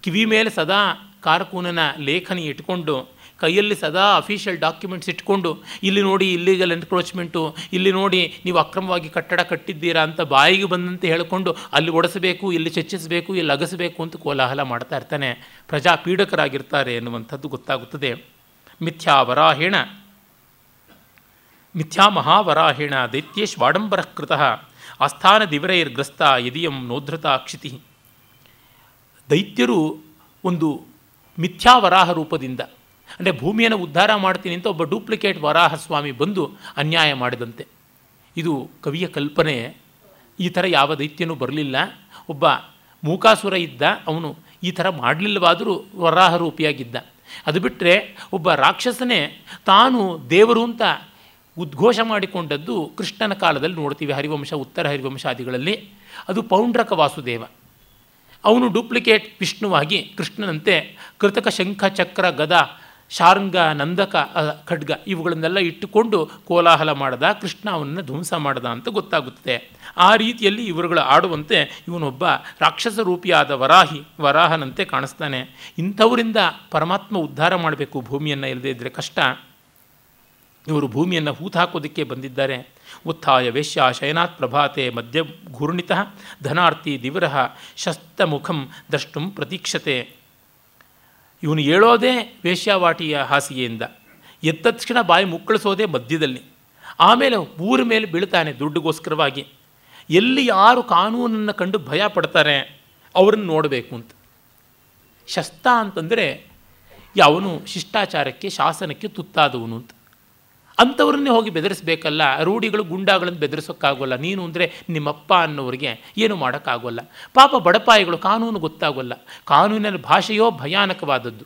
ಕಿವಿ ಮೇಲೆ ಸದಾ ಕಾರಕೂನನ ಲೇಖನಿ ಇಟ್ಕೊಂಡು ಕೈಯಲ್ಲಿ ಸದಾ ಅಫಿಷಿಯಲ್ ಡಾಕ್ಯುಮೆಂಟ್ಸ್ ಇಟ್ಕೊಂಡು, ಇಲ್ಲಿ ನೋಡಿ ಇಲ್ಲಿಗಲ್ ಎನ್ಕ್ರೋಚ್ಮೆಂಟು ಇಲ್ಲಿ ನೋಡಿ ನೀವು ಅಕ್ರಮವಾಗಿ ಕಟ್ಟಡ ಕಟ್ಟಿದ್ದೀರಾ ಅಂತ ಬಾಯಿಗೆ ಬಂದಂತೆ ಹೇಳಿಕೊಂಡು, ಅಲ್ಲಿ ಒಡಿಸಬೇಕು ಇಲ್ಲಿ ಚರ್ಚಿಸಬೇಕು ಇಲ್ಲಿ ಅಗಸಬೇಕು ಅಂತ ಕೋಲಾಹಲ ಮಾಡ್ತಾ ಇರ್ತಾನೆ. ಪ್ರಜಾಪೀಡಕರಾಗಿರ್ತಾರೆ ಎನ್ನುವಂಥದ್ದು ಗೊತ್ತಾಗುತ್ತದೆ. ಮಿಥ್ಯಾ ವರಾಹೇಣ. ಮಿಥ್ಯಾ ಮಹಾವರಾಹೇಣ ದೈತ್ಯೇಶ್ವಾಡಂಬರ ಕೃತಃ. ಆಸ್ಥಾನ ದಿವರೈರ್ಗ್ರಸ್ತ ಯದಿಯಂ ನೋಧೃತ ಕ್ಷಿತಿ ದೈತ್ಯರು ಒಂದು ಮಿಥ್ಯಾವರಾಹ ರೂಪದಿಂದ ಅಂದರೆ ಭೂಮಿಯನ್ನು ಉದ್ಧಾರ ಮಾಡ್ತೀನಿ ಅಂತ ಒಬ್ಬ ಡೂಪ್ಲಿಕೇಟ್ ವರಾಹ ಸ್ವಾಮಿ ಬಂದು ಅನ್ಯಾಯ ಮಾಡಿದಂತೆ. ಇದು ಕವಿಯ ಕಲ್ಪನೆ. ಈ ಥರ ಯಾವ ದೈತ್ಯನೂ ಬರಲಿಲ್ಲ. ಒಬ್ಬ ಮೂಕಾಸುರ ಇದ್ದ, ಅವನು ಈ ಥರ ಮಾಡಲಿಲ್ಲವಾದರೂ ವರಾಹ ರೂಪಿಯಾಗಿದ್ದ ಅದು ಬಿಟ್ಟರೆ ಒಬ್ಬ ರಾಕ್ಷಸನೇ ತಾನು ದೇವರು ಅಂತ ಉದ್ಘೋಷ ಮಾಡಿಕೊಂಡದ್ದು ಕೃಷ್ಣನ ಕಾಲದಲ್ಲಿ ನೋಡ್ತೀವಿ, ಹರಿವಂಶ, ಉತ್ತರ ಹರಿವಂಶಾದಿಗಳಲ್ಲಿ. ಅದು ಪೌಂಡ್ರಕ ವಾಸುದೇವ. ಅವನು ಡೂಪ್ಲಿಕೇಟ್ ವಿಷ್ಣುವಾಗಿ ಕೃಷ್ಣನಂತೆ ಕೃತಕ ಶಂಖ, ಚಕ್ರ, ಗದ ಶಾರ್ಂಗ, ನಂದಕ ಖಡ್ಗ ಇವುಗಳನ್ನೆಲ್ಲ ಇಟ್ಟುಕೊಂಡು ಕೋಲಾಹಲ ಮಾಡದ, ಕೃಷ್ಣ ಅವನನ್ನು ಧ್ವಂಸ ಮಾಡದ ಅಂತ ಗೊತ್ತಾಗುತ್ತದೆ. ಆ ರೀತಿಯಲ್ಲಿ ಇವರುಗಳು ಆಡುವಂತೆ ಇವನೊಬ್ಬ ರಾಕ್ಷಸ ರೂಪಿಯಾದ ವರಾಹಿ, ವರಾಹನಂತೆ ಕಾಣಿಸ್ತಾನೆ. ಇಂಥವರಿಂದ ಪರಮಾತ್ಮ ಉದ್ಧಾರ ಮಾಡಬೇಕು ಭೂಮಿಯನ್ನು ಇಲ್ಲದೇ ಇದ್ದರೆ ಕಷ್ಟ. ಇವರು ಭೂಮಿಯನ್ನು ಹೂತಾಕೋದಕ್ಕೆ ಬಂದಿದ್ದಾರೆ. ಉತ್ಥಾಯ ವೇಶ್ಯ ಶಯನಾತ್ ಪ್ರಭಾತೆ ಮಧ್ಯ ಘೂರ್ಣಿತ ಧನಾರ್ಥಿ ದಿವರಹ ಶಸ್ತಮುಖಂ ದ್ರಷ್ಟುಂ ಪ್ರತೀಕ್ಷತೆ. ಇವನು ಹೇಳೋದೇ ವೇಶ್ಯಾವಾಟಿಯ ಹಾಸಿಗೆಯಿಂದ. ಎದ್ದ ತಕ್ಷಣ ಬಾಯಿ ಮುಕ್ಕಳಿಸೋದೇ ಮಧ್ಯದಲ್ಲಿ. ಆಮೇಲೆ ಊರ ಮೇಲೆ ಬೀಳ್ತಾನೆ ದುಡ್ಡುಗೋಸ್ಕರವಾಗಿ. ಎಲ್ಲಿ ಯಾರು ಕಾನೂನನ್ನು ಕಂಡು ಭಯ ಪಡ್ತಾರೆ ಅವ್ರನ್ನ ನೋಡಬೇಕು ಅಂತ. ಶಸ್ತ ಅಂತಂದರೆ ಅವನು ಶಿಷ್ಟಾಚಾರಕ್ಕೆ, ಶಾಸನಕ್ಕೆ ತುತ್ತಾದವನು ಅಂತ. ಅಂಥವ್ರನ್ನೇ ಹೋಗಿ ಬೆದರಿಸಬೇಕಲ್ಲ, ರೂಢಿಗಳು ಗುಂಡಾಗಳನ್ನು ಬೆದರಿಸೋಕ್ಕಾಗೋಲ್ಲ. ನೀನು ಅಂದರೆ ನಿಮ್ಮಪ್ಪ ಅನ್ನೋರಿಗೆ ಏನು ಮಾಡೋಕ್ಕಾಗೋಲ್ಲ. ಪಾಪ ಬಡಪಾಯಿಗಳು ಕಾನೂನು ಗೊತ್ತಾಗೋಲ್ಲ. ಕಾನೂನಿನ ಭಾಷೆಯೋ ಭಯಾನಕವಾದದ್ದು.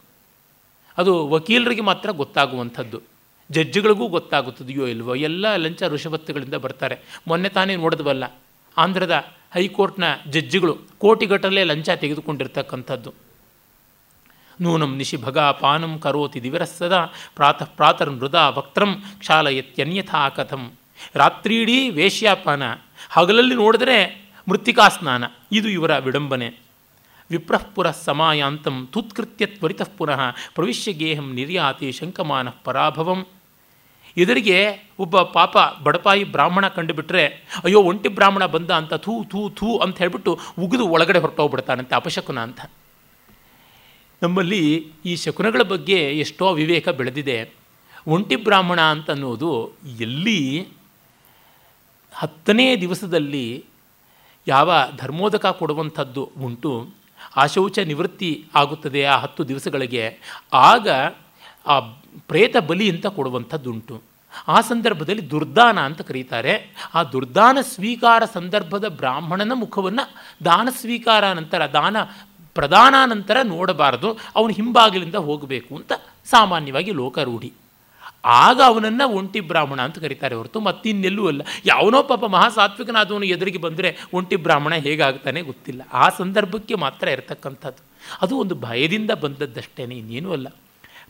ಅದು ವಕೀಲರಿಗೆ ಮಾತ್ರ ಗೊತ್ತಾಗುವಂಥದ್ದು. ಜಡ್ಜ್ಗಳಿಗೂ ಗೊತ್ತಾಗುತ್ತದೆಯೋ ಇಲ್ವೋ, ಎಲ್ಲ ಲಂಚ ಋಷಭತ್ತುಗಳಿಂದ ಬರ್ತಾರೆ. ಮೊನ್ನೆ ತಾನೇ ನೋಡಿದ್ವಲ್ಲ, ಆಂಧ್ರದ ಹೈಕೋರ್ಟ್ನ ಜಡ್ಜಿಗಳು ಕೋಟಿಗಟ್ಟಲೆ ಲಂಚ ತೆಗೆದುಕೊಂಡಿರ್ತಕ್ಕಂಥದ್ದು. ನೂನಂ ನಿಶಿ ಭಗ ಪಾನಂ ಕರೋತಿ ದಿವರಸ್ಸದ ಪ್ರಾತಃ ಪ್ರಾತರ್ ಮೃದ ವಕ್ತ್ರಂ ಕ್ಷಾಲಯತ್ಯನ್ಯಥಾ ಕಥಂ ರಾತ್ರಿಡೀ ವೇಶ್ಯಾಪಾನ ಹಗಲಲ್ಲಿ ನೋಡಿದ್ರೆ ಮೃತ್ತಿಕಾ ಸ್ನಾನ, ಇದು ಇವರ ವಿಡಂಬನೆ. ವಿಪ್ರಃ ಸಮಯಾಂತಂ ಸಮಾಯಾಂತಂ ತುತ್ಕೃತ್ಯ ತ್ವರಿತಃ ಪುನಃ ಪ್ರವಿಶ್ಯ ಗೇಹಂ ನಿರ್ಯಾತಿ ಶಂಕಮಾನ ಪರಾಭವಂ. ಇದರಿಗೆ ಒಬ್ಬ ಪಾಪ ಬಡಪಾಯಿ ಬ್ರಾಹ್ಮಣ ಕಂಡುಬಿಟ್ರೆ, ಅಯ್ಯೋ, ಒಂಟಿ ಬ್ರಾಹ್ಮಣ ಬಂದ ಅಂತ ಥೂ ಥೂ ಥೂ ಅಂತ ಹೇಳ್ಬಿಟ್ಟು ಉಗಿದು ಒಳಗಡೆ ಹೊರಟೋಗ್ಬಿಡ್ತಾನಂತೆ ಅಪಶಕುನ ಅಂತ. ನಮ್ಮಲ್ಲಿ ಈ ಶಕುನಗಳ ಬಗ್ಗೆ ಎಷ್ಟೋ ವಿವೇಕ ಬೆಳೆದಿದೆ. ಒಂಟಿ ಬ್ರಾಹ್ಮಣ ಅಂತ ಅನ್ನೋದು ಎಲ್ಲಿ ಹತ್ತನೇ ದಿವಸದಲ್ಲಿ ಯಾವ ಧರ್ಮೋದಕ ಕೊಡುವಂಥದ್ದು ಉಂಟು ಆ ಶೌಚ ನಿವೃತ್ತಿ ಆಗುತ್ತದೆ ಆ ಹತ್ತು ದಿವಸಗಳಿಗೆ. ಆಗ ಆ ಪ್ರೇತ ಬಲಿ ಅಂತ ಕೊಡುವಂಥದ್ದುಂಟು. ಆ ಸಂದರ್ಭದಲ್ಲಿ ದುರ್ದಾನ ಅಂತ ಕರೀತಾರೆ. ಆ ದುರ್ದಾನ ಸ್ವೀಕಾರ ಸಂದರ್ಭದ ಬ್ರಾಹ್ಮಣನ ಮುಖವನ್ನು ದಾನ ಸ್ವೀಕಾರ ನಂತರ ದಾನ ಪ್ರದಾನ ನಂತರ ನೋಡಬಾರದು, ಅವನು ಹಿಂಬಾಗಿಲಿಂದ ಹೋಗಬೇಕು ಅಂತ ಸಾಮಾನ್ಯವಾಗಿ ಲೋಕ ರೂಢಿ ಆಗ ಅವನನ್ನು ಒಂಟಿ ಬ್ರಾಹ್ಮಣ ಅಂತ ಕರೀತಾರೆ ಹೊರತು ಮತ್ತಿನ್ನೆಲ್ಲೂ ಅಲ್ಲ. ಯಾವನೋ ಪಾಪ ಮಹಾಸಾತ್ವಿಕನಾದವನು ಎದುರಿಗೆ ಬಂದರೆ ಒಂಟಿ ಬ್ರಾಹ್ಮಣ ಹೇಗಾಗ್ತಾನೆ ಗೊತ್ತಿಲ್ಲ. ಆ ಸಂದರ್ಭಕ್ಕೆ ಮಾತ್ರ ಇರತಕ್ಕಂಥದ್ದು. ಅದು ಒಂದು ಭಯದಿಂದ ಬಂದದ್ದಷ್ಟೇ ಇನ್ನೇನೂ ಅಲ್ಲ.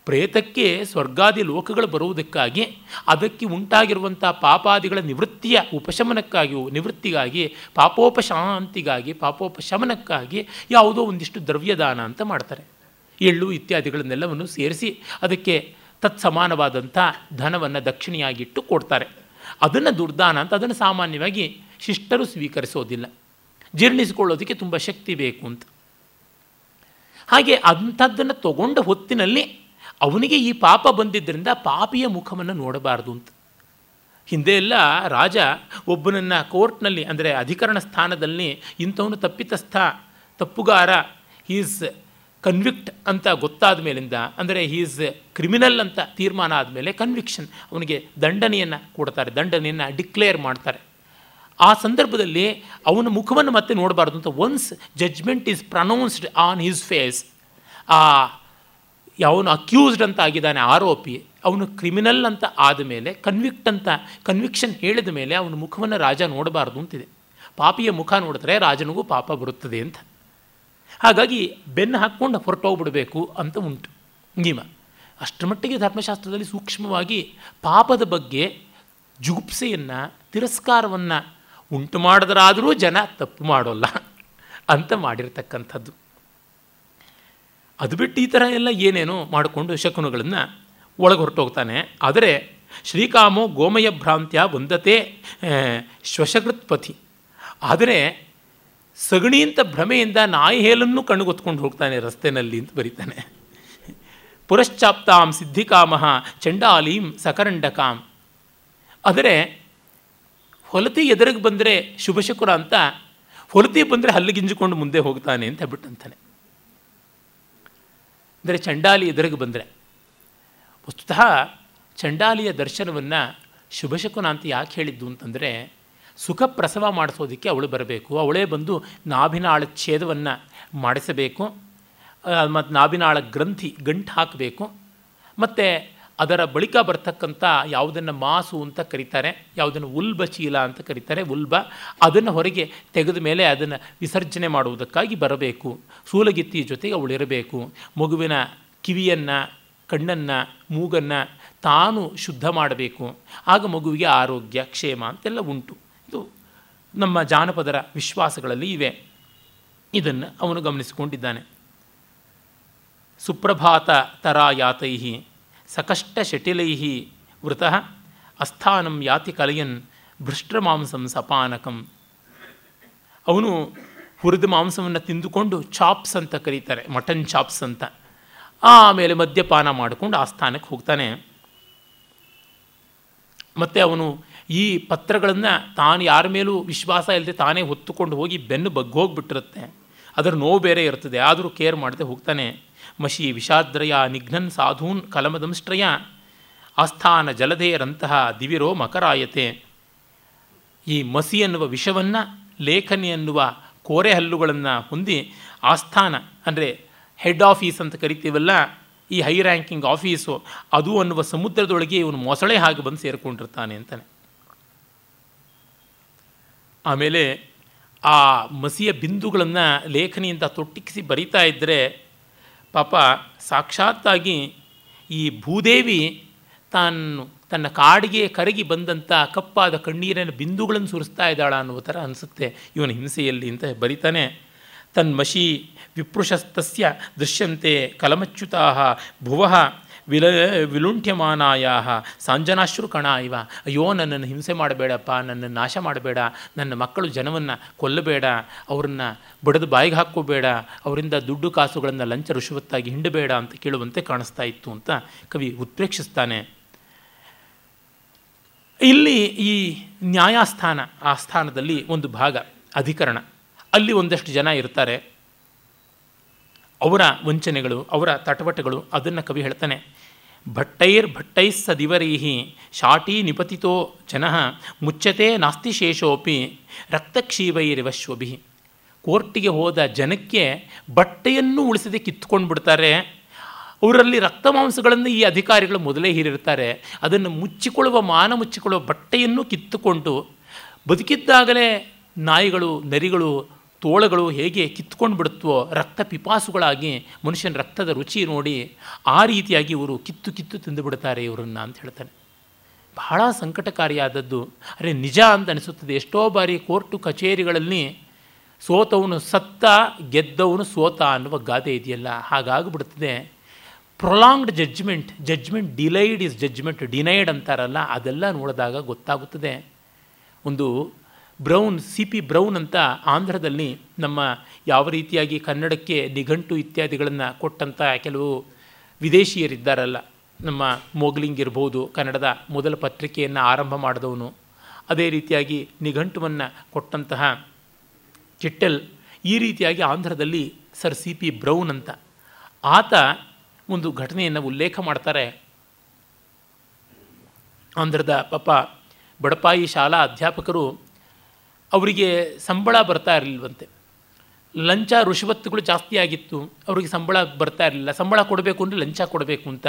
ಪ್ರೇತಕ್ಕೆ ಸ್ವರ್ಗಾದಿ ಲೋಕಗಳು ಬರುವುದಕ್ಕಾಗಿ, ಅದಕ್ಕೆ ಉಂಟಾಗಿರುವಂಥ ಪಾಪಾದಿಗಳ ನಿವೃತ್ತಿಯ ಉಪಶಮನಕ್ಕಾಗಿ, ನಿವೃತ್ತಿಗಾಗಿ, ಪಾಪೋಪಶಾಂತಿಗಾಗಿ, ಪಾಪೋಪಶಮನಕ್ಕಾಗಿ ಯಾವುದೋ ಒಂದಿಷ್ಟು ದ್ರವ್ಯದಾನ ಅಂತ ಮಾಡ್ತಾರೆ. ಎಳ್ಳು ಇತ್ಯಾದಿಗಳನ್ನೆಲ್ಲವನ್ನು ಸೇರಿಸಿ ಅದಕ್ಕೆ ತತ್ಸಮಾನವಾದಂಥ ಧನವನ್ನು ದಕ್ಷಿಣೆಯಾಗಿಟ್ಟು ಕೊಡ್ತಾರೆ. ಅದನ್ನು ದುರ್ದಾನ ಅಂತ ಅದನ್ನು ಸಾಮಾನ್ಯವಾಗಿ ಶಿಷ್ಟರು ಸ್ವೀಕರಿಸೋದಿಲ್ಲ. ಜೀರ್ಣಿಸಿಕೊಳ್ಳೋದಕ್ಕೆ ತುಂಬ ಶಕ್ತಿ ಬೇಕು ಅಂತ. ಹಾಗೆ ಅಂಥದ್ದನ್ನು ತಗೊಂಡ ಹೊತ್ತಿನಲ್ಲಿ ಅವನಿಗೆ ಈ ಪಾಪ ಬಂದಿದ್ದರಿಂದ ಪಾಪಿಯ ಮುಖವನ್ನು ನೋಡಬಾರ್ದು ಅಂತ. ಹಿಂದೆ ಎಲ್ಲ ರಾಜ ಒಬ್ಬನನ್ನು ಕೋರ್ಟ್ನಲ್ಲಿ, ಅಂದರೆ ಅಧಿಕರಣ ಸ್ಥಾನದಲ್ಲಿ ಇಂಥವನು ತಪ್ಪಿತಸ್ಥ, ತಪ್ಪುಗಾರ ಈಸ್ ಕನ್ವಿಕ್ಟ್ ಅಂತ ಗೊತ್ತಾದ ಮೇಲಿಂದ, ಅಂದರೆ ಈಸ್ ಕ್ರಿಮಿನಲ್ ಅಂತ ತೀರ್ಮಾನ ಆದಮೇಲೆ ಕನ್ವಿಕ್ಷನ್ ಅವನಿಗೆ ದಂಡನೆಯನ್ನು ಕೊಡ್ತಾರೆ, ದಂಡನೆಯನ್ನು ಡಿಕ್ಲೇರ್ ಮಾಡ್ತಾರೆ. ಆ ಸಂದರ್ಭದಲ್ಲಿ ಅವನ ಮುಖವನ್ನು ಮತ್ತೆ ನೋಡಬಾರ್ದು ಅಂತ once judgment is pronounced on his face ಆ ಯಾವನು ಅಕ್ಯೂಸ್ಡ್ ಅಂತ ಆಗಿದ್ದಾನೆ, ಆರೋಪಿ, ಅವನು ಕ್ರಿಮಿನಲ್ ಅಂತ ಆದ ಮೇಲೆ ಕನ್ವಿಕ್ಟ್ ಅಂತ ಕನ್ವಿಕ್ಷನ್ ಹೇಳಿದ ಮೇಲೆ ಅವನ ಮುಖವನ್ನು ರಾಜ ನೋಡಬಾರ್ದು ಅಂತಿದೆ. ಪಾಪಿಯ ಮುಖ ನೋಡಿದ್ರೆ ರಾಜನಿಗೂ ಪಾಪ ಬರುತ್ತದೆ ಅಂತ. ಹಾಗಾಗಿ ಬೆನ್ನು ಹಾಕ್ಕೊಂಡು ಹೊರಟೋಗ್ಬಿಡಬೇಕು ಅಂತ ಉಂಟು. ನಿಯಮ ಅಷ್ಟರ ಮಟ್ಟಿಗೆ ಧರ್ಮಶಾಸ್ತ್ರದಲ್ಲಿ ಸೂಕ್ಷ್ಮವಾಗಿ ಪಾಪದ ಬಗ್ಗೆ ಜುಗುಪ್ಸೆಯನ್ನು, ತಿರಸ್ಕಾರವನ್ನು ಉಂಟು ಮಾಡಿದ್ರಾದರೂ ಜನ ತಪ್ಪು ಮಾಡೋಲ್ಲ ಅಂತ ಮಾಡಿರ್ತಕ್ಕಂಥದ್ದು. ಅದು ಬಿಟ್ಟು ಈ ಥರ ಎಲ್ಲ ಏನೇನೋ ಮಾಡಿಕೊಂಡು ಶಕುನಗಳನ್ನು ಒಳಗೆ ಹೊರಟೋಗ್ತಾನೆ ಆದರೆ ಶ್ರೀಕಾಮೋ ಗೋಮಯ ಭ್ರಾಂತ್ಯ ಒಂದತೆ ಶ್ವಶಕೃತ್ಪಥಿ ಆದರೆ ಸಗಣಿ ಅಂತ ಭ್ರಮೆಯಿಂದ ನಾಯಿ ಹೇಲನ್ನು ಕಣ್ಣುಗೊತ್ಕೊಂಡು ಹೋಗ್ತಾನೆ ರಸ್ತೆನಲ್ಲಿ ಅಂತ ಬರೀತಾನೆ. ಪುರಶ್ಚಾಪ್ತಾಂ ಸಿದ್ಧಿಕಾಮಃ ಚಂಡಾಲೀಂ ಸಕರಂಡಕಾಂ. ಆದರೆ ಹೊಲತಿ ಎದುರಿಗೆ ಬಂದರೆ ಶುಭಶಕುರ ಅಂತ, ಹೊಲತಿ ಬಂದರೆ ಹಲ್ಲಿಗಿಂಜಿಕೊಂಡು ಮುಂದೆ ಹೋಗ್ತಾನೆ ಅಂತ ಹೇಳ್ಬಿಟ್ಟಂತಾನೆ. ಅಂದರೆ ಚಂಡಾಲಿ ಎದುರಿಗೆ ಬಂದರೆ. ವಸ್ತುತಃ ಚಂಡಾಲಿಯ ದರ್ಶನವನ್ನು ಶುಭಶಕುನ ಅಂತ ಯಾಕೆ ಹೇಳಿದ್ದು ಅಂತಂದರೆ, ಸುಖ ಪ್ರಸವ ಮಾಡಿಸೋದಕ್ಕೆ ಅವಳು ಬರಬೇಕು. ಅವಳೇ ಬಂದು ನಾಭಿನಾಳ ಛೇದವನ್ನು ಮಾಡಿಸಬೇಕು. ಮತ್ತು ನಾಭಿನಾಳ ಗ್ರಂಥಿ ಗಂಟು ಹಾಕಬೇಕು. ಮತ್ತು ಅದರ ಬಳಿಕ ಬರ್ತಕ್ಕಂಥ ಯಾವುದನ್ನು ಮಾಸು ಅಂತ ಕರೀತಾರೆ, ಯಾವುದನ್ನು ಉಲ್ಬ ಚೀಲ ಅಂತ ಕರೀತಾರೆ, ಉಲ್ಬ ಅದನ್ನು ಹೊರಗೆ ತೆಗೆದ ಮೇಲೆ ಅದನ್ನು ವಿಸರ್ಜನೆ ಮಾಡುವುದಕ್ಕಾಗಿ ಬರಬೇಕು. ಸೂಲಗಿತ್ತಿ ಜೊತೆಗೆ ಅವಳಿರಬೇಕು ಮಗುವಿನ ಕಿವಿಯನ್ನು, ಕಣ್ಣನ್ನು, ಮೂಗನ್ನು ತಾನು ಶುದ್ಧ ಮಾಡಬೇಕು. ಆಗ ಮಗುವಿಗೆ ಆರೋಗ್ಯ, ಕ್ಷೇಮ ಅಂತೆಲ್ಲ ಉಂಟು. ಇದು ನಮ್ಮ ಜಾನಪದರ ವಿಶ್ವಾಸಗಳಲ್ಲಿ ಇವೆ. ಇದನ್ನು ಅವನು ಗಮನಿಸಿಕೊಂಡಿದ್ದಾನೆ. ಸುಪ್ರಭಾತ ತರಾಯಾತೈ ಸಕಷ್ಟ ಶಟಿಲೈ ವೃತಃ ಅಸ್ಥಾನಂ ಯಾತಿ ಕಲಯನ್ ಭೃಷ್ಟ್ರಮಾಂಸಂ ಸಪಾನಕಂ ಅವನು ಹುರಿದ ಮಾಂಸವನ್ನು ತಿಂದುಕೊಂಡು ಚಾಪ್ಸ್ ಅಂತ ಕರೀತಾರೆ, ಮಟನ್ ಚಾಪ್ಸ್ ಅಂತ. ಆಮೇಲೆ ಮದ್ಯಪಾನ ಮಾಡಿಕೊಂಡು ಆ ಸ್ಥಾನಕ್ಕೆ ಹೋಗ್ತಾನೆ. ಮತ್ತು ಅವನು ಈ ಪತ್ರಗಳನ್ನು ತಾನು ಯಾರ ಮೇಲೂ ವಿಶ್ವಾಸ ಇಲ್ಲದೆ ತಾನೇ ಹೊತ್ತುಕೊಂಡು ಹೋಗಿ ಬೆನ್ನು ಬಗ್ಗೋಗ್ಬಿಟ್ಟಿರುತ್ತೆ. ಅದರ ನೋವು ಬೇರೆ ಇರ್ತದೆ, ಆದರೂ ಕೇರ್ ಮಾಡದೆ ಹೋಗ್ತಾನೆ. ಮಶಿ ವಿಷಾದ್ರಯ ನಿಘ್ನನ್ ಸಾಧೂನ್ ಕಲಮದಂಶ್ರಯ ಆಸ್ಥಾನ ಜಲಧೇಯರಂತಹ ದಿವಿರೋ ಮಕರಾಯತೆ. ಈ ಮಸಿ ಎನ್ನುವ ವಿಷವನ್ನು, ಲೇಖನಿ ಎನ್ನುವ ಕೋರೆ ಹಲ್ಲುಗಳನ್ನು ಹೊಂದಿ ಆಸ್ಥಾನ, ಅಂದರೆ ಹೆಡ್ ಆಫೀಸ್ ಅಂತ ಕರಿತೀವಲ್ಲ, ಈ ಹೈ ರ್ಯಾಂಕಿಂಗ್ ಆಫೀಸು ಅದು ಅನ್ನುವ ಸಮುದ್ರದೊಳಗೆ ಇವನು ಮೊಸಳೆ ಹಾಗೆ ಬಂದು ಸೇರಿಕೊಂಡಿರ್ತಾನೆ ಅಂತಾನೆ. ಆಮೇಲೆ ಆ ಮಸಿಯ ಬಿಂದುಗಳನ್ನು ಲೇಖನಿಯಿಂದ ತೊಟ್ಟಿಕ್ಕಿಸಿ ಬರಿತಾ ಇದ್ದರೆ ಪಾಪ ಸಾಕ್ಷಾತ್ತಾಗಿ ಈ ಭೂದೇವಿ ತಾನು ತನ್ನ ಕಾಡಿಗೆ ಕರಗಿ ಬಂದಂಥ ಕಪ್ಪಾದ ಕಣ್ಣೀರಿನ ಬಿಂದುಗಳನ್ನು ಸುರಿಸ್ತಾ ಇದ್ದಾಳ ಅನ್ನುವ ಥರ ಅನಿಸುತ್ತೆ. ಇವನ ಹಿಂಸೆಯಲ್ಲಿ ಅಂತ ಬರಿತಾನೆ. ತನ್ಮಶಿ ವಿಪೃಶಸ್ತಸ್ಯ ದೃಶ್ಯಂತೆ ಕಲಮಚ್ಯುತಾ ಭುವ ವಿಲ ವಿಲುಂಠ್ಯಮಾನಾಯ ಸಾಂಜನಾಶ್ರುಕಣ ಇವ. ಅಯ್ಯೋ, ನನ್ನನ್ನು ಹಿಂಸೆ ಮಾಡಬೇಡಪ್ಪ, ನನ್ನನ್ನು ನಾಶ ಮಾಡಬೇಡ, ನನ್ನ ಮಕ್ಕಳು ಜನವನ್ನು ಕೊಲ್ಲಬೇಡ, ಅವರನ್ನು ಬಡದು ಬಾಯಿಗೆ ಹಾಕೋಬೇಡ ಅವರಿಂದ ದುಡ್ಡು ಕಾಸುಗಳನ್ನು ಲಂಚ ರುಷವತ್ತಾಗಿ ಹಿಂಡಬೇಡ ಅಂತ ಕೇಳುವಂತೆ ಕಾಣಿಸ್ತಾ ಇತ್ತು ಅಂತ ಕವಿ ಉತ್ಪ್ರೇಕ್ಷಿಸ್ತಾನೆ. ಇಲ್ಲಿ ಈ ನ್ಯಾಯಸ್ಥಾನ, ಆ ಸ್ಥಾನದಲ್ಲಿ ಒಂದು ಭಾಗ, ಅಧಿಕರಣ. ಅಲ್ಲಿ ಒಂದಷ್ಟು ಜನ ಇರ್ತಾರೆ. ಅವರ ವಂಚನೆಗಳು, ಅವರ ತಟವಟಗಳು, ಅದನ್ನು ಕವಿ ಹೇಳ್ತಾನೆ. ಭಟ್ಟೈರ್ ಭಟ್ಟೈ ಸದಿವರೈಹಿ ಶಾಟಿ ನಿಪತಿತೋ ಜನ ಮುಚ್ಚತೆ ನಾಸ್ತಿ ಶೇಷೋಪಿ ರಕ್ತಕ್ಷೀವೈರಿವಶ್ವಭಿ. ಕೋರ್ಟಿಗೆ ಹೋದ ಜನಕ್ಕೆ ಬಟ್ಟೆಯನ್ನು ಉಳಿಸದೆ ಕಿತ್ಕೊಂಡು ಬಿಡ್ತಾರೆ ಅವರಲ್ಲಿ ರಕ್ತ ಮಾಂಸಗಳನ್ನು ಈ ಅಧಿಕಾರಿಗಳು ಮೊದಲೇ ಹೀರಿರ್ತಾರೆ ಅದನ್ನು ಮುಚ್ಚಿಕೊಳ್ಳುವ, ಮಾನ ಮುಚ್ಚಿಕೊಳ್ಳುವ ಬಟ್ಟೆಯನ್ನು ಕಿತ್ತುಕೊಂಡು ಬದುಕಿದ್ದಾಗಲೇ ನಾಯಿಗಳು, ನರಿಗಳು ತೋಳಗಳು ಹೇಗೆ ಕಿತ್ಕೊಂಡು ಬಿಡುತ್ತೋ ರಕ್ತ ಪಿಪಾಸುಗಳಾಗಿ ಮನುಷ್ಯನ ರಕ್ತದ ರುಚಿ ನೋಡಿ ಆ ರೀತಿಯಾಗಿ ಇವರು ಕಿತ್ತು ಕಿತ್ತು ತಿಂದು ಬಿಡ್ತಾರೆ ಇವರನ್ನು ಅಂತ ಹೇಳ್ತಾನೆ. ಬಹಳ ಸಂಕಟಕಾರಿಯಾದದ್ದು. ಅರೆ ನಿಜ ಅಂತ ಅನಿಸುತ್ತದೆ. ಎಷ್ಟೋ ಬಾರಿ ಕೋರ್ಟು ಕಚೇರಿಗಳಲ್ಲಿ ಸೋತವನು ಸತ್ತ, ಗೆದ್ದವನು ಸೋತ ಅನ್ನುವ ಗಾದೆ ಇದೆಯಲ್ಲ. ಹಾಗಾಗಿಬಿಡ್ತದೆ. Prolonged judgment judgment delayed is judgment denied ಅಂತಾರಲ್ಲ, ಅದೆಲ್ಲ ನೋಡಿದಾಗ ಗೊತ್ತಾಗುತ್ತದೆ. ಒಂದು ಬ್ರೌನ್ ಸಿ ಪಿ ಬ್ರೌನ್ ಅಂತ ಆಂಧ್ರದಲ್ಲಿ ನಮ್ಮ ಯಾವ ರೀತಿಯಾಗಿ ಕನ್ನಡಕ್ಕೆ ನಿಘಂಟು ಇತ್ಯಾದಿಗಳನ್ನು ಕೊಟ್ಟಂಥ ಕೆಲವು ವಿದೇಶಿಯರಿದ್ದಾರಲ್ಲ. ನಮ್ಮ ಮೋಗ್ಲಿಂಗ್ ಇರ್ಬೋದು, ಕನ್ನಡದ ಮೊದಲ ಪತ್ರಿಕೆಯನ್ನು ಆರಂಭ ಮಾಡಿದವನು. ಅದೇ ರೀತಿಯಾಗಿ ನಿಘಂಟುವನ್ನು ಕೊಟ್ಟಂತಹ ಚಿಟ್ಟೆಲ್ ಈ ರೀತಿಯಾಗಿ ಆಂಧ್ರದಲ್ಲಿ ಸರ್ ಸಿ ಪಿ ಬ್ರೌನ್ ಅಂತ. ಆತ ಒಂದು ಘಟನೆಯನ್ನು ಉಲ್ಲೇಖ ಮಾಡ್ತಾರೆ. ಆಂಧ್ರದ ಪಾಪ ಬಡಪಾಯಿ ಶಾಲಾ ಅಧ್ಯಾಪಕರು ಅವರಿಗೆ ಸಂಬಳ ಬರ್ತಾ ಇರಲಿಲ್ವಂತೆ. ಲಂಚ ರುಷವತ್ತುಗಳು ಜಾಸ್ತಿ ಆಗಿತ್ತು, ಅವರಿಗೆ ಸಂಬಳ ಬರ್ತಾ ಇರಲಿಲ್ಲ. ಸಂಬಳ ಕೊಡಬೇಕು ಅಂದರೆ ಲಂಚ ಕೊಡಬೇಕು ಅಂತ.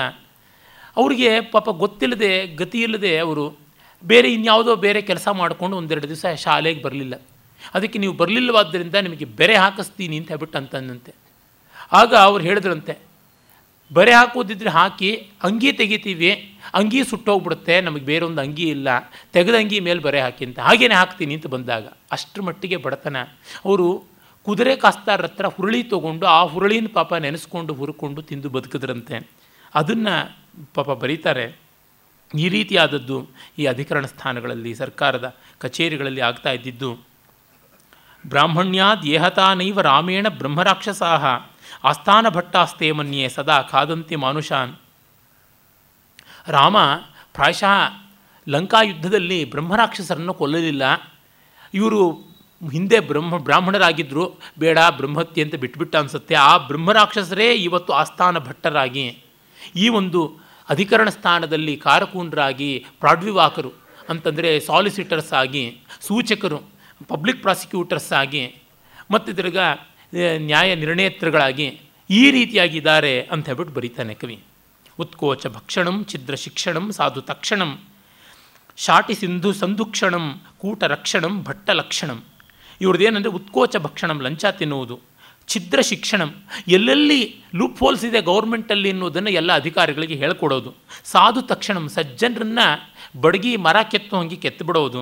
ಅವರಿಗೆ ಪಾಪ ಗೊತ್ತಿಲ್ಲದೆ, ಗತಿ ಇಲ್ಲದೆ ಅವರು ಬೇರೆ ಇನ್ಯಾವುದೋ ಬೇರೆ ಕೆಲಸ ಮಾಡಿಕೊಂಡು ಒಂದೆರಡು ದಿವಸ ಶಾಲೆಗೆ ಬರಲಿಲ್ಲ. ಅದಕ್ಕೆ ನೀವು ಬರಲಿಲ್ಲವಾದ್ದರಿಂದ ನಿಮಗೆ ಬೆರೆ ಹಾಕಿಸ್ತೀನಿ ಅಂತ ಹೇಳ್ಬಿಟ್ಟು ಅಂತಂದಂತೆ. ಆಗ ಅವ್ರು ಹೇಳಿದ್ರಂತೆ, ಬರೆ ಹಾಕೋದಿದ್ರೆ ಹಾಕಿ ಅಂಗಿ ತೆಗಿತೀವಿ ಅಂಗಿ ಸುಟ್ಟೋಗ್ಬಿಡುತ್ತೆ, ನಮಗೆ ಬೇರೊಂದು ಅಂಗಿ ಇಲ್ಲ, ತೆಗೆದ ಅಂಗಿ ಮೇಲೆ ಬರೆ ಹಾಕಿ ಅಂತ. ಹಾಗೇನೆ ಹಾಕ್ತೀನಿ ಅಂತ ಬಂದಾಗ ಅಷ್ಟರ ಮಟ್ಟಿಗೆ ಬಡತನ. ಅವರು ಕುದುರೆ ಕಾಸ್ತಾರ ಹತ್ರ ಹುರುಳಿ ತೊಗೊಂಡು ಆ ಹುರುಳಿನ ಪಾಪ ನೆನೆಸ್ಕೊಂಡು ಹುರ್ಕೊಂಡು ತಿಂದು ಬದುಕಿದ್ರಂತೆ. ಅದನ್ನು ಪಾಪ ಬರೀತಾರೆ. ಈ ರೀತಿಯಾದದ್ದು ಈ ಅಧಿಕರಣ ಸ್ಥಾನಗಳಲ್ಲಿ, ಸರ್ಕಾರದ ಕಚೇರಿಗಳಲ್ಲಿ ಆಗ್ತಾ ಇದ್ದಿದ್ದು. ಬ್ರಾಹ್ಮಣ್ಯಾದ್ ಏಹತಾನೈವ ರಾಮೇಣ ಬ್ರಹ್ಮರಾಕ್ಷಸಾಹ ಆಸ್ಥಾನ ಭಟ್ಟಾಸ್ತೆ ಮನ್ಯೆ ಸದಾ ಖಾದಂತಿ ಮಾನುಷಾನ್. ರಾಮ ಪ್ರಾಯಶಃ ಲಂಕಾ ಯುದ್ಧದಲ್ಲಿ ಬ್ರಹ್ಮರಾಕ್ಷಸರನ್ನು ಕೊಲ್ಲಲಿಲ್ಲ. ಇವರು ಹಿಂದೆ ಬ್ರಹ್ಮ ಬ್ರಾಹ್ಮಣರಾಗಿದ್ದರು ಬೇಡ ಬ್ರಹ್ಮತ್ಯೆ ಅಂತ ಬಿಟ್ಬಿಟ್ಟ ಅನಿಸುತ್ತೆ. ಆ ಬ್ರಹ್ಮರಾಕ್ಷಸರೇ ಇವತ್ತು ಆಸ್ಥಾನ ಭಟ್ಟರಾಗಿ, ಈ ಒಂದು ಅಧಿಕರಣ ಸ್ಥಾನದಲ್ಲಿ ಕಾರಕೂನರಾಗಿ ಪ್ರಾಡ್ವಿವಾಕರು ಅಂತಂದರೆ ಸಾಲಿಸಿಟರ್ಸ್ ಆಗಿ, ಸೂಚಕರು, ಪಬ್ಲಿಕ್ ಪ್ರಾಸಿಕ್ಯೂಟರ್ಸ್ ಆಗಿ, ಮತ್ತು ತಿರ್ಗ, ನ್ಯಾಯ ನಿರ್ಣೇತೃಗಳಾಗಿ ಈ ರೀತಿಯಾಗಿದ್ದಾರೆ ಅಂತ ಹೇಳ್ಬಿಟ್ಟು ಬರೀತಾನೆ ಕವಿ. ಉತ್ಕೋಚ ಭಕ್ಷಣಂ, ಛಿದ್ರ ಶಿಕ್ಷಣಂ, ಸಾಧು ತಕ್ಷಣಂ. ಶಾಟಿ ಸಿಂಧು ಸಂದುಕ್ಷಣಂ ಕೂಟ ರಕ್ಷಣಂ, ಭಟ್ಟ ಲಕ್ಷಣಂ. ಇವ್ರದ್ದೇನೆಂದರೆ ಉತ್ಕೋಚ ಭಕ್ಷಣಂ, ಲಂಚ ತಿನ್ನುವುದು. ಛಿದ್ರ ಶಿಕ್ಷಣಂ. ಎಲ್ಲೆಲ್ಲಿ ಲೂಪ್ ಹೋಲ್ಸ್ ಇದೆ ಗೌರ್ಮೆಂಟಲ್ಲಿ ಎನ್ನುವುದನ್ನು ಎಲ್ಲ ಅಧಿಕಾರಿಗಳಿಗೆ ಹೇಳ್ಕೊಡೋದು. ಸಾಧು ತಕ್ಷಣಂ, ಸಜ್ಜನರನ್ನು ಬಡಗಿ ಮರ ಕೆತ್ತು ಹಂಗೆ ಕೆತ್ತಿಬಿಡೋದು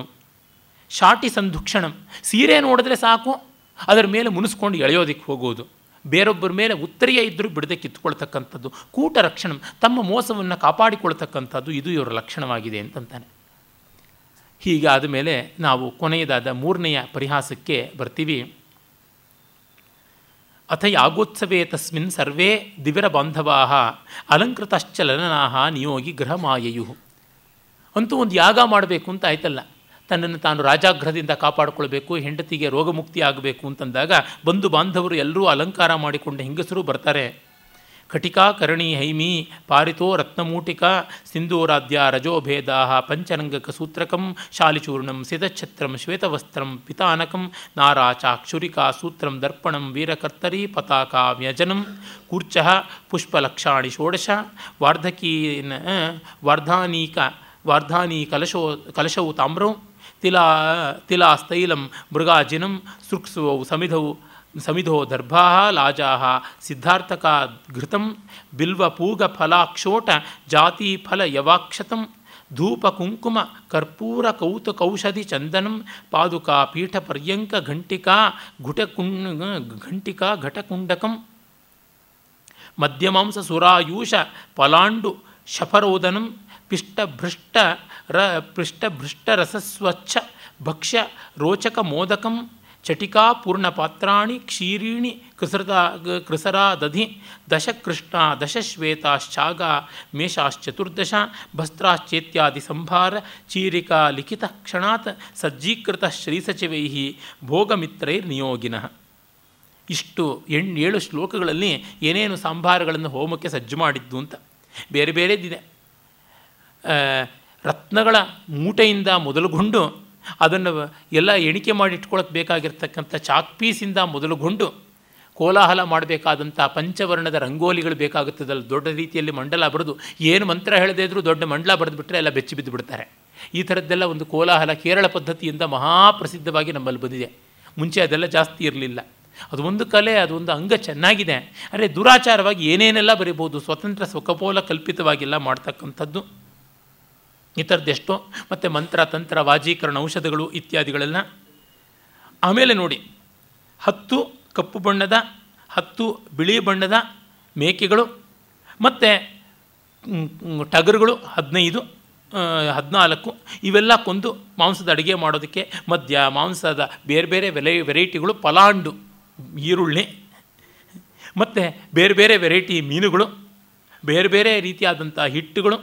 ಶಾಟಿ ಸಂದುಕ್ಷಣಂ ಸೀರೆ ನೋಡಿದ್ರೆ ಸಾಕು, ಅದರ ಮೇಲೆ ಮುನಿಸ್ಕೊಂಡು ಎಳೆಯೋದಕ್ಕೆ ಹೋಗೋದು. ಬೇರೊಬ್ಬರ ಮೇಲೆ ಉತ್ತರಿಯ ಇದ್ದರೂ ಬಿಡದೆ ಕಿತ್ಕೊಳ್ತಕ್ಕಂಥದ್ದು ಕೂಟ ರಕ್ಷಣಂ, ತಮ್ಮ ಮೋಸವನ್ನು ಕಾಪಾಡಿಕೊಳ್ತಕ್ಕಂಥದ್ದು ಇದು ಇವರ ಲಕ್ಷಣವಾಗಿದೆ ಅಂತಂತಾನೆ. ಹೀಗಾದ ಮೇಲೆ ನಾವು ಕೊನೆಯದಾದ ಮೂರನೆಯ ಪರಿಹಾಸಕ್ಕೆ ಬರ್ತೀವಿ. ಅಥ ಯಾಗೋತ್ಸವೇ ತಸ್ಮಿನ್ ಸರ್ವೇ ದಿವಿರ ಬಾಂಧವಾ ಅಲಂಕೃತಶ್ಚಲನಾ ನಿಯೋಗಿ ಗೃಹಮಾಯಯು. ಅಂತೂ ಒಂದು ಯಾಗ ಮಾಡಬೇಕು ಅಂತ ಆಯ್ತಲ್ಲ. ತನ್ನನ್ನು ತಾನು ರಾಜಾಗ್ರಹದಿಂದ ಕಾಪಾಡಿಕೊಳ್ಬೇಕು, ಹೆಂಡತಿಗೆ ರೋಗಮುಕ್ತಿ ಆಗಬೇಕು ಅಂತಂದಾಗ ಬಂಧು ಬಾಂಧವರು ಎಲ್ಲರೂ ಅಲಂಕಾರ ಮಾಡಿಕೊಂಡು ಹೆಂಗಸರು ಬರ್ತಾರೆ. ಕಟಿಕಾ ಕರಣಿ ಹೈಮಿ ಪಾರಿತೋ ರತ್ನಮೂಟಿಕ ಸಿಂಧೂರಾದ್ಯ ರಜೋಭೇದಾ ಪಂಚರಂಗಕ ಸೂತ್ರಕಂ ಶಾಲಿಚೂರ್ಣಂ ಸಿದಚ್ಛತ್ರಂ ಶ್ವೇತವಸ್ತ್ರಂ ಪಿತಾನಕಂ ನಾರಾಚಾಕ್ಷುರಿಕಾ ಸೂತ್ರಂ ದರ್ಪಣಂ ವೀರಕರ್ತರಿ ಪತಾಕಾ ವ್ಯಜನಂ ಕೂರ್ಚ ಪುಷ್ಪಲಕ್ಷಾಣಿ ಷೋಡಶ ವಾರ್ಧಕೀನ ವಾರ್ಧಾನೀಕ, ವಾರ್ಧಾನಿ ಕಲಶೋ ಕಲಶವು ತಾಮ್ರೌ ತಿಲಾ, ತಿಲಾಸ್ತೈಲಂ ಮೃಗಾಜಿನಂ ಸೃಕ್ಸುವೌ ಸಮಿಧವು ಸಮಿಧೋ ದರ್ಭಾ ಲಾಜಾ ಸಿದ್ಧಾರ್ಥಕ ಘೃತಂ ಬಿಲ್ವಪೂಗಫಲಾಕ್ಷೋಟ ಜಾತಿಫಲ ಯವಾಕ್ಷತಂ ಧೂಪ ಕುಂಕುಮ ಕರ್ಪೂರ ಕೌತುಕೌಷಧಿ ಚಂದನಂ ಪಾದುಕಾ ಪೀಠ ಪರ್ಯಂಕ ಘಂಟಿಕಾ ಘುಟಕುಂ ಘಂಟಿಕಾ ಘಟಕುಂಡಕಂ ಮಧ್ಯಮಾಂಸ ಸುರಾಯೂಷ ಪಲಾಂಡು ಶಫರೋದನಂ ಪಿಷ್ಟಭೃಷ್ಟ ರ ಸ್ವಚ್ಛ ಭಕ್ಷ್ಯ ರೋಚಕ ಮೋದಕಂ ಚಟಿಕಾ ಪೂರ್ಣಪಾತ್ರಾಣಿ ಕ್ಷೀರೀಣಿ ಕೃಸೃತ ಕೃಸರಾದಧಿ ದಶಕೃಷ್ಣ ದಶಶ್ವೇತಾಶ್ಚಾಗ ಮೇಷಾಶ್ಚತುರ್ದಶ ಭಸ್ತ್ರಾಶ್ಚೇತ್ಯಾದಿ ಸಂಭಾರ ಚೀರಿಕಾ ಲಿಖಿತ ಕ್ಷಣಾತ್ ಸಜ್ಜೀಕೃತ ಶ್ರೀಸಚಿವೈ ಭೋಗಮಿತ್ರೈರ್ನಿಯೋಗಿನಃ. ಇಷ್ಟು ಎಣ್ ಏಳು ಶ್ಲೋಕಗಳಲ್ಲಿ ಏನೇನು ಸಂಭಾರಗಳನ್ನು ಹೋಮಕ್ಕೆ ಸಜ್ಜು ಮಾಡಿದ್ದು ಅಂತ? ಬೇರೆ ಬೇರೆದಿದೆ ರತ್ನಗಳ ಮೂಟೆಯಿಂದ ಮೊದಲುಗೊಂಡು ಅದನ್ನು ಎಲ್ಲ ಎಣಿಕೆ ಮಾಡಿ ಇಟ್ಕೊಳಕ್ಕೆ ಬೇಕಾಗಿರ್ತಕ್ಕಂಥ ಚಾಕ್ ಪೀಸಿಂದ ಮೊದಲುಗೊಂಡು ಕೋಲಾಹಲ ಮಾಡಬೇಕಾದಂಥ ಪಂಚವರ್ಣದ ರಂಗೋಲಿಗಳು ಬೇಕಾಗುತ್ತದಲ್ಲ ದೊಡ್ಡ ರೀತಿಯಲ್ಲಿ ಮಂಡಲ ಬರೆದು ಏನು ಮಂತ್ರ ಹೇಳದೇ ಇದ್ರೂ ದೊಡ್ಡ ಮಂಡಲ ಬರೆದುಬಿಟ್ರೆ ಎಲ್ಲ ಬೆಚ್ಚಿ ಬಿದ್ದು ಬಿಡ್ತಾರೆ. ಈ ಥರದ್ದೆಲ್ಲ ಒಂದು ಕೋಲಾಹಲ ಕೇರಳ ಪದ್ಧತಿಯಿಂದ ಮಹಾಪ್ರಸಿದ್ಧವಾಗಿ ನಮ್ಮಲ್ಲಿ ಬಂದಿದೆ. ಮುಂಚೆ ಅದೆಲ್ಲ ಜಾಸ್ತಿ ಇರಲಿಲ್ಲ. ಅದು ಒಂದು ಕಲೆ, ಅದು ಒಂದು ಅಂಗ ಚೆನ್ನಾಗಿದೆ. ಅಂದರೆ ದುರಾಚಾರವಾಗಿ ಏನೇನೆಲ್ಲ ಬರಿಬೋದು ಸ್ವತಂತ್ರ ಸ್ವಕಪೋಲ ಕಲ್ಪಿತವಾಗಿಲ್ಲ ಮಾಡ್ತಕ್ಕಂಥದ್ದು. ಈ ಥರದ್ದೆಷ್ಟೋ ಮತ್ತು ಮಂತ್ರ, ತಂತ್ರ, ವಾಜೀಕರಣ, ಔಷಧಗಳು ಇತ್ಯಾದಿಗಳೆಲ್ಲ. ಆಮೇಲೆ ನೋಡಿ, ಹತ್ತು ಕಪ್ಪು ಬಣ್ಣದ, ಹತ್ತು ಬಿಳಿ ಬಣ್ಣದ ಮೇಕೆಗಳು, ಮತ್ತು ಟಗರುಗಳು ಹದಿನೈದು ಹದಿನಾಲ್ಕು, ಇವೆಲ್ಲ ಕೊಂದು ಮಾಂಸದ ಅಡುಗೆ ಮಾಡೋದಕ್ಕೆ ಮದ್ಯ, ಮಾಂಸದ ಬೇರೆ ಬೇರೆ ವೆಲೈ ವೆರೈಟಿಗಳು, ಪಲಾಂಡು, ಈರುಳ್ಳಿ, ಮತ್ತು ಬೇರೆ ಬೇರೆ ವೆರೈಟಿ ಮೀನುಗಳು, ಬೇರೆ ಬೇರೆ ರೀತಿಯಾದಂಥ ಹಿಟ್ಟುಗಳು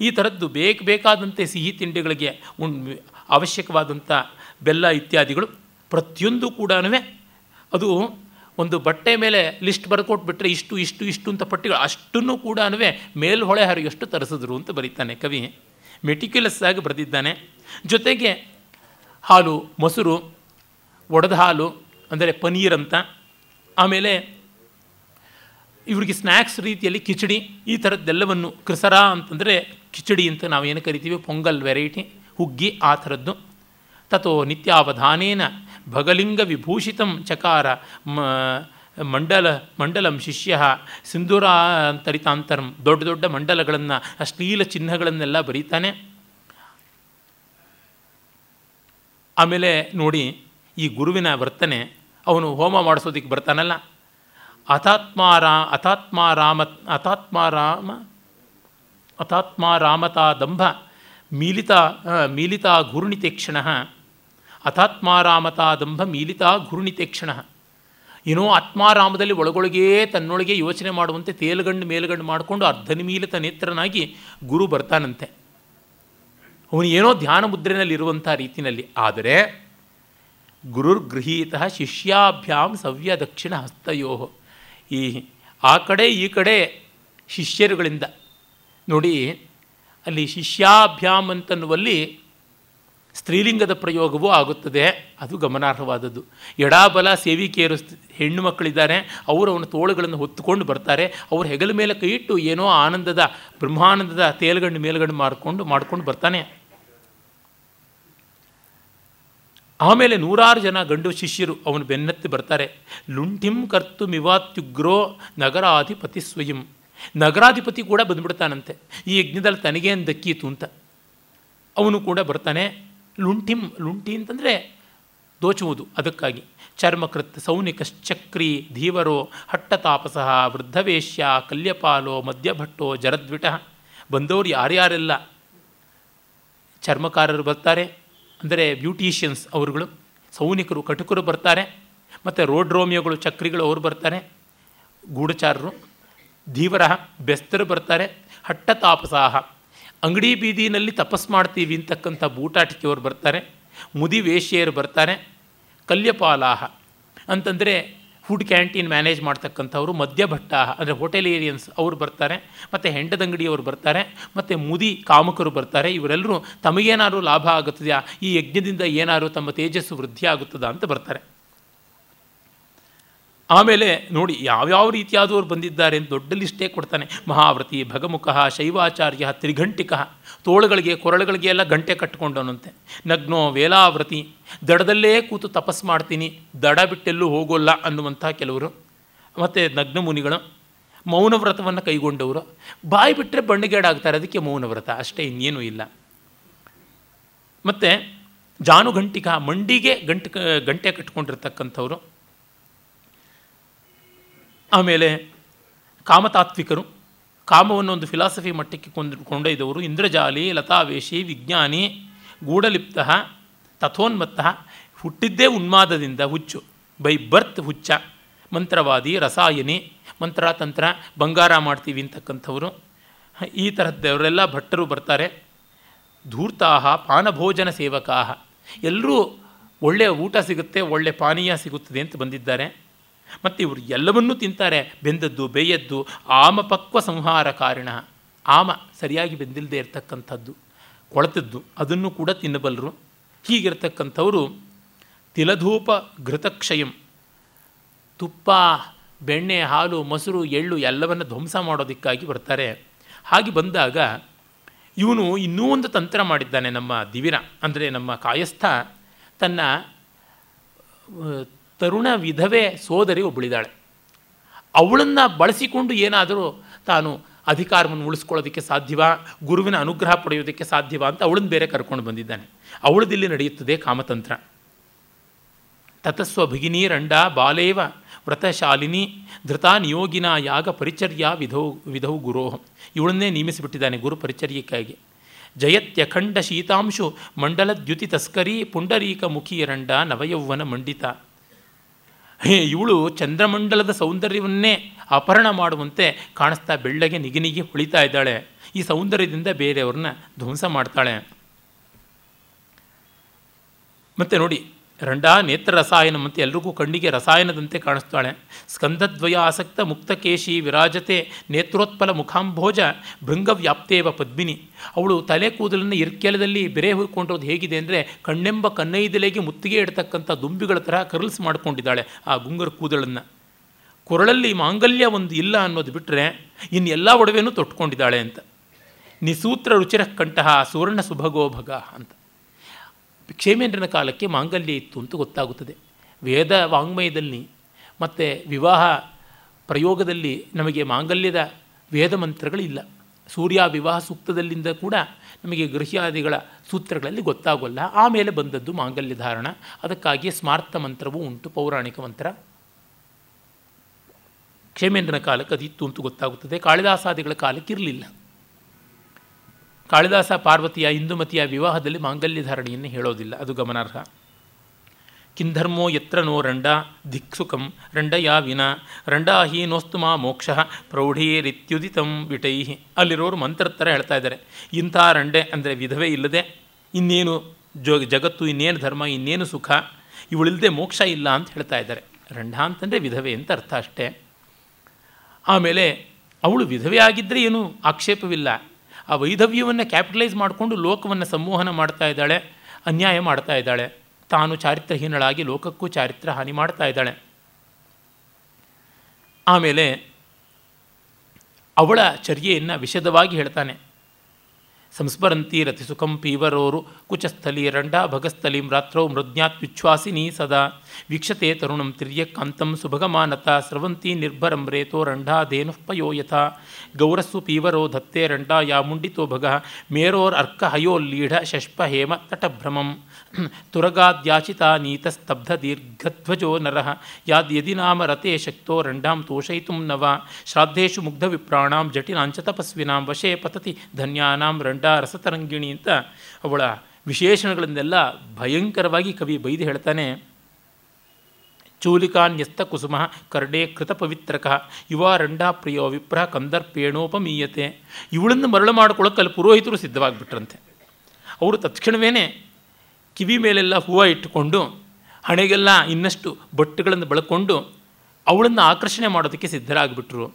ಈ ಥರದ್ದು ಬೇಕು ಬೇಕಾದಂತೆ ಸಿಹಿ ತಿಂಡಿಗಳಿಗೆ ಉಣ್ ಅವಶ್ಯಕವಾದಂಥ ಬೆಲ್ಲ ಇತ್ಯಾದಿಗಳು ಪ್ರತಿಯೊಂದು ಕೂಡ ಅದು ಒಂದು ಬಟ್ಟೆ ಮೇಲೆ ಲಿಸ್ಟ್ ಬರ್ಕೊಟ್ಬಿಟ್ರೆ ಇಷ್ಟು ಇಷ್ಟು ಇಷ್ಟು ಅಂತ ಪಟ್ಟಿಗಳು ಅಷ್ಟನ್ನು ಕೂಡ ಮೇಲ್ಹೊಳೆ ಹರಿಯಷ್ಟು ತರಿಸಿದ್ರು ಅಂತ ಬರೀತಾನೆ ಕವಿ. ಮೆಟಿಕ್ಯುಲಸ್ ಆಗಿ ಬರೆದಿದ್ದಾನೆ. ಜೊತೆಗೆ ಹಾಲು, ಮೊಸರು, ಒಡೆದ ಹಾಲು, ಅಂದರೆ ಪನೀರ್ ಅಂತ, ಆಮೇಲೆ ಇವರಿಗೆ ಸ್ನ್ಯಾಕ್ಸ್ ರೀತಿಯಲ್ಲಿ ಕಿಚಡಿ ಈ ಥರದ್ದೆಲ್ಲವನ್ನು ಕ್ರಿಸರ ಅಂತಂದರೆ ಕಿಚಡಿ ಅಂತ ನಾವು ಏನು ಕರಿತೀವಿ? ಪೊಂಗಲ್ ವೆರೈಟಿ ಹುಗ್ಗಿ ಆ ಥರದ್ದು. ತಥೋ ನಿತ್ಯಾವಧಾನೇನ ಭಗಲಿಂಗ ವಿಭೂಷಿತಂ ಚಕಾರ ಮಂಡಲ, ಮಂಡಲಂ ಶಿಷ್ಯ ಸಿಂಧೂರಾಂತರಿತಾಂತರಂ ದೊಡ್ಡ ದೊಡ್ಡ ಮಂಡಲಗಳನ್ನು, ಅಶ್ಲೀಲ ಚಿಹ್ನೆಗಳನ್ನೆಲ್ಲ ಬರೀತಾನೆ. ಆಮೇಲೆ ನೋಡಿ ಈ ಗುರುವಿನ ವರ್ತನೆ, ಅವನು ಹೋಮ ಮಾಡಿಸೋದಕ್ಕೆ ಬರ್ತಾನಲ್ಲ. ಅತಾತ್ಮಾರಾ, ಅತಾತ್ಮಾರಾಮ ಅತಾತ್ಮಾರಾಮ ದಂಭ ಮೀಲಿತ ಮೀಲಿತಾ ಘೂರ್ಣಿತೇಕ್ಷಣ ಅತಾತ್ಮಾರಾಮತಾ ದಂಭ ಮೀಲಿತಾ ಘೂರ್ಣಿತೇಕ್ಷಣ. ಏನೋ ಆತ್ಮಾರಾಮದಲ್ಲಿ ಒಳಗೊಳಗೇ ತನ್ನೊಳಗೆ ಯೋಚನೆ ಮಾಡುವಂತೆ ತೇಲಗಂಡು ಮೇಲುಗಂಡು ಮಾಡಿಕೊಂಡು ಅರ್ಧನಿಮೀಲಿತ ನೇತ್ರನಾಗಿ ಗುರು ಬರ್ತಾನಂತೆ. ಅವನು ಏನೋ ಧ್ಯಾನ ಮುದ್ರೆಯಲ್ಲಿ ಇರುವಂಥ ರೀತಿಯಲ್ಲಿ ಆದರೆ ಗುರುರ್ಗೃಹೀತ ಶಿಷ್ಯಾಭ್ಯಾಂ ಸವ್ಯ ದಕ್ಷಿಣ ಹಸ್ತಯೋ. ಈ, ಆ ಕಡೆ, ಈ ಕಡೆ ಶಿಷ್ಯರುಗಳಿಂದ. ನೋಡಿ, ಅಲ್ಲಿ ಶಿಷ್ಯಾಭ್ಯಾಮ್ ಅಂತನ್ನುವಲ್ಲಿ ಸ್ತ್ರೀಲಿಂಗದ ಪ್ರಯೋಗವೂ ಆಗುತ್ತದೆ. ಅದು ಗಮನಾರ್ಹವಾದದ್ದು. ಎಡಾಬಲ, ಸೇವಿಕೆಯರು ಹೆಣ್ಣು ಮಕ್ಕಳಿದ್ದಾರೆ. ಅವರು ಅವನ ತೋಳುಗಳನ್ನು ಹೊತ್ತುಕೊಂಡು ಬರ್ತಾರೆ. ಅವರು ಹೆಗಲ ಮೇಲೆ ಕೈ ಇಟ್ಟು ಏನೋ ಆನಂದದ, ಬ್ರಹ್ಮಾನಂದದ ತೇಲ್ಗಂಡು ಮೇಲ್ಗಂಡು ಮಾಡಿಕೊಂಡು ಮಾಡ್ಕೊಂಡು ಬರ್ತಾನೆ. ಆಮೇಲೆ ನೂರಾರು ಜನ ಗಂಡು ಶಿಷ್ಯರು ಅವನು ಬೆನ್ನತ್ತಿ ಬರ್ತಾರೆ. ಲುಂಠಿಂ ಕರ್ತು ಮಿವಾತ್ಯುಗ್ರೋ ನಗರಾಧಿಪತಿ ಸ್ವಯಂ. ನಗರಾಧಿಪತಿ ಕೂಡ ಬಂದ್ಬಿಡ್ತಾನಂತೆ. ಈ ಯಜ್ಞದಲ್ಲಿ ತನಗೇನು ದಕ್ಕೀತು ಅಂತ. ಅವನು ಕೂಡ ಬರ್ತಾನೆ. ಲುಂಠಿಂ, ಲುಂಠಿ ಅಂತಂದರೆ ದೋಚುವುದು ಅದಕ್ಕಾಗಿ. ಚರ್ಮಕೃತ್ ಸೌನಿಕಶ್ಚಕ್ರಿ ಧೀವರೋ ಹಟ್ಟತಾಪಸಃ ವೃದ್ಧವೇಶ್ಯ ಕಲ್ಯಪಾಲೋ ಮದ್ಯಭಟ್ಟೋ ಜರದ್ವಿಟ. ಬಂದವರು ಯಾರ್ಯಾರೆಲ್ಲ? ಚರ್ಮಕಾರರು ಬರ್ತಾರೆ. ಅಂದರೆ ಬ್ಯೂಟಿಷಿಯನ್ಸ್ ಅವರುಗಳು, ಸೌನಿಕರು, ಕಟುಕರು ಬರ್ತಾರೆ, ಮತ್ತು ರೋಡ್ ರೋಮಿಯೋಗಳು, ಚಕ್ರಿಗಳು ಅವರು ಬರ್ತಾರೆ, ಗೂಢಚಾರರು ಧೀವರ ಬೆಸ್ತರು ಬರ್ತಾರೆ ಹಟ್ಟ ತಾಪಸಾಹ ಅಂಗಡಿ ಬೀದಿನಲ್ಲಿ ತಪಸ್ ಮಾಡ್ತೀವಿ ಅಂತಕ್ಕಂಥ ಬೂಟಾಟಿಕೆಯವರು ಬರ್ತಾರೆ, ಮುದಿ ವೇಶ್ಯೆಯರು ಬರ್ತಾರೆ, ಕಲ್ಯಪಾಲಾಹ, ಅಂತಂದರೆ ಫುಡ್ ಕ್ಯಾಂಟೀನ್ ಮ್ಯಾನೇಜ್ ಮಾಡ್ತಕ್ಕಂಥವ್ರು ಮದ್ಯಭಟ್ಟ ಅಂದರೆ ಹೋಟೆಲ್ ಏರಿಯನ್ಸ್ ಅವರು ಬರ್ತಾರೆ, ಮತ್ತು ಹೆಂಡದಂಗಡಿಯವರು ಬರ್ತಾರೆ, ಮತ್ತು ಮುದಿ ಕಾಮಕರು ಬರ್ತಾರೆ. ಇವರೆಲ್ಲರೂ ತಮಗೇನಾದ್ರು ಲಾಭ ಆಗುತ್ತದೆಯಾ? ಈ ಯಜ್ಞದಿಂದ ಏನಾದ್ರು ತಮ್ಮ ತೇಜಸ್ಸು ವೃದ್ಧಿ ಆಗುತ್ತದಾ ಅಂತ ಬರ್ತಾರೆ. ಆಮೇಲೆ ನೋಡಿ ಯಾವ್ಯಾವ ರೀತಿಯಾದವರು ಬಂದಿದ್ದಾರೆ ಅಂತ ದೊಡ್ಡ ಲಿಸ್ಟೇ ಕೊಡ್ತಾನೆ. ಮಹಾವ್ರತಿ ಭಗಮುಖ ಶೈವಾಚಾರ್ಯ ತ್ರಿಘಂಟಿಕ. ತೋಳುಗಳಿಗೆ, ಕೊರಳುಗಳಿಗೆ ಎಲ್ಲ ಗಂಟೆ ಕಟ್ಟಿಕೊಂಡವನಂತೆ. ನಗ್ನೋ, ವೇಲಾವೃತಿ, ದಡದಲ್ಲೇ ಕೂತು ತಪಸ್ ಮಾಡ್ತೀನಿ, ದಡ ಬಿಟ್ಟೆಲ್ಲೂ ಹೋಗೋಲ್ಲ ಅನ್ನುವಂಥ ಕೆಲವರು. ಮತ್ತು ನಗ್ನ ಮುನಿಗಳು ಮೌನವ್ರತವನ್ನು ಕೈಗೊಂಡವರು. ಬಾಯಿ ಬಿಟ್ಟರೆ ಬಣ್ಣಗೇಡಾಗ್ತಾರೆ, ಅದಕ್ಕೆ ಮೌನವ್ರತ ಅಷ್ಟೇ ಇನ್ನೇನೂ ಇಲ್ಲ. ಮತ್ತು ಜಾನುಗಂಟಿಕ ಮಂಡಿಗೆ ಗಂಟು, ಗಂಟೆ ಕಟ್ಕೊಂಡಿರ್ತಕ್ಕಂಥವ್ರು ಆಮೇಲೆ ಕಾಮತಾತ್ವಿಕರು. ಕಾಮವನ್ನು ಒಂದು ಫಿಲಾಸಫಿ ಮಟ್ಟಕ್ಕೆ ಕೊಂದು, ಕೊಂಡೊಯ್ದವರು. ಇಂದ್ರಜಾಲಿ, ಲತಾವೇಶಿ, ವಿಜ್ಞಾನಿ, ಗೂಢಲಿಪ್ತ, ತಥೋನ್ಮತ್ತ, ಹುಟ್ಟಿದ್ದೇ ಉನ್ಮಾದದಿಂದ ಹುಚ್ಚು, ಬೈ ಬರ್ತ್ ಹುಚ್ಚ, ಮಂತ್ರವಾದಿ, ರಸಾಯನಿ ಮಂತ್ರ ತಂತ್ರ ಬಂಗಾರ ಮಾಡ್ತೀವಿ ಅಂತಕ್ಕಂಥವರು. ಈ ಥರದ್ದವರೆಲ್ಲ ಭಟ್ಟರು ಬರ್ತಾರೆ. ಧೂರ್ತಾಹ, ಪಾನಭೋಜನ ಸೇವಕಾಹ. ಎಲ್ಲರೂ ಒಳ್ಳೆಯ ಊಟ ಸಿಗುತ್ತೆ ಒಳ್ಳೆಯ ಪಾನೀಯ ಸಿಗುತ್ತದೆ ಅಂತ ಬಂದಿದ್ದಾರೆ. ಮತ್ತು ಇವರು ಎಲ್ಲವನ್ನೂ ತಿಂತಾರೆ, ಬೆಂದದ್ದು, ಬೇಯದ್ದು ಆಮಪಕ್ವ ಸಂಹಾರ ಕಾರಣ. ಆಮ ಸರಿಯಾಗಿ ಬೆಂದಿಲ್ಲದೆ ಇರತಕ್ಕಂಥದ್ದು, ಕೊಳತದ್ದು, ಅದನ್ನು ಕೂಡ ತಿನ್ನಬಲ್ಲರು ಹೀಗಿರ್ತಕ್ಕಂಥವರು ತಿಲಧೂಪ ಘೃತಕ್ಷಯಂ. ತುಪ್ಪ, ಬೆಣ್ಣೆ, ಹಾಲು, ಮೊಸರು, ಎಳ್ಳು ಎಲ್ಲವನ್ನು ಧ್ವಂಸ ಮಾಡೋದಕ್ಕಾಗಿ ಬರ್ತಾರೆ. ಹಾಗೆ ಬಂದಾಗ ಇವನು ಇನ್ನೂ ಒಂದು ತಂತ್ರ ಮಾಡಿದ್ದಾನೆ ನಮ್ಮ ದಿವಿರ ಅಂದರೆ ನಮ್ಮ ಕಾಯಸ್ಥ. ತನ್ನ ತರುಣ ವಿಧವೆ ಸೋದರಿ ಒಬ್ಬಳಿದ್ದಾಳೆ. ಅವಳನ್ನು ಬಳಸಿಕೊಂಡು ಏನಾದರೂ ತಾನು ಅಧಿಕಾರವನ್ನು ಉಳಿಸ್ಕೊಳ್ಳೋದಕ್ಕೆ ಸಾಧ್ಯವಾ? ಗುರುವಿನ ಅನುಗ್ರಹ ಪಡೆಯೋದಕ್ಕೆ ಸಾಧ್ಯವಾ ಅಂತ ಅವಳನ್ನು ಬೇರೆ ಕರ್ಕೊಂಡು ಬಂದಿದ್ದಾನೆ. ಅವಳದಿಲ್ಲಿ ನಡೆಯುತ್ತದೆ ಕಾಮತಂತ್ರ. ತತಸ್ವ ಭಗಿನಿ ರಂಡ ಬಾಲೇವ ವ್ರತಶಾಲಿನಿ ಧೃತಾ ನಿಯೋಗಿನ ಯಾಗ ಪರಿಚರ್ಯ ವಿಧೌ ವಿಧೌ ಗುರೋಹ ಇವಳನ್ನೇ ನೇಮಿಸಿಬಿಟ್ಟಿದ್ದಾನೆ ಗುರು ಪರಿಚರ್ಯಕ್ಕಾಗಿ. ಜಯತ್ಯಖಂಡ ಶೀತಾಂಶು ಮಂಡಲದ್ಯುತಿ ತಸ್ಕರಿ ಪುಂಡರೀಕ ಮುಖಿ ರಂಡ ನವಯೌವನ ಮಂಡಿತ. ಹೇ, ಇವಳು ಚಂದ್ರಮಂಡಲದ ಸೌಂದರ್ಯವನ್ನೇ ಅಪಹರಣ ಮಾಡುವಂತೆ ಕಾಣಿಸ್ತಾ ಬೆಳ್ಳಗೆ ನಿಗಿನಿಗಿ ಹೊಳಿತಾ ಇದ್ದಾಳೆ. ಈ ಸೌಂದರ್ಯದಿಂದ ಬೇರೆಯವ್ರನ್ನ ಧ್ವಂಸ ಮಾಡ್ತಾಳೆ. ಮತ್ತು ನೋಡಿ ರಂಡ ನೇತ್ರ ರಸಾಯನ ಮತ್ತು ಎಲ್ರಿಗೂ ಕಣ್ಣಿಗೆ ರಸಾಯನದಂತೆ ಕಾಣಿಸ್ತಾಳೆ. ಸ್ಕಂದದ್ವಯ ಆಸಕ್ತ ಮುಕ್ತಕೇಶಿ ವಿರಾಜತೆ ನೇತ್ರೋತ್ಪಲ ಮುಖಾಂಭೋಜ ಭೃಂಗವ್ಯಾಪ್ತೇವ ಪದ್ಮಿನಿ. ಅವಳು ತಲೆ ಕೂದಲನ್ನು ಇರ್ಕೆಲದಲ್ಲಿ ಬೆರೆ ಹುಯ್ಕೊಂಡಿರೋದು ಹೇಗಿದೆ ಅಂದರೆ ಕಣ್ಣೆಂಬ ಕನ್ನೈದಲೆಗೆ ಮುತ್ತಿಗೆ ಇಡ್ತಕ್ಕಂಥ ದುಂಬಿಗಳ ಥರ ಕರ್ಲ್ಸ್ ಮಾಡ್ಕೊಂಡಿದ್ದಾಳೆ ಆ ಗುಂಗರ ಕೂದಲನ್ನು. ಕೊರಳಲ್ಲಿ ಮಾಂಗಲ್ಯ ಒಂದು ಇಲ್ಲ ಅನ್ನೋದು ಬಿಟ್ಟರೆ ಇನ್ನೆಲ್ಲ ಒಡವೆನೂ ತೊಟ್ಕೊಂಡಿದ್ದಾಳೆ ಅಂತ. ನಿಸೂತ್ರ ರುಚಿರ ಕಂಠಃ ಸುವರ್ಣ ಸುಭಗೋಭಗ ಅಂತ. ಕ್ಷೇಮೇಂದ್ರನ ಕಾಲಕ್ಕೆ ಮಾಂಗಲ್ಯ ಇತ್ತು ಅಂತ ಗೊತ್ತಾಗುತ್ತದೆ. ವೇದ ವಾಂಗ್ಮಯದಲ್ಲಿ ಮತ್ತು ವಿವಾಹ ಪ್ರಯೋಗದಲ್ಲಿ ನಮಗೆ ಮಾಂಗಲ್ಯದ ವೇದ ಮಂತ್ರಗಳಿಲ್ಲ. ಸೂರ್ಯ ವಿವಾಹ ಸೂಕ್ತದಲ್ಲಿಂದ ಕೂಡ ನಮಗೆ ಗೃಹ್ಯಾದಿಗಳ ಸೂತ್ರಗಳಲ್ಲಿ ಗೊತ್ತಾಗೋಲ್ಲ. ಆಮೇಲೆ ಬಂದದ್ದು ಮಾಂಗಲ್ಯ ಧಾರಣ. ಅದಕ್ಕಾಗಿ ಸ್ಮಾರ್ಥ ಮಂತ್ರವೂ ಉಂಟು, ಪೌರಾಣಿಕ ಮಂತ್ರ. ಕ್ಷೇಮೇಂದ್ರನ ಕಾಲಕ್ಕೆ ಅದಿತ್ತು ಅಂತ ಗೊತ್ತಾಗುತ್ತದೆ. ಕಾಳಿದಾಸಾದಿಗಳ ಕಾಲಕ್ಕೆ ಇರಲಿಲ್ಲ ಕಾಳಿದಾಸ ಪಾರ್ವತಿಯ ಇಂದುಮತಿಯ ವಿವಾಹದಲ್ಲಿ ಮಾಂಗಲ್ಯ ಧಾರಣೆಯನ್ನು ಹೇಳೋದಿಲ್ಲ. ಅದು ಗಮನಾರ್ಹ. ಕಿಂಧರ್ಮೋ ಯತ್ರ ನೋ ರಂಡ ದಿಕ್ಸುಖಂ ರಂಡಯಾ ವಿನ ರಂಡಾಹಿ ನೋಸ್ತು ಮಾ ಮೋಕ್ಷ ಪ್ರೌಢೀರಿತ್ಯುದಿತಂ ವಿಟೈ ಅಲ್ಲಿರೋರು ಮಂತ್ರ ಥರ ಹೇಳ್ತಾ ಇದ್ದಾರೆ. ಇಂಥ ರಂಡೆ ಅಂದರೆ ವಿಧವೆ ಇಲ್ಲದೆ ಇನ್ನೇನು ಜೋ ಜಗತ್ತು, ಇನ್ನೇನು ಧರ್ಮ, ಇನ್ನೇನು ಸುಖ, ಇವಳಿಲ್ಲದೆ ಮೋಕ್ಷ ಇಲ್ಲ ಅಂತ ಹೇಳ್ತಾ ಇದ್ದಾರೆ. ರಂಡ ಅಂತಂದರೆ ವಿಧವೆ ಅಂತ ಅರ್ಥ ಅಷ್ಟೇ. ಆಮೇಲೆ ಅವಳು ವಿಧವೆ ಆಗಿದ್ದರೆ ಏನೂ ಆಕ್ಷೇಪವಿಲ್ಲ. ಆ ವೈಧವ್ಯವನ್ನು ಕ್ಯಾಪಿಟಲೈಸ್ ಮಾಡಿಕೊಂಡು ಲೋಕವನ್ನು ಸಂಮೋಹನ ಮಾಡ್ತಾ ಇದ್ದಾಳೆ, ಅನ್ಯಾಯ ಮಾಡ್ತಾ ಇದ್ದಾಳೆ. ತಾನು ಚಾರಿತ್ರಹೀನಳಾಗಿ ಲೋಕಕ್ಕೂ ಚಾರಿತ್ರ ಹಾನಿ ಮಾಡ್ತಾ ಇದ್ದಾಳೆ. ಆಮೇಲೆ ಅವಳ ಚರ್ಯೆಯನ್ನು ವಿಷದವಾಗಿ ಹೇಳ್ತಾನೆ. ಸಂಸ್ಮರಂತಿ ರತಿಸುಖಂ ಪೀವರೋರು ಕುಚಸ್ಥಲಿ ರಂಡ ಭಗಸ್ಥಲಿಂ ರಾತ್ರೌ ಮೃಜ್ಞಾತ್ವಿಚ್ಛ್ವಾಸಿನಿ ಸದಾ. ವೀಕ್ಷತೆ ತರುಣಂ ತಿರ್ಯಕಾಂತಂ ಸುಭಗಮಾನತ ಸ್ರವಂತಿ ನಿರ್ಭರಂ ರೇತೋ ರಂಡಾ ಪಯೋ ಯಥಾ. ಗೌರಸ್ಸು ಪೀವರೋ ಧತ್ತೆ ರಂಡಾ ಯಾ ಮುಂಡಿತೋ ಭಗ. ಮೇರೋರ್ ಅರ್ಕ ಹಯೋಲ್ಲೀಢ ಶಷ್ಪ ಹೇಮ ತಟಭ್ರಮಂ. ತುರಗಾದ್ಯಾಚಿತ ನೀತಸ್ತಬ್ಧ ದೀರ್ಘಧ್ವಜೋ ನರಃ ಯಾದ್ ನಾಮ ರತೆ ಶಕ್ತೋ ರಂಡಾಂ ತೋಷಯಿತು ನವ ಶ್ರಾದ್ದೇಶು ಮುಗ್ಧ ವಿಪ್ರಾಣಾಂ ಜಟಿನಾಂಚ ತಪಸ್ವಿನಾಂ ವಶೇ ಪತತಿ ಧನ್ಯಾನಾಂ ರಂಡ ರಸತರಂಗಿಣಿ ಅಂತ ಅವಳ ವಿಶೇಷಣಗಳನ್ನೆಲ್ಲ ಭಯಂಕರವಾಗಿ ಕವಿ ಬೈದು ಹೇಳ್ತಾನೆ, ಚೂಲಿಕಾನ್ಯಸ್ತ ಕುಸುಮ ಕರ್ಡೆ ಕೃತ ಪವಿತ್ರಕ, ಯುವ ರಂಡಾ ಪ್ರಿಯೋ ವಿಪ್ರ ಕಂದರ್ಪೇಣೋಪಮೀಯತೆ. ಇವಳನ್ನು ಮರಳು ಮಾಡ್ಕೊಳ್ಳೋಕೆ ಅಲ್ಲಿ ಪುರೋಹಿತರು ಸಿದ್ಧವಾಗಿಬಿಟ್ರಂತೆ. ಅವರು ತತ್ಕ್ಷಣವೇ ಕಿವಿ ಮೇಲೆಲ್ಲ ಹೂವು ಇಟ್ಟುಕೊಂಡು ಹಣೆಗೆಲ್ಲ ಇನ್ನಷ್ಟು ಬಟ್ಟೆಗಳನ್ನು ಬಳಕೊಂಡು ಅವಳನ್ನು ಆಕರ್ಷಣೆ ಮಾಡೋದಕ್ಕೆ ಸಿದ್ಧರಾಗ್ಬಿಟ್ರು.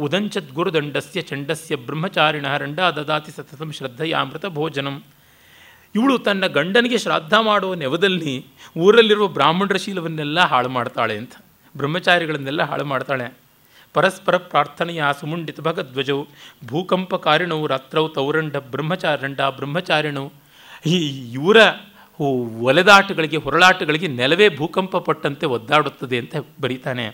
ಉದಂಚದ್ ಗುರುದಂಡಸ್ಯ ಚಂಡಸ್ಯ ಬ್ರಹ್ಮಚಾರಿಣ ರಂಡ ದದಾತಿ ಸತತಂ ಶ್ರದ್ಧೆಯಾಮೃತ ಭೋಜನಂ. ಇವಳು ತನ್ನ ಗಂಡನಿಗೆ ಶ್ರಾದ್ದ ಮಾಡುವ ನೆವದಲ್ಲಿ ಊರಲ್ಲಿರುವ ಬ್ರಾಹ್ಮಣರ ಶೀಲವನ್ನೆಲ್ಲ ಹಾಳು ಮಾಡ್ತಾಳೆ ಅಂತ. ಬ್ರಹ್ಮಚಾರಿಗಳನ್ನೆಲ್ಲ ಹಾಳು ಮಾಡ್ತಾಳೆ. ಪರಸ್ಪರ ಪ್ರಾರ್ಥನೆಯ ಸುಮುಂಡಿತ ಭಗಧ್ವಜವು ಭೂಕಂಪಕಾರಿಣವು ರಾತ್ರವು ತೌರಂಡ ಬ್ರಹ್ಮಚಾರಂಡ ಬ್ರಹ್ಮಚಾರಿಣವು ಈ ಇವರ ಒಲೆದಾಟಗಳಿಗೆ ಹೊರಳಾಟಗಳಿಗೆ ನೆಲವೇ ಭೂಕಂಪ ಪಟ್ಟಂತೆ ಒದ್ದಾಡುತ್ತದೆ ಅಂತ ಬರೀತಾನೆ.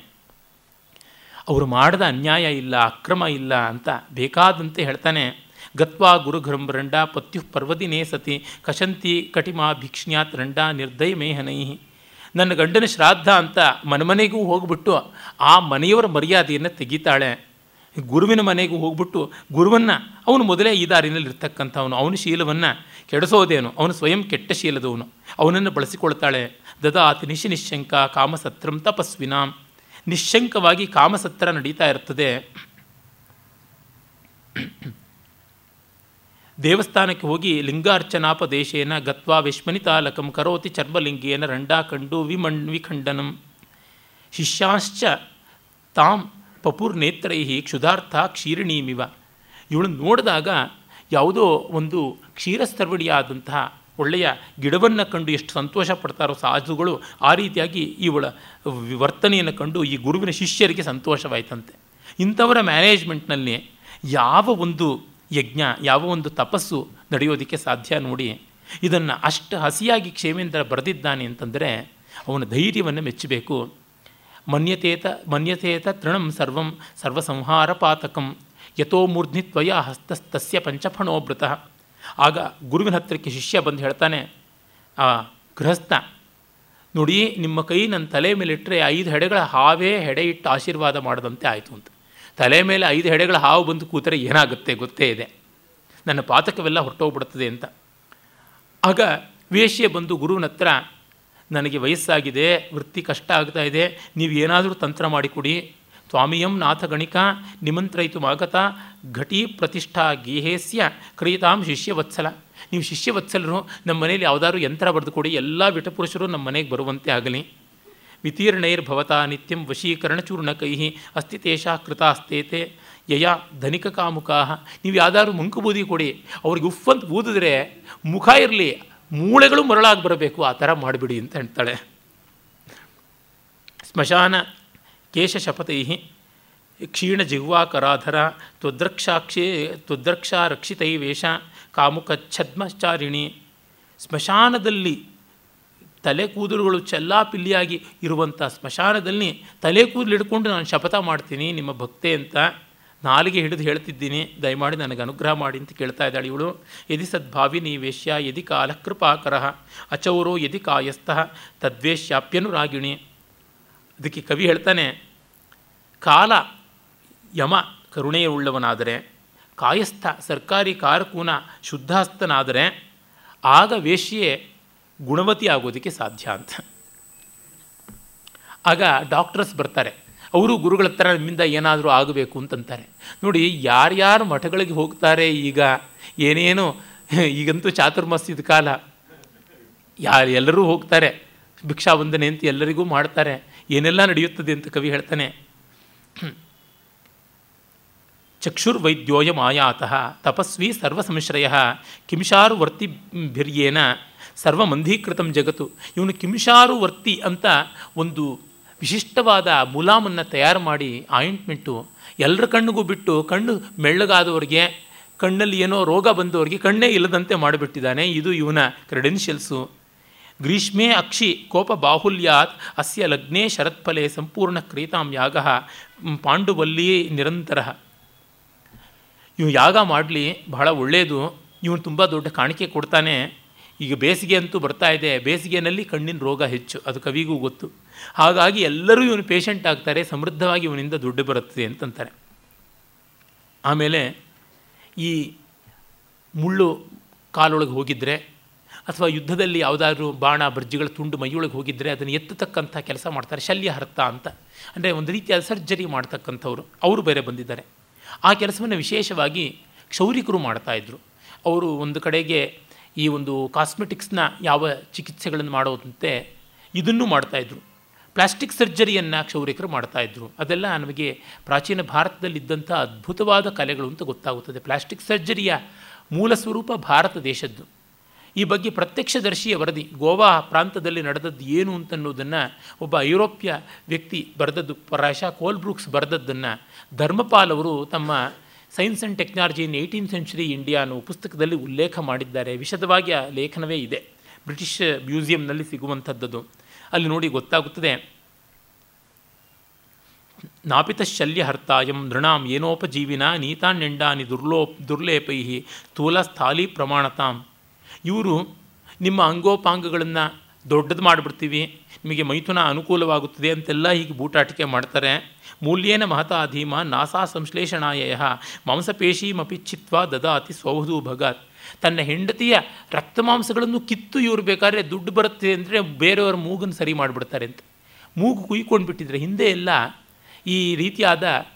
ಅವರು ಮಾಡಿದ ಅನ್ಯಾಯ ಇಲ್ಲ, ಅಕ್ರಮ ಇಲ್ಲ ಅಂತ ಬೇಕಾದಂತೆ ಹೇಳ್ತಾನೆ. ಗತ್ವಾ ಗುರುಘೃಂ ರಂಡ ಪತ್ಯು ಪರ್ವದಿನೇ ಸತಿ, ಕಶಂತಿ ಕಟಿಮಾ ಭಿಕ್ಷ್ಣ್ಯಾತ್ ರಂಡ ನಿರ್ದಯ ಮೇಹನೈ. ನನ್ನ ಗಂಡನ ಶ್ರಾದ್ದ ಅಂತ ಮನೆಮನೆಗೂ ಹೋಗ್ಬಿಟ್ಟು ಆ ಮನೆಯವರ ಮರ್ಯಾದೆಯನ್ನು ತೆಗಿತಾಳೆ. ಗುರುವಿನ ಮನೆಗೂ ಹೋಗ್ಬಿಟ್ಟು ಗುರುವನ್ನು ಅವನು ಮೊದಲೇ ಈ ದಾರಿನಲ್ಲಿ ಇರ್ತಕ್ಕಂಥವನು. ಅವನ ಶೀಲವನ್ನು ಕೆಡಿಸೋದೇನು? ಅವನು ಸ್ವಯಂ ಕೆಟ್ಟ ಶೀಲದವನು. ಅವನನ್ನು ಬಳಸಿಕೊಳ್ತಾಳೆ. ದದಾತಿ ನಿಶಿ ನಿಶಂಕ ಕಾಮಸತ್ರಂ ತಪಸ್ವಿನಾಂ. ನಿಶಂಕವಾಗಿ ಕಾಮಸತ್ರ ನಡೀತಾ ಇರ್ತದೆ. ದೇವಸ್ಥಾನಕ್ಕೆ ಹೋಗಿ ಲಿಂಗಾರ್ಚನಾಪದೇಶೇನ ಗತ್ವಾ ವಿಶ್ಮನಿತಾಲಕಂ ಕರೋತಿ ಚರ್ಮಲಿಂಗೇನ ರಂಡಾ ಕಂಡು ವಿಮಣ್ ವಿಖಂಡನಂ ಶಿಷ್ಯಾಶ್ಚ ತಾಂ ಪಪುರ್ನೇತ್ರೈ ಕ್ಷುಧಾರ್ಥ ಕ್ಷೀರಣೀಮಿವ. ಇವಳನ್ನು ನೋಡಿದಾಗ ಯಾವುದೋ ಒಂದು ಕ್ಷೀರಸ್ತರ್ವಡಿಯಾದಂತಹ ಒಳ್ಳೆಯ ಗಿಡವನ್ನು ಕಂಡು ಎಷ್ಟು ಸಂತೋಷ ಪಡ್ತಾರೋ ಸಾಧುಗಳು ಆ ರೀತಿಯಾಗಿ ಇವಳ ವರ್ತನೆಯನ್ನು ಕಂಡು ಈ ಗುರುವಿನ ಶಿಷ್ಯರಿಗೆ ಸಂತೋಷವಾಯ್ತಂತೆ. ಇಂಥವರ ಮ್ಯಾನೇಜ್ಮೆಂಟ್ನಲ್ಲಿ ಯಾವ ಒಂದು ಯಜ್ಞ, ಯಾವ ಒಂದು ತಪಸ್ಸು ನಡೆಯೋದಕ್ಕೆ ಸಾಧ್ಯ ನೋಡಿ, ಇದನ್ನು ಅಷ್ಟು ಹಸಿಯಾಗಿ ಕ್ಷೇಮೇಂದ್ರ ಬರೆದಿದ್ದಾನೆ ಅಂತಂದರೆ ಅವನ ಧೈರ್ಯವನ್ನು ಮೆಚ್ಚಬೇಕು. ಮನ್ಯತೇತ ಮನ್ಯತೇತ ತೃಣಂ ಸರ್ವಂ ಸರ್ವಸಂಹಾರ ಪಾತಕಂ ಯಥೋ ಮೂರ್ಧ್ನಿ ತ್ವಯ ಹಸ್ತಸ್ತಸ್ಯ ಪಂಚಫಣೋಭೃತ ಆಗ ಗುರುವಿನ ಹತ್ತಿರಕ್ಕೆ ಶಿಷ್ಯ ಬಂದು ಹೇಳ್ತಾನೆ, ಆ, ಗೃಹಸ್ಥ, ನೋಡಿ ನಿಮ್ಮ ಕೈ ನನ್ನ ತಲೆ ಮೇಲೆ ಇಟ್ಟರೆ ಐದು ಹೆಡೆಗಳ ಹಾವೇ ಹೆಡೆ ಇಟ್ಟು ಆಶೀರ್ವಾದ ಮಾಡದಂತೆ ಆಯಿತು ಅಂತ. ತಲೆ ಮೇಲೆ ಐದು ಹೆಡೆಗಳ ಹಾವು ಬಂದು ಕೂತರೆ ಏನಾಗುತ್ತೆ ಗೊತ್ತೇ ಇದೆ. ನನ್ನ ಪಾತಕವೆಲ್ಲ ಹೊರಟೋಗ್ಬಿಡ್ತದೆ ಅಂತ. ಆಗ ವೇಶ್ಯೆ ಬಂದು ಗುರುವಿನ ಹತ್ರ ನನಗೆ ವಯಸ್ಸಾಗಿದೆ, ವೃತ್ತಿ ಕಷ್ಟ ಆಗ್ತಾ ಇದೆ, ನೀವು ಏನಾದರೂ ತಂತ್ರ ಮಾಡಿಕೊಡಿ ಸ್ವಾಮಿಯಂ ನಾಥ ಗಣಿಕ ನಿಮಂತ್ರಯಿತು ಮಾಗತ ಘಟಿ ಪ್ರತಿಷ್ಠಾ ಗೇಹೇಸ್ಯ ಕ್ರಿಯತಾಂ ಶಿಷ್ಯವತ್ಸಲ. ನೀವು ಶಿಷ್ಯವತ್ಸಲರು, ನಮ್ಮ ಮನೆಯಲ್ಲಿ ಯಾವುದಾದ್ರು ಯಂತ್ರ ಬರೆದುಕೊಡಿ ಎಲ್ಲ ವಿಟಪುರುಷರು ನಮ್ಮ ಮನೆಗೆ ಬರುವಂತೆ ಆಗಲಿ. ವಿತೀರ್ಣೈರ್ಭವತ ನಿತ್ಯಂ ವಶೀಕರಣಚೂರ್ಣಕೈ ಅಸ್ಥಿತೇಶ ಕೃತ ಕೃತಾಸ್ತೇತೆ. ಯಯ ಧನಿಕ ಕಾಮುಕಾಹ ನೀವು ಯಾವ್ದಾದ್ರು ಮುಂಕು ಬೂದಿ ಕೊಡಿ. ಅವ್ರಿಗೆ ಉಫ್ಫಂತ ಊದಿದ್ರೆ ಮುಖ ಇರಲಿ. ಮೂಳೆಗಳು ಮರಳಾಗಿ ಬರಬೇಕು, ಆ ಥರ ಮಾಡಿಬಿಡಿ ಅಂತ ಹೇಳ್ತಾಳೆ. ಸ್ಮಶಾನ ಕೇಶ ಶಪಥೈ ಕ್ಷೀಣ ಜಿಹ್ವಾಕರಾಧರ ತ್ವದ್ರಕ್ಷಾಕ್ಷಿ ತ್ವದ್ರಕ್ಷಾ ರಕ್ಷಿತೈ ವೇಷ ಕಾಮುಕ ಛದ್ಮಚಾರಿಣಿ ಸ್ಮಶಾನದಲ್ಲಿ ತಲೆ ಕೂದಲುಗಳು ಚೆಲ್ಲಾಪಿಲ್ಲಿಯಾಗಿ ಇರುವಂಥ ಸ್ಮಶಾನದಲ್ಲಿ ತಲೆ ಕೂದಲು ಹಿಡ್ಕೊಂಡು ನಾನು ಶಪಥ ಮಾಡ್ತೀನಿ ನಿಮ್ಮ ಭಕ್ತೆ ಅಂತ ನಾಲಿಗೆ ಹಿಡಿದು ಹೇಳ್ತಿದ್ದೀನಿ, ದಯಮಾಡಿ ನನಗೆ ಅನುಗ್ರಹ ಮಾಡಿ ಅಂತ ಕೇಳ್ತಾ ಇದ್ದಾಳೆ ಇವಳು. ಯದಿ ಸದ್ಭಾವಿನಿ ವೇಶ್ಯ ಯದಿ ಕಾಲ ಕೃಪಾಕರ ಅಚೌರೋ ಯದಿ ಕಾಯಸ್ಥಃ ತದ್ವೇಶ್ಯಾಪ್ಯನುರಾಗಿಣಿ ಅದಕ್ಕೆ ಕವಿ ಹೇಳ್ತಾನೆ, ಕಾಲ ಯಮ ಕರುಣೆಯುಳ್ಳವನಾದರೆ, ಕಾಯಸ್ಥ ಸರ್ಕಾರಿ ಕಾರಕೂನ ಶುದ್ಧಾಸ್ತನಾದರೆ, ಆಗ ವೇಶ್ಯೆ ಗುಣವತಿ ಆಗೋದಕ್ಕೆ ಸಾಧ್ಯ ಅಂತ. ಆಗ ಡಾಕ್ಟರ್ಸ್ ಬರ್ತಾರೆ. ಅವರು ಗುರುಗಳ ಹತ್ರ ನಿಮ್ಮಿಂದ ಏನಾದರೂ ಆಗಬೇಕು ಅಂತಂತಾರೆ. ನೋಡಿ, ಯಾರ್ಯಾರು ಮಠಗಳಿಗೆ ಹೋಗ್ತಾರೆ ಈಗ? ಏನೇನು? ಈಗಂತೂ ಚಾತುರ್ಮಾಸ್ಯದ ಕಾಲ. ಯಾರು ಎಲ್ಲರೂ ಹೋಗ್ತಾರೆ. ಭಿಕ್ಷಾ ವಂದನೆ ಅಂತ ಎಲ್ಲರಿಗೂ ಮಾಡ್ತಾರೆ. ಏನೆಲ್ಲ ನಡೆಯುತ್ತದೆ ಅಂತ ಕವಿ ಹೇಳ್ತಾನೆ. ಚಕ್ಷುರ್ವೈದ್ಯೋಯಂ ಆಯಾತಃ ತಪಸ್ವಿ ಸರ್ವಸಂಶ್ರಯ ಕಿಂಶಾರು ವರ್ತಿಭಿರ್ಯೇನ ಸರ್ವಮಂಧೀಕೃತ ಜಗತ್ತು. ಇವನು ಕಿಂಶಾರು ವರ್ತಿ ಅಂತ ಒಂದು ವಿಶಿಷ್ಟವಾದ ಮುಲಾಮನ್ನು ತಯಾರು ಮಾಡಿ ಆಯಿಂಟ್ಮೆಂಟು ಎಲ್ಲರ ಕಣ್ಣಿಗೂ ಬಿಟ್ಟು ಕಣ್ಣು ಮೆಳ್ಳಗಾದವ್ರಿಗೆ, ಕಣ್ಣಲ್ಲಿ ಏನೋ ರೋಗ ಬಂದವರಿಗೆ ಕಣ್ಣೇ ಇಲ್ಲದಂತೆ ಮಾಡಿಬಿಟ್ಟಿದ್ದಾನೆ ಇದು ಇವನ ಕ್ರೆಡೆನ್ಷಿಯಲ್ಸು. ಗ್ರೀಷ್ಮೇ ಅಕ್ಷಿ ಕೋಪ ಬಾಹುಲ್ಯಾತ್ ಅಸ್ಯ ಲಗ್ನೇ ಶರತ್ಫಲೆ ಸಂಪೂರ್ಣ ಕ್ರೀತಾಂ ಯಾಗ ಪಾಂಡುವಲ್ಲಿ ನಿರಂತರ. ಇವು ಯಾಗ ಮಾಡಲಿ ಬಹಳ ಒಳ್ಳೆಯದು ಇವನು ತುಂಬ ದೊಡ್ಡ ಕಾಣಿಕೆ ಕೊಡ್ತಾನೆ. ಈಗ ಬೇಸಿಗೆ ಅಂತೂ ಬರ್ತಾ ಇದೆ. ಬೇಸಿಗೆಯಲ್ಲಿ ಕಣ್ಣಿನ ರೋಗ ಹೆಚ್ಚು, ಅದು ಕವಿಗೂ ಗೊತ್ತು. ಹಾಗಾಗಿ ಎಲ್ಲರೂ ಇವನು ಪೇಷಂಟ್ ಆಗ್ತಾರೆ, ಸಮೃದ್ಧವಾಗಿ ಇವನಿಂದ ದುಡ್ಡು ಬರುತ್ತದೆ ಅಂತಂತಾರೆ. ಆಮೇಲೆ ಈ ಮುಳ್ಳು ಕಾಲೊಳಗೆ ಹೋಗಿದ್ದರೆ ಅಥವಾ ಯುದ್ಧದಲ್ಲಿ ಯಾವುದಾದ್ರೂ ಬಾಣ, ಬರ್ಜಿಗಳ ತುಂಡು ಮೈಯೊಳಗೆ ಹೋಗಿದ್ದರೆ ಅದನ್ನು ಎತ್ತತಕ್ಕಂಥ ಕೆಲಸ ಮಾಡ್ತಾರೆ ಶಲ್ಯ ಹರ್ತ ಅಂತ. ಅಂದರೆ ಒಂದು ರೀತಿಯಾದ ಸರ್ಜರಿ ಮಾಡ್ತಕ್ಕಂಥವ್ರು. ಅವರು ಬೇರೆ ಬಂದಿದ್ದಾರೆ. ಆ ಕೆಲಸವನ್ನು ವಿಶೇಷವಾಗಿ ಕ್ಷೌರಿಕರು ಮಾಡ್ತಾಯಿದ್ರು ಅವರು ಒಂದು ಕಡೆಗೆ ಈ ಒಂದು ಕಾಸ್ಮೆಟಿಕ್ಸ್ನ ಯಾವ ಚಿಕಿತ್ಸೆಗಳನ್ನು ಮಾಡೋದಂತೆ ಇದನ್ನು ಮಾಡ್ತಾಯಿದ್ರು ಪ್ಲಾಸ್ಟಿಕ್ ಸರ್ಜರಿಯನ್ನು ಕ್ಷೌರಿಕರು ಮಾಡ್ತಾಯಿದ್ರು ಅದೆಲ್ಲ ನಮಗೆ ಪ್ರಾಚೀನ ಭಾರತದಲ್ಲಿದ್ದಂಥ ಅದ್ಭುತವಾದ ಕಲೆಗಳು ಅಂತ ಗೊತ್ತಾಗುತ್ತದೆ. ಪ್ಲಾಸ್ಟಿಕ್ ಸರ್ಜರಿಯ ಮೂಲ ಸ್ವರೂಪ ಭಾರತ ದೇಶದ್ದು. ಈ ಬಗ್ಗೆ ಪ್ರತ್ಯಕ್ಷದರ್ಶಿಯ ವರದಿ ಗೋವಾ ಪ್ರಾಂತದಲ್ಲಿ ನಡೆದದ್ದು ಏನು ಅಂತನ್ನೋದನ್ನು ಒಬ್ಬ ಐರೋಪ್ಯ ವ್ಯಕ್ತಿ ಬರೆದದ್ದು ಪ್ರಾಯಶಃ ಕೋಲ್ಬ್ರೂಕ್ಸ್ ಬರೆದದ್ದನ್ನು ಧರ್ಮಪಾಲ್ ಅವರು ತಮ್ಮ science and technology in eighteen century India ಅನ್ನೋ ಪುಸ್ತಕದಲ್ಲಿ ಉಲ್ಲೇಖ ಮಾಡಿದ್ದಾರೆ. ವಿಶದವಾಗಿ ಆ ಲೇಖನವೇ ಇದೆ. ಬ್ರಿಟಿಷ್ ಮ್ಯೂಸಿಯಂನಲ್ಲಿ ಸಿಗುವಂಥದ್ದು ಅಲ್ಲಿ ನೋಡಿ ಗೊತ್ತಾಗುತ್ತದೆ. ನಾಪಿತ ಶಲ್ಯಹರ್ತಾಯಂ ನೃಣಾಂ ಏನೋಪಜೀವಿನ ನೀತಾನ್ಯಂಡಾನಿ ದುರ್ಲೋ ದುರ್ಲೇಪೈ ಸ್ಥೂಲ ಸ್ಥಾಲಿ ಪ್ರಮಾಣತಾಂ. ಇವರು ನಿಮ್ಮ ಅಂಗೋಪಾಂಗಗಳನ್ನು ದೊಡ್ಡದು ಮಾಡಿಬಿಡ್ತೀವಿ. ನಿಮಗೆ ಮೈಥುನ ಅನುಕೂಲವಾಗುತ್ತದೆ ಅಂತೆಲ್ಲ ಹೀಗೆ ಬೂಟಾಟಿಕೆ ಮಾಡ್ತಾರೆ. ಮೂಲ್ಯೇನ ಮಹತಾ ಧೀಮ ನಾಸಾ ಸಂಶ್ಲೇಷಣಾಯ ಮಾಂಸಪೇಶೀಮಿ ಚಿತ್ವ ದದಾತಿ ಸ್ವೌಧೂ ಭಗತ್ ತನ್ನ ಹೆಂಡತಿಯ ರಕ್ತಮಾಂಸಗಳನ್ನು ಕಿತ್ತು ಇವ್ರು ಬೇಕಾದ್ರೆ ದುಡ್ಡು ಬರುತ್ತೆ ಅಂದರೆ ಬೇರೆಯವರ ಮೂಗನ್ನು ಸರಿ ಮಾಡಿಬಿಡ್ತಾರೆ ಅಂತ. ಮೂಗು ಕುಯ್ಕೊಂಡು ಬಿಟ್ಟಿದ್ರೆ ಹಿಂದೆ ಎಲ್ಲ ಈ ರೀತಿಯಾದ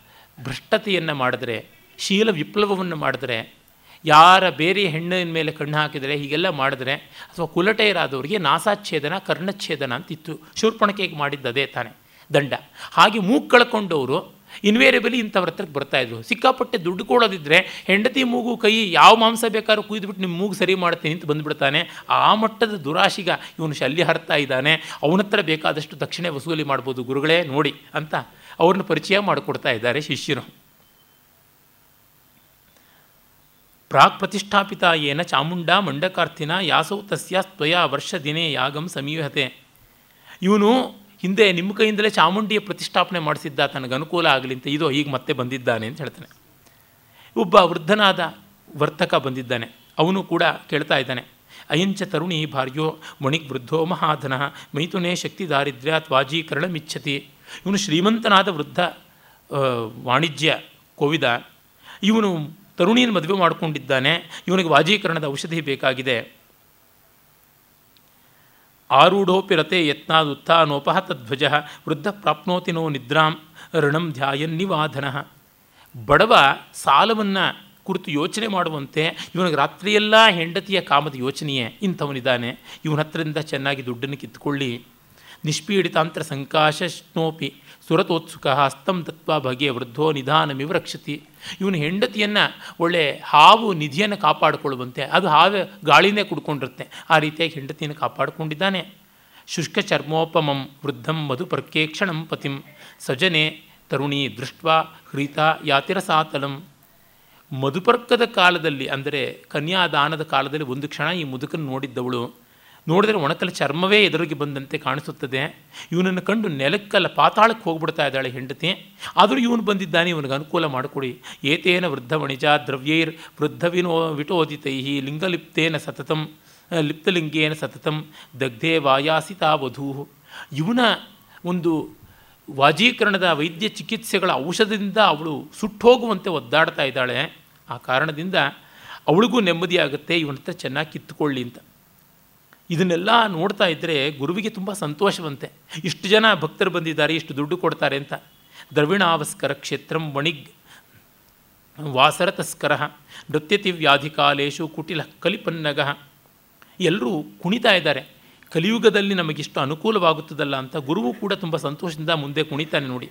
ಭ್ರಷ್ಟತೆಯನ್ನು ಮಾಡಿದ್ರೆ, ಶೀಲ ವಿಪ್ಲವವನ್ನು ಮಾಡಿದ್ರೆ, ಯಾರ ಬೇರೆ ಹೆಣ್ಣಿನ ಮೇಲೆ ಕಣ್ಣು ಹಾಕಿದರೆ ಹೀಗೆಲ್ಲ ಮಾಡಿದ್ರೆ, ಅಥವಾ ಕುಲಟೆಯರಾದವರಿಗೆ ನಾಸಾಚ್ಛೇದನ, ಕರ್ಣಚ್ಛೇದನ ಅಂತಿತ್ತು. ಶೂರ್ಪಣಕೆಗೆ ಮಾಡಿದ್ದದೇ ತಾನೆ. ದಂಡ. ಹಾಗೆ ಮೂಗು ಕಳ್ಕೊಂಡವರು ಇನ್ವೇರಿಯಬಲಿ ಇಂಥವ್ರ ಹತ್ರಕ್ಕೆ ಬರ್ತಾಯಿದ್ರು ಸಿಕ್ಕಾಪಟ್ಟೆ ದುಡ್ಡು ಕೊಡೋದಿದ್ರೆ ಹೆಂಡತಿ ಮೂಗು ಕೈ ಯಾವ ಮಾಂಸ ಬೇಕಾದ್ರೂ ಕುಯ್ದುಬಿಟ್ಟು ನಿಮ್ಮ ಮೂಗು ಸರಿ ಮಾಡ್ತೀನಿ ಅಂತ ಬಂದುಬಿಡ್ತಾನೆ. ಆ ಮಟ್ಟದ ದುರಾಶಿಗ ಇವನು ಶಲ್ಯ ಹರ್ತಾ ಇದ್ದಾನೆ. ಅವನ ಹತ್ರ ಬೇಕಾದಷ್ಟು ದಕ್ಷಿಣೆ ವಸೂಲಿ ಮಾಡ್ಬೋದು ಗುರುಗಳೇ, ನೋಡಿ ಅಂತ ಅವ್ರನ್ನ ಪರಿಚಯ ಮಾಡಿಕೊಡ್ತಾ ಇದ್ದಾರೆ ಶಿಷ್ಯರು. ಪ್ರಾಕ್ ಪ್ರತಿಷ್ಠಾಪಿತ ಏನ ಚಾಮುಂಡ ಮಂಡಕಾರ್ಥಿನ ಯಾಸೌ ತಸ್ಯ ತ್ವಯ ವರ್ಷ ದಿನೇ ಯಾಗಂ ಸಮೀಹತೆ ಇವನು ಹಿಂದೆ ನಿಮ್ಮ ಕೈಯಿಂದಲೇ ಚಾಮುಂಡಿಯ ಪ್ರತಿಷ್ಠಾಪನೆ ಮಾಡಿಸಿದ್ದ ತನಗೆ ಅನುಕೂಲ ಆಗಲಿ ಅಂತ ಇದೋ ಈಗ ಮತ್ತೆ ಬಂದಿದ್ದಾನೆ ಅಂತ ಹೇಳ್ತಾನೆ. ಒಬ್ಬ ವೃದ್ಧನಾದ ವರ್ತಕ ಬಂದಿದ್ದಾನೆ. ಅವನು ಕೂಡ ಕೇಳ್ತಾ ಇದ್ದಾನೆ. ಅಯಂಚ ತರುಣಿ ಭಾರ್ಯೋ ಮಣಿಕ್ ವೃದ್ಧೋ ಮಹಾಧನ, ಮೈಥುನೇ ಶಕ್ತಿ ದಾರಿದ್ರ್ಯ ತ್ವಾಜೀಕರಣ ಮಿಚ್ಚತಿ ಇವನು ಶ್ರೀಮಂತನಾದ ವೃದ್ಧ ವಾಣಿಜ್ಯ ಕೋವಿದ. ಇವನು ತರುಣಿಯನ್ನು ಮದುವೆ ಮಾಡಿಕೊಂಡಿದ್ದಾನೆ. ಇವನಿಗೆ ವಾಜೀಕರಣದ ಔಷಧಿ ಬೇಕಾಗಿದೆ. ಆರೂಢೋಪಿ ರತೆ ಯತ್ನಾದುತ್ಥಾನೋಪಹತ ತಧ್ವಜ ವೃದ್ಧ ಪ್ರಾಪ್ನೋತಿ ನೋ ನಿದ್ರಾಂ ಋಣಂ ಧ್ಯಾಯನ್ ನಿವಾಧನ. ಬಡವ ಸಾಲವನ್ನು ಕುರಿತು ಯೋಚನೆ ಮಾಡುವಂತೆ ಇವನಿಗೆ ರಾತ್ರಿಯೆಲ್ಲ ಹೆಂಡತಿಯ ಕಾಮದ ಯೋಚನೆಯೇ ಇಂಥವನಿದ್ದಾನೆ. ಇವನ ಹತ್ರದಿಂದ ಚೆನ್ನಾಗಿ ದುಡ್ಡನ್ನು ಕಿತ್ತುಕೊಳ್ಳಿ. ನಿಷ್ಪೀಡಿತಾಂತರ ಸಂಕಾಶನೋಪಿ ಸುರತೋತ್ಸುಕ ಹಸ್ತಂ ತತ್ವ ಬಗೆಯ ವೃದ್ಧೋ ನಿಧಾನಮಿವ ರಕ್ಷತಿ. ಇವನು ಹೆಂಡತಿಯನ್ನು ಒಳ್ಳೆ ಹಾವು ನಿಧಿಯನ್ನು ಕಾಪಾಡಿಕೊಳ್ಳುವಂತೆ, ಅದು ಹಾವು ಗಾಳಿನೇ ಕುಡ್ಕೊಂಡಿರುತ್ತೆ. ಆ ರೀತಿಯಾಗಿ ಹೆಂಡತಿಯನ್ನು ಕಾಪಾಡಿಕೊಂಡಿದ್ದಾನೆ. ಶುಷ್ಕ ಚರ್ಮೋಪಮಂ ವೃದ್ಧಂ ಮಧು ಪತಿಂ ಸಜನೆ ತರುಣಿ ದೃಷ್ಟ ಹೃತ ಯಾತಿರಸಾತಲಂ ಮಧುಪರ್ಕದ ಕಾಲದಲ್ಲಿ, ಅಂದರೆ ಕನ್ಯಾದಾನದ ಕಾಲದಲ್ಲಿ ಒಂದು ಕ್ಷಣ ಈ ಮುದುಕನ್ನು ನೋಡಿದ್ದವಳು ನೋಡಿದ್ರೆ ಒಣಕಲ ಚರ್ಮವೇ ಎದುರಿಗೆ ಬಂದಂತೆ ಕಾಣಿಸುತ್ತದೆ. ಇವನನ್ನು ಕಂಡು ನೆಲಕ್ಕಲ್ಲ ಪಾತಾಳಕ್ಕೆ ಹೋಗ್ಬಿಡ್ತಾ ಇದ್ದಾಳೆ ಹೆಂಡತಿ. ಆದರೂ ಇವನು ಬಂದಿದ್ದಾನೆ, ಇವನಿಗೆ ಅನುಕೂಲ ಮಾಡಿಕೊಡಿ. ಏತೇನ ವೃದ್ಧ ವಣಿಜ ದ್ರವ್ಯೈರ್ ವೃದ್ಧವಿನೋ ವಿಟೋದಿತೈ ಲಿಂಗಲಿಪ್ತೇನ ಸತತಂ ಲಿಪ್ತಲಿಂಗೇನ ಸತತಂ ದಗ್ಧೇ ವಾಯಾಸಿತಾ ವಧೂ. ಇವನ ಒಂದು ವಾಜೀಕರಣದ ವೈದ್ಯ ಚಿಕಿತ್ಸೆಗಳ ಔಷಧದಿಂದ ಅವಳು ಸುಟ್ಟೋಗುವಂತೆ ಒದ್ದಾಡ್ತಾ ಇದ್ದಾಳೆ. ಆ ಕಾರಣದಿಂದ ಅವಳಿಗೂ ನೆಮ್ಮದಿಯಾಗುತ್ತೆ ಇವನ ಹತ್ರ ಚೆನ್ನಾಗಿ ಕಿತ್ತುಕೊಳ್ಳಿ ಅಂತ. ಇದನ್ನೆಲ್ಲ ನೋಡ್ತಾ ಇದ್ದರೆ ಗುರುವಿಗೆ ತುಂಬ ಸಂತೋಷವಂತೆ. ಇಷ್ಟು ಜನ ಭಕ್ತರು ಬಂದಿದ್ದಾರೆ, ಇಷ್ಟು ದುಡ್ಡು ಕೊಡ್ತಾರೆ ಅಂತ. ದ್ರವಿಣಾವಸ್ಕರ ಕ್ಷೇತ್ರಂ ವಣಿಗ್, ವಾಸರತಸ್ಕರ ನೃತ್ಯತಿ ವ್ಯಾಧಿಕಾಲೇಶು ಕುಟಿಲ ಕಲಿಪನ್ನಗ. ಎಲ್ಲರೂ ಕುಣಿತಾ ಇದ್ದಾರೆ. ಕಲಿಯುಗದಲ್ಲಿ ನಮಗಿಷ್ಟು ಅನುಕೂಲವಾಗುತ್ತದಲ್ಲ ಅಂತ ಗುರುವು ಕೂಡ ತುಂಬ ಸಂತೋಷದಿಂದ ಮುಂದೆ ಕುಣಿತಾನೆ ನೋಡಿ.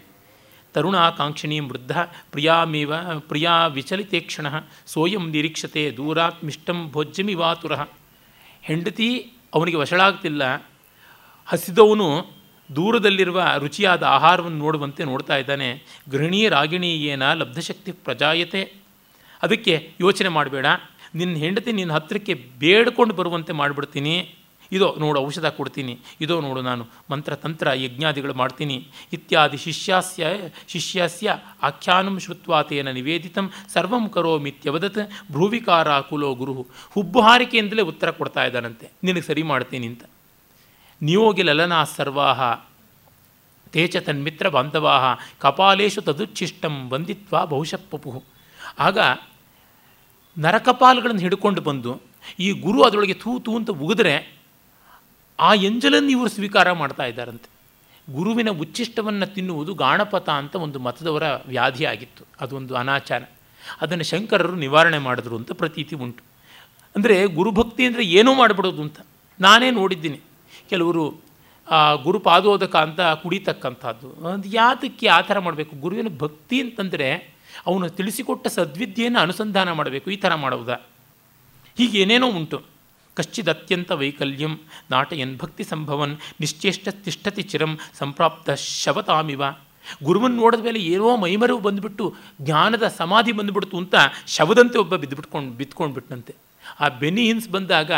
ತರುಣಾಕಾಂಕ್ಷಿಣೀ ವೃದ್ಧ ಪ್ರಿಯಾಮಿವ, ಪ್ರಿಯಾ ವಿಚಲಿತೇಕ್ಷಣ ಸೋಯಂ ನಿರೀಕ್ಷತೆ ದೂರಾತ್ಮಿಷ್ಟಂ ಭೋಜ್ಯಮಿವಾತುರ. ಹೆಂಡತಿ ಅವನಿಗೆ ವಶಳಾಗ್ತಿಲ್ಲ. ಹಸಿದವನು ದೂರದಲ್ಲಿರುವ ರುಚಿಯಾದ ಆಹಾರವನ್ನು ನೋಡುವಂತೆ ನೋಡ್ತಾ ಇದ್ದಾನೆ. ಗೃಹಿಣಿ ರಾಗಿಣಿ ಏನ ಲಬ್ಧಶಕ್ತಿ ಪ್ರಜಾಯತೆ. ಅದಕ್ಕೆ ಯೋಚನೆ ಮಾಡಬೇಡ. ನಿನ್ನ ಹೆಂಡತಿ ನಿನ್ನ ಹತ್ತಿರಕ್ಕೆ ಬೇಡ್ಕೊಂಡು ಬರುವಂತೆ ಮಾಡಿಬಿಡ್ತೀನಿ. ಇದೋ ನೋಡು ಔಷಧ ಕೊಡ್ತೀನಿ, ಇದೋ ನೋಡು ನಾನು ಮಂತ್ರ ತಂತ್ರ ಯಜ್ಞಾದಿಗಳು ಮಾಡ್ತೀನಿ. ಇತ್ಯಾದಿ ಶಿಷ್ಯಾಸ್ಯ, ಶಿಷ್ಯಸ್ಯ ಆಖ್ಯಾನಂ ಶ್ರುತ್ವಾತೇನ ನಿವೇದಿತಂ ಸರ್ವಂ ಕರೋಮಿತ್ಯವದತ್ ಭ್ರೂವಿಕಾರ ಕುಲೋ ಗುರು. ಹುಬ್ಬು ಹಾರಿಕೆಯಿಂದಲೇ ಉತ್ತರ ಕೊಡ್ತಾ ಇದ್ದಾನಂತೆ. ನಿನಗೆ ಸರಿ ಮಾಡ್ತೀನಿ ಅಂತ. ನಿಯೋಗಿ ಲಲನಾ ಸರ್ವಾಹ ತೇಚ ತನ್ಮಿತ್ರ ಬಾಂಧವಾಹ, ಕಪಾಲೇಶು ತದುಚ್ಛಿಷ್ಟಂ ಬಂದಿತ್ವ ಬಹುಶಃ ಆಗ ನರಕಪಾಲ್ಗಳನ್ನು ಹಿಡ್ಕೊಂಡು ಬಂದು ಈ ಗುರು ಅದರೊಳಗೆ ತೂ ತೂ ಅಂತ ಉಗಿದ್ರೆ ಆ ಎಂಜಲನ್ನು ಇವರು ಸ್ವೀಕಾರ ಮಾಡ್ತಾ ಇದ್ದಾರಂತೆ. ಗುರುವಿನ ಉಚ್ಚಿಷ್ಟವನ್ನು ತಿನ್ನುವುದು ಗಾಣಪತ ಅಂತ ಒಂದು ಮತದವರ ವ್ಯಾಧಿ ಆಗಿತ್ತು. ಅದೊಂದು ಅನಾಚಾರ. ಅದನ್ನು ಶಂಕರರು ನಿವಾರಣೆ ಮಾಡಿದ್ರು ಅಂತ ಪ್ರತೀತಿ ಉಂಟು. ಅಂದರೆ ಗುರುಭಕ್ತಿ ಅಂದರೆ ಏನೂ ಮಾಡಿಬಿಡೋದು ಅಂತ. ನಾನೇ ನೋಡಿದ್ದೀನಿ. ಕೆಲವರು ಗುರು ಪಾದೋದಕ ಅಂತ ಕುಡಿತಕ್ಕಂಥದ್ದು. ಅದು ಯಾತಕ್ಕೆ ಆ ಥರ ಮಾಡಬೇಕು? ಗುರುವಿನ ಭಕ್ತಿ ಅಂತಂದರೆ ಅವನು ತಿಳಿಸಿಕೊಟ್ಟ ಸದ್ವಿದ್ಯೆಯನ್ನು ಅನುಸಂಧಾನ ಮಾಡಬೇಕು. ಈ ಥರ ಮಾಡುವುದಾ. ಹೀಗೆ ಏನೇನೋ ಉಂಟು. ಕಶ್ಚಿದ್ ಅತ್ಯಂತ ವೈಕಲ್ಯಂ ನಾಟಯನ್ ಭಕ್ತಿ ಸಂಭವನ್ ನಿಶ್ಚೇಷ್ಟ ತಿಷ್ಠತಿ ಚಿರಂ ಸಂಪ್ರಾಪ್ತ ಶವತಾಮಿವ ಗುರುವನ್ನು ನೋಡಿದ ಮೇಲೆ ಏನೋ ಮೈಮರವು ಬಂದುಬಿಟ್ಟು, ಜ್ಞಾನದ ಸಮಾಧಿ ಬಂದುಬಿಡ್ತು ಅಂತ ಶವದಂತೆ ಒಬ್ಬ ಬಿದ್ದುಬಿಟ್ಕೊಂಡು ಬಿತ್ಕೊಂಡ್ಬಿಟ್ಟಂತೆ ಆ ಬೆನಿ ಹಿನ್ಸ್ ಬಂದಾಗ